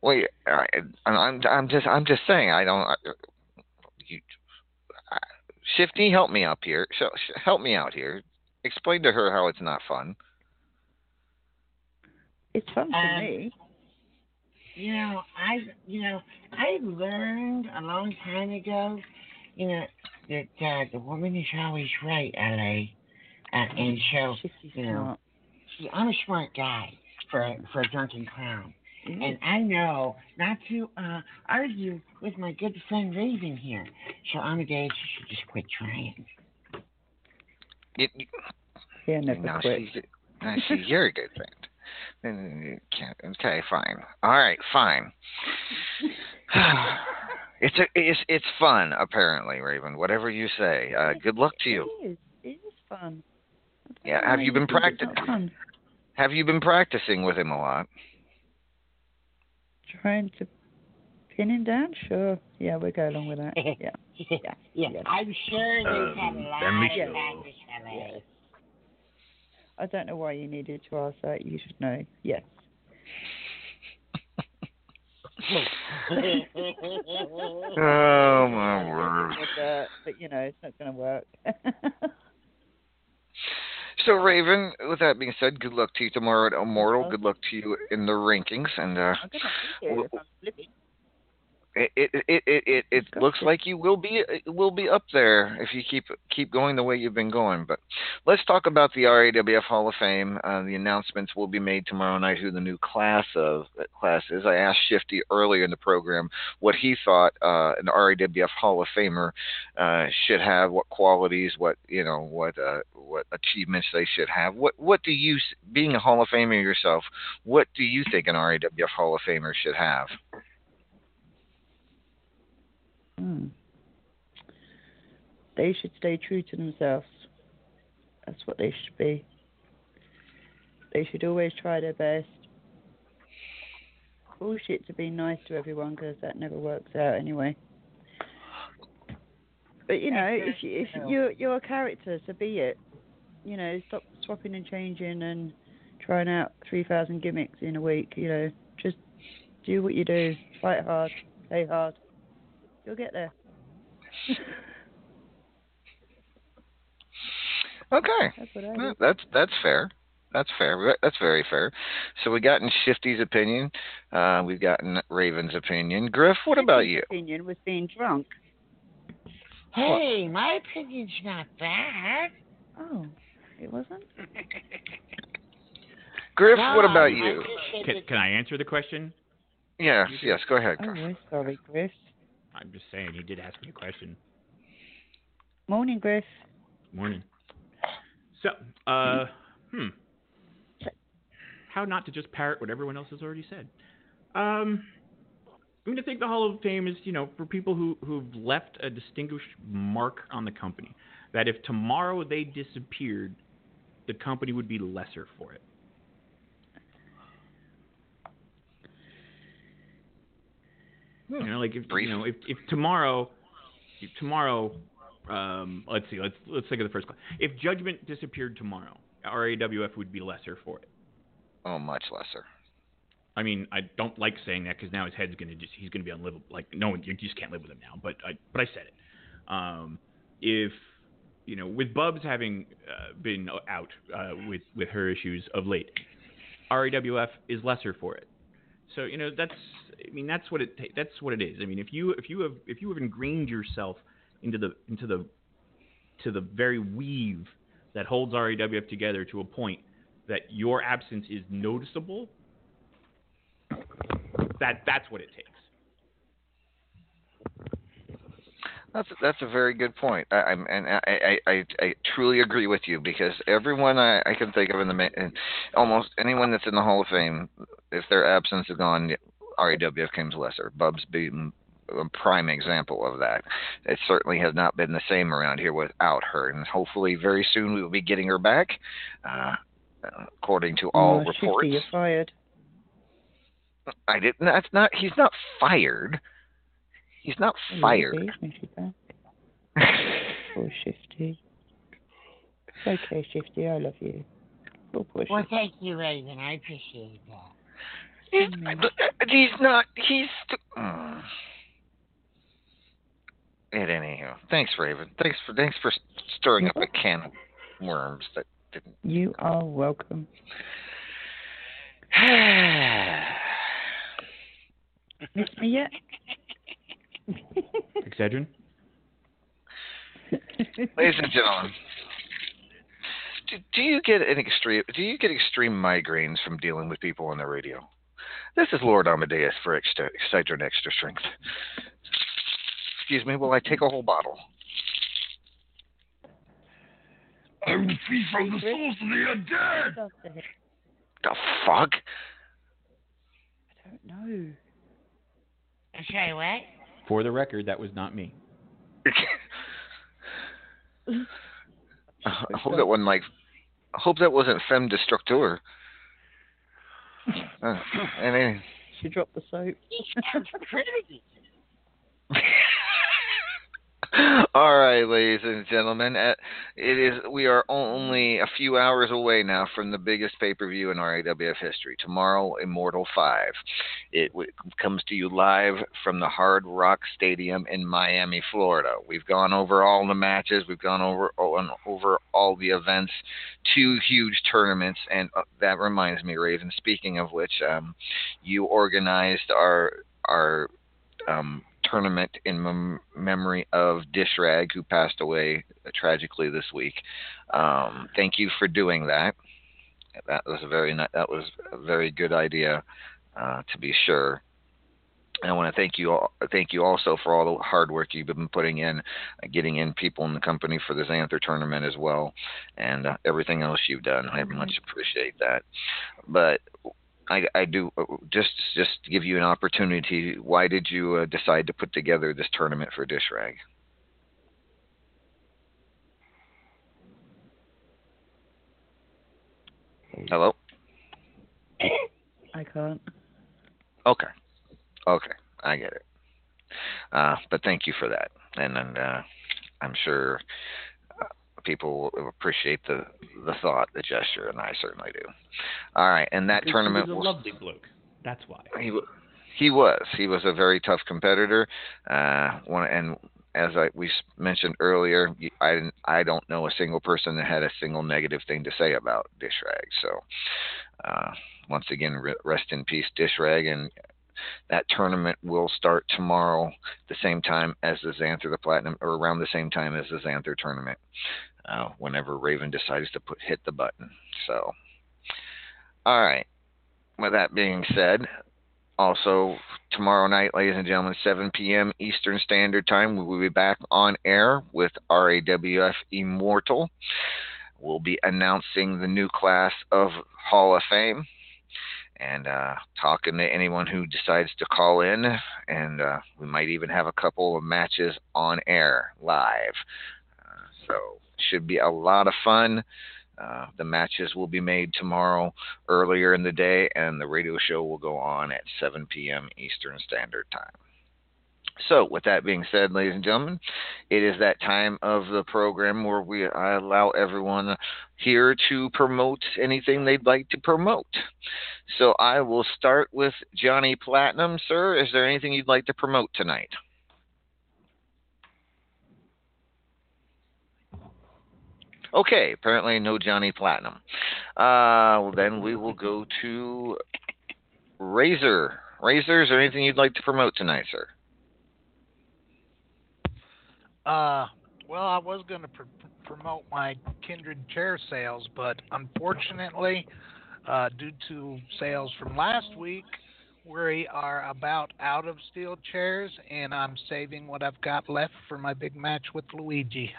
Well, I, I'm I'm just I'm just saying I don't. I, you, I, Shifty, help me up here. Sh- sh- help me out here. Explain to her how it's not fun. It's fun for Um, me. You know, I you know I learned a long time ago, you know, that uh, the woman is always right, La. Uh, and so you know, see, I'm a smart guy for for a drunken clown, and I know not to uh, argue with my good friend Raven here. So I'm of Amadeus, you should just quit trying. You, you, Yeah, never now quit. see, now see, you're a good friend. Then you can't. Okay, fine. All right, fine. it's a, it's it's fun apparently, Raven. Whatever you say. Uh, good luck to you. It is. It is fun. Yeah. Have you been practicing? Have you been practicing with him a lot? Trying to pin him down? Sure. Yeah, we'll go along with that. Yeah. yeah, yeah. I'm sure they've had a Um, lot family of show. practice, LA. I don't know why you needed to ask that. You should know. Yes. Oh my word. But, but you know, it's not going to work. So Raven, with that being said, good luck to you tomorrow at Immortal. Good luck to you in the rankings, and uh, it it it it, it, looks like you will be will be up there if you keep keep going the way you've been going. But let's talk about the RAWF Hall of Fame. Uh, the announcements will be made tomorrow night who the new class of class is. I asked Shifty earlier in the program what he thought uh, an RAWF Hall of Famer uh, should have, what qualities, what you know, what uh, what achievements they should have. What what do you, being a Hall of Famer yourself, what do you think an RAWF Hall of Famer should have? Hmm. They should stay true to themselves. That's what they should be. They should always try their best. Bullshit to be nice to everyone because that never works out anyway. But you know, if you if you're you're a character, so be it. You know, stop swapping and changing and trying out three thousand gimmicks in a week. You know, just do what you do. Fight hard, play hard. You'll get there. Okay. That's what I That's that's fair. That's fair. That's very fair. So we gotten Shifty's opinion. Uh, we've gotten Raven's opinion. Griff, what about you? Opinion was being drunk. Hey, my opinion's not bad. Oh, it wasn't. Griff, No, what about you? appreciate Can, can I answer the question? Yes, yes. Go ahead, Oh, Griff. we're sorry, Griff. I'm just saying he did ask me a question. Morning, Griff. Morning. So, uh, hmm. how not to just parrot what everyone else has already said. Um, I'm going to think the Hall of Fame is, you know, for people who who've left a distinguished mark on the company. That if tomorrow they disappeared, the company would be lesser for it. You know, like if you know, if, if tomorrow, if tomorrow, um, let's see, let's let's think of the first. cla- If Judgment disappeared tomorrow, RAWF would be lesser for it. Oh, much lesser. I mean, I don't like saying that because now his head's gonna just he's gonna be unlivable. Like no one, you just can't live with him now. But I but I said it. Um, if you know, with Bubs having uh, been out uh, with with her issues of late, RAWF is lesser for it. So you know that's I mean that's what it that's what it is. I mean if you if you have if you have ingrained yourself into the into the to the very weave that holds RAWF together to a point that your absence is noticeable, that that's what it takes. That's that's a very good point. I, I'm and I, I I I truly agree with you because everyone I, I can think of in the almost anyone that's in the Hall of Fame, if their absence is gone, RAWF comes lesser. Bubs being a prime example of that. It certainly has not been the same around here without her, and hopefully very soon we will be getting her back. Uh, according to all oh, Shifty, reports, you're fired. I didn't. That's not. He's not fired. He's not fired. you'll be when she's back. Poor Shifty. It's okay, Shifty. I love you. Poor, poor Well, thank you, Raven. I appreciate that. He's, he's not. He's. St- mm. At anyhow, thanks, Raven. Thanks for thanks for stirring up a can of worms that didn't. You are welcome. Miss me yet? Excedrin? Ladies and gentlemen, do, do you get an extreme? Do you get extreme migraines from dealing with people on the radio? This is Lord Amadeus for extra, Excedrin Extra Strength. Excuse me, will I take a whole bottle? I will feed from the souls of the undead. The fuck? No. I'm sorry, what? For the record, that was not me. I hope that wasn't like. I hope that wasn't Femme Destructor. Uh, and then, She dropped the soap. pretty. all right, ladies and gentlemen, it is. We are only a few hours away now from the biggest pay per view in RAWF history. Tomorrow, Immortal Five. It comes to you live from the Hard Rock Stadium in Miami, Florida. We've gone over all the matches. We've gone over over all the events. Two huge tournaments, and uh, that reminds me, Raven. Speaking of which, um, you organized our our um, tournament in mem- memory of Dishrag, who passed away tragically this week. Um, thank you for doing that. That was a very ni- that was a very good idea, uh, to be sure. And I want to thank you all, thank you also for all the hard work you've been putting in, uh, getting in people in the company for the Xanther tournament as well, and uh, everything else you've done. I much appreciate that. But I, I do uh, just just to give you an opportunity. Why did you uh, decide to put together this tournament for Dishrag? Hello. I can't. Okay. Okay, I get it. Uh, but thank you for that, and and uh, I'm sure people will appreciate the the thought, the gesture, and I certainly do. All right, and that Because tournament He was a lovely bloke. That's why. he he was he was a very tough competitor. Uh, one and as I we mentioned earlier, I didn't, I don't know a single person that had a single negative thing to say about Dishrag. So uh, once again, rest in peace, Dishrag, and that tournament will start tomorrow, the same time as the Xanther the Platinum, or around the same time as the Xanther tournament. Uh, whenever Raven decides to put hit the button. So, all right. With that being said, also tomorrow night, ladies and gentlemen, 7 p.m. Eastern Standard Time, we will be back on air with RAWF Immortal. We'll be announcing the new class of Hall of Fame. and uh, talking to anyone who decides to call in. And uh, we might even have a couple of matches on air live. Uh, so should be a lot of fun. Uh, the matches will be made tomorrow earlier in the day, and the radio show will go on at 7 p.m. Eastern Standard Time. So, with that being said, ladies and gentlemen, it is that time of the program where we I allow everyone here to promote anything they'd like to promote. So, I will start with Johnny Platinum, sir. Is there anything you'd like to promote tonight? Okay, apparently no Johnny Platinum. Uh, well, then we will go to Razor. Razor, is there anything you'd like to promote tonight, sir? Uh, well, I was going to pr- promote my Kindred chair sales, but unfortunately, uh, due to sales from last week, we are about out of steel chairs, and I'm saving what I've got left for my big match with Luigi.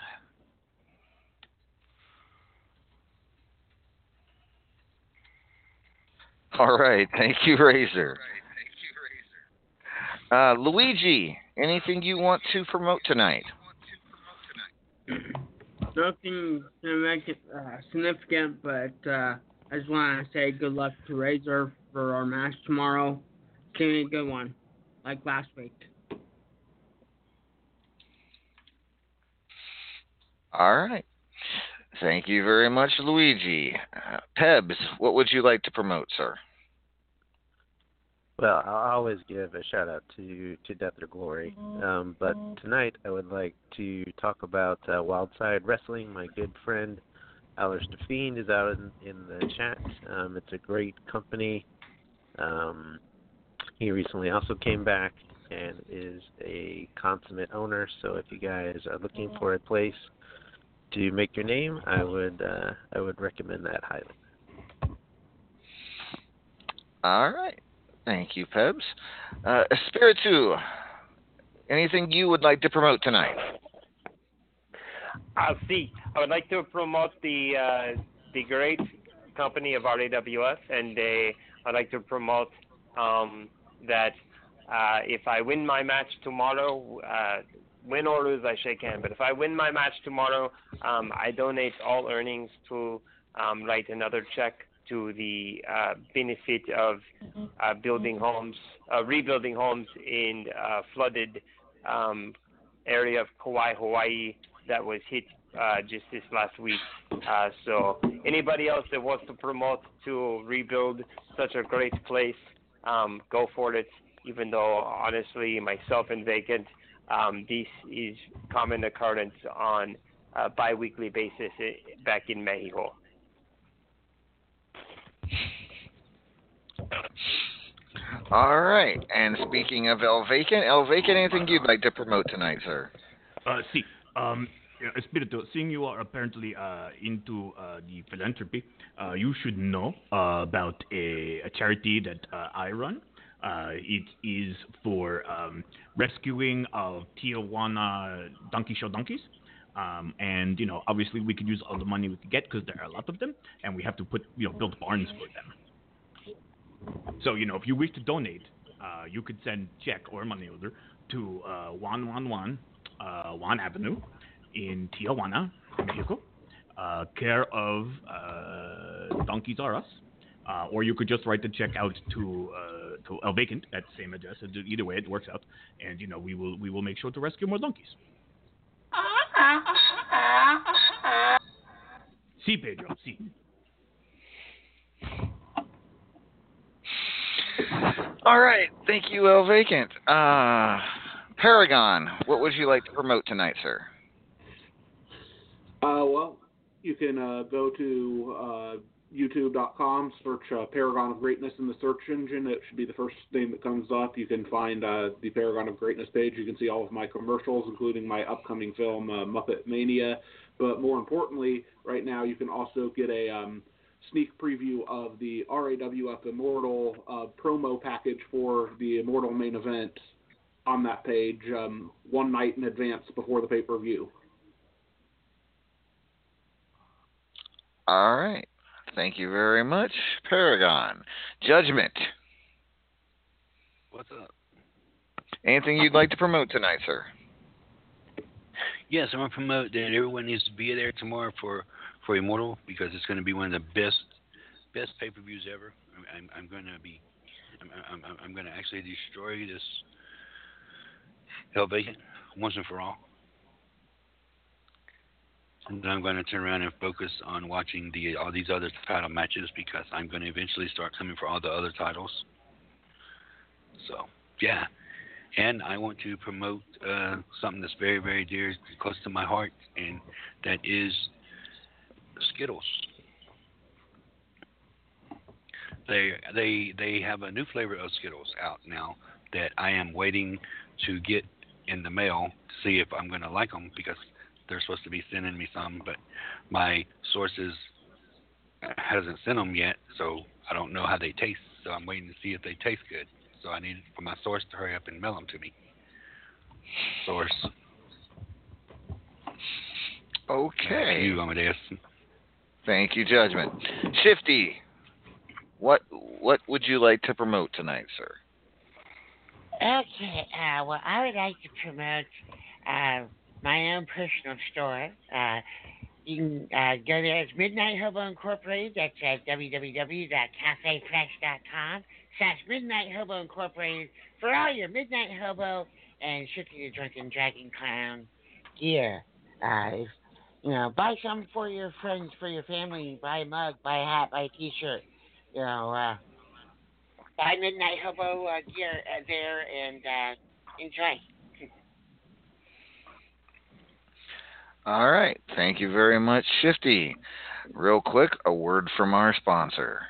All right, thank you, Razor. Uh, Luigi, anything you want to promote tonight? Nothing significant, uh, significant but uh, I just want to say good luck to Razor for our match tomorrow. It's gonna be a good one, like last week. All right. Thank you very much, Luigi. Uh, Pebs, what would you like to promote, sir? Well, I'll always give a shout out to to Death or Glory, um, but tonight I would like to talk about uh, Wildside Wrestling. My good friend Alistair Fiend is out in, in the chat. Um, it's a great company. Um, he recently also came back and is a consummate owner. So if you guys are looking for a place to make your name, I would uh, I would recommend that highly. All right. Thank you, Pebs. Uh, Espiritu, anything you would like to promote tonight? I'll see. I would like to promote the uh, the great company of RAWF, and uh, I'd like to promote um, that uh, if I win my match tomorrow, uh, win or lose, I shake hand. But if I win my match tomorrow, um, I donate all earnings to um, write another check to the uh, benefit of uh, building homes, uh, rebuilding homes in uh, flooded um, area of Kauai, Hawaii that was hit uh, just this last week. Uh, so anybody else that wants to promote to rebuild such a great place, um, go for it. Even though honestly, myself and Vacant, um, this is common occurrence on a biweekly basis eh, back in Mexico. All right. And speaking of El Vacant, El Vacant, anything you'd like to promote tonight, sir? Uh, see, um, yeah, Espiritu, seeing you are apparently uh, into uh, the philanthropy, uh, you should know uh, about a, a charity that uh, I run. Uh, it is for um, rescuing of Tijuana donkey show donkeys. Um, and you know, obviously, we could use all the money we could get because there are a lot of them, and we have to put you know build barns for them. So you know, if you wish to donate, uh, you could send check or money order to uh, 111 uh, Juan Avenue in Tijuana, Mexico, uh, care of uh, Donkeys R Us. Uh, or you could just write the check out to uh, to El Vacant at the same address. Either way, it works out, and you know we will we will make sure to rescue more donkeys. See, Pedro, see. All right. Thank you, El Vacant. Uh, Paragon, what would you like to promote tonight, sir? Uh, well, you can uh, go to uh, youtube.com, search uh, Paragon of Greatness in the search engine. It should be the first thing that comes up. You can find uh, the Paragon of Greatness page. You can see all of my commercials, including my upcoming film, uh, Muppet Mania. But more importantly, right now you can also get a um, sneak preview of the RAWF Immortal uh, promo package for the Immortal main event on that page um, one night in advance before the pay per view. All right. Thank you very much, Paragon. Judgment. What's up? Anything you'd like to promote tonight, sir? Yes, I want to promote that everyone needs to be there tomorrow for for Immortal because it's going to be one of the best best pay per views ever. I'm, I'm going to be I'm, I'm, I'm going to actually destroy this Hell Vacant once and for all. And then I'm going to turn around and focus on watching the all these other title matches because I'm going to eventually start coming for all the other titles. So yeah, and I want to promote uh, something that's very very dear, close to my heart, and that is Skittles. They they they have a new flavor of Skittles out now that I am waiting to get in the mail to see if I'm going to like them because they're supposed to be sending me some, but my sources hasn't sent them yet, so I don't know how they taste. So I'm waiting to see if they taste good. So I need for my source to hurry up and mail them to me. Source. Okay. You, Amadeus. Thank you, Judgment. Shifty. What what would you like to promote tonight, sir? Okay, uh, well, I would like to promote uh, my own personal store. Uh, you can uh, go there. It's Midnight Hobo Incorporated. That's at www.cafepress.com slash Midnight Hobo Incorporated for all your Midnight Hobo and Shifty the Drunken Dragon Clown gear. Uh, if, you know, buy some for your friends, for your family. Buy a mug, buy a hat, buy a T-shirt. You know, uh, buy Midnight Hobo uh, gear uh, there and uh, enjoy. All right. Thank you very much, Shifty. Real quick, a word from our sponsor.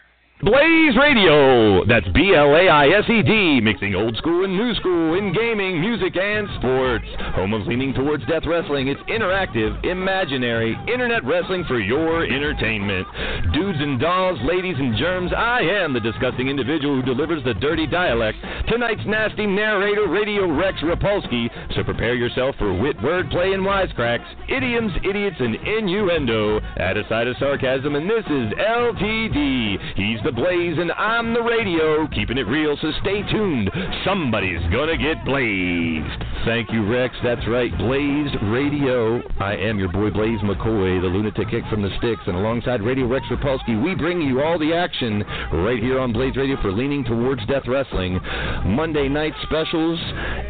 Blaze Radio. That's B L A I S E D, mixing old school and new school in gaming, music, and sports. Home of leaning towards death wrestling. It's interactive, imaginary, internet wrestling for your entertainment. Dudes and dolls, ladies and germs, I am the disgusting individual who delivers the dirty dialect. Tonight's nasty narrator, Radio Rex Rapolsky. So prepare yourself for wit, wordplay, and wisecracks, idioms, idiots, and innuendo. Add a side of sarcasm, and this is LTD. He's the Blaze, and I'm the radio, keeping it real, so stay tuned. Somebody's gonna get blazed. Thank you, Rex. That's right, Blazed Radio. I am your boy Blaze McCoy, the lunatic kick from the sticks, and alongside Radio Rex Rapolsky, we bring you all the action right here on Blaze Radio for Leaning Towards Death Wrestling. Monday night specials,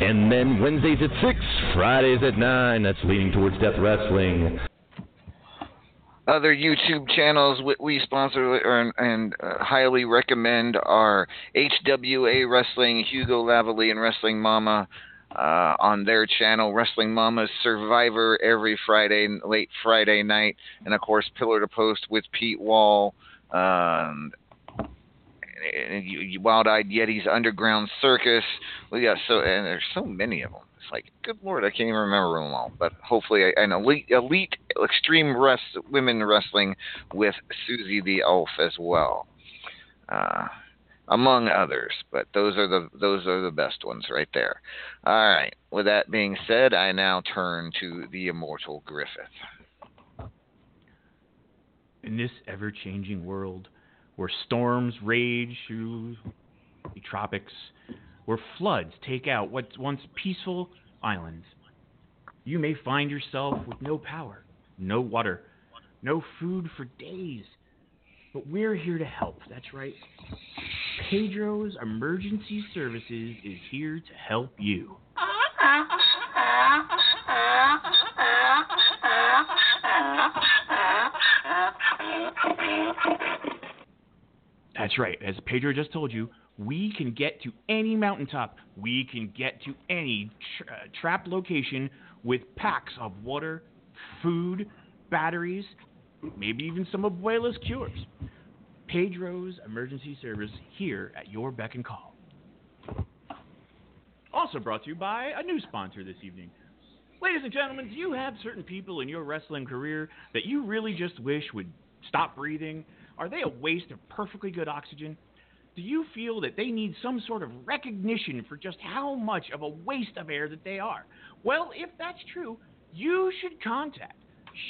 and then Wednesdays at 6, Fridays at 9. That's Leaning Towards Death Wrestling. Other YouTube channels we, sponsor or, and uh, highly recommend are HWA Wrestling, Hugo Lavalley, and Wrestling Mama. Uh, on their channel, Wrestling Mama's Survivor every Friday, late Friday night, and of course Pillar to Post with Pete Wall, um, Wild Eyed Yeti's Underground Circus. We got so and there's so many of them. It's like, good lord, I can't even remember them all. But hopefully, an elite, elite extreme rest, women wrestling with Susie the Elf as well, uh, among others. But those are the those are the best ones right there. All right. With that being said, I now turn to the immortal Griffith. in this ever changing world where storms rage through the tropics, where floods take out what once peaceful islands, you may find yourself with no power, no water, no food for days. But we're here to help, that's right. Pedro's Emergency Services is here to help you. That's right. As Pedro just told you, we can get to any mountaintop. We can get to any tra- uh, trap location with packs of water, food, batteries, maybe even some abuela's cures. Pedro's Emergency Service here at your beck and call. Also brought to you by a new sponsor this evening. Ladies and gentlemen, do you have certain people in your wrestling career that you really just wish would stop breathing? Are they a waste of perfectly good oxygen? Do you feel that they need some sort of recognition for just how much of a waste of air that they are? Well, if that's true, you should contact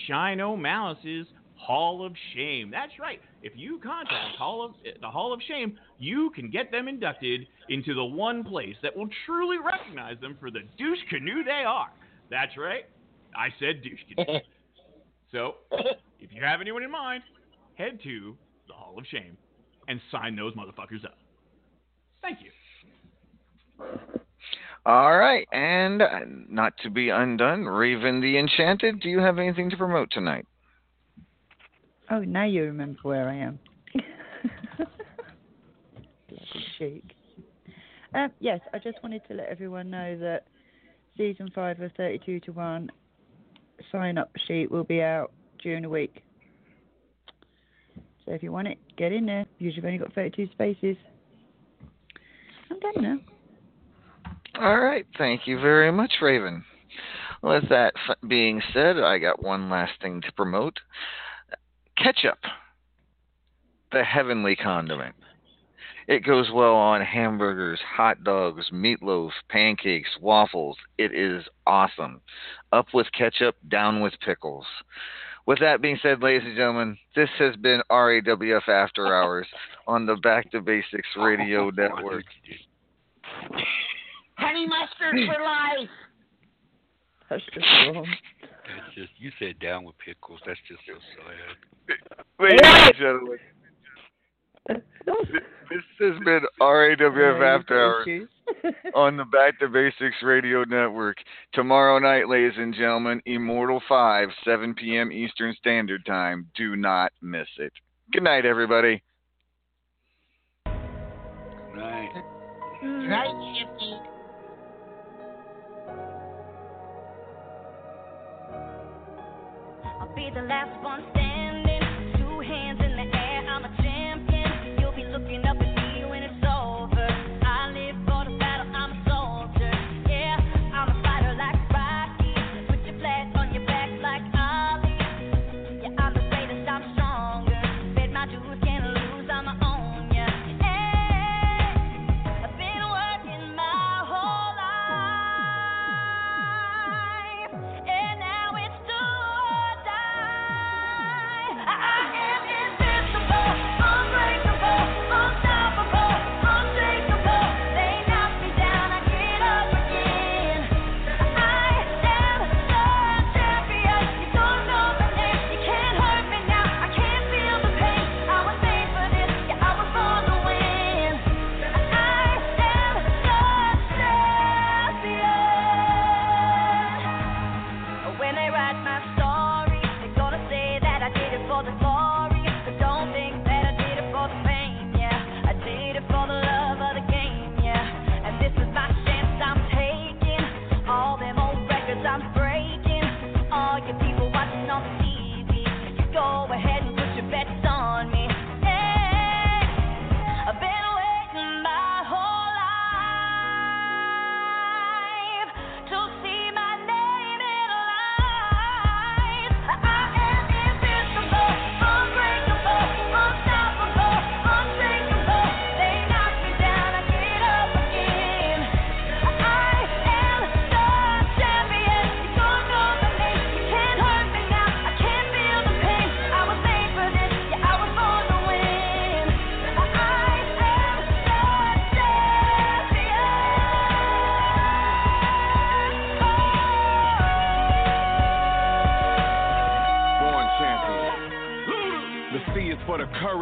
Shine O'Malice's Hall of Shame. That's right. If you contact Hall of the Hall of Shame, you can get them inducted into the one place that will truly recognize them for the douche canoe they are. That's right. I said douche canoe. so, if you have anyone in mind, head to the Hall of Shame and sign those motherfuckers up. Thank you. All right, and uh, not to be undone, Raven the Enchanted. Do you have anything to promote tonight? Oh, now you remember where I am. Bloody chic. Um, yes, I just wanted to let everyone know that season five of 32 to 1 sign up sheet will be out during the week. So if you want it, get in there. You've only got 32 spaces. I'm done now. All right, thank you very much, Raven. With that being said, I got one last thing to promote ketchup, the heavenly condiment. It goes well on hamburgers, hot dogs, meatloaf, pancakes, waffles. It is awesome. Up with ketchup, down with pickles. With that being said, ladies and gentlemen, this has been RAWF After Hours on the Back to Basics Radio Network. Honey mustard for life. That's just wrong. That's just you said down with pickles. That's just so sad. Ladies and gentlemen, this has been RAWF After Hours on the Back to Basics Radio Network. Tomorrow night, ladies and gentlemen, Immortal 5, 7 p.m. Eastern Standard Time. Do not miss it. Good night, everybody. Right. Right, Shifty. I'll be the last one standing.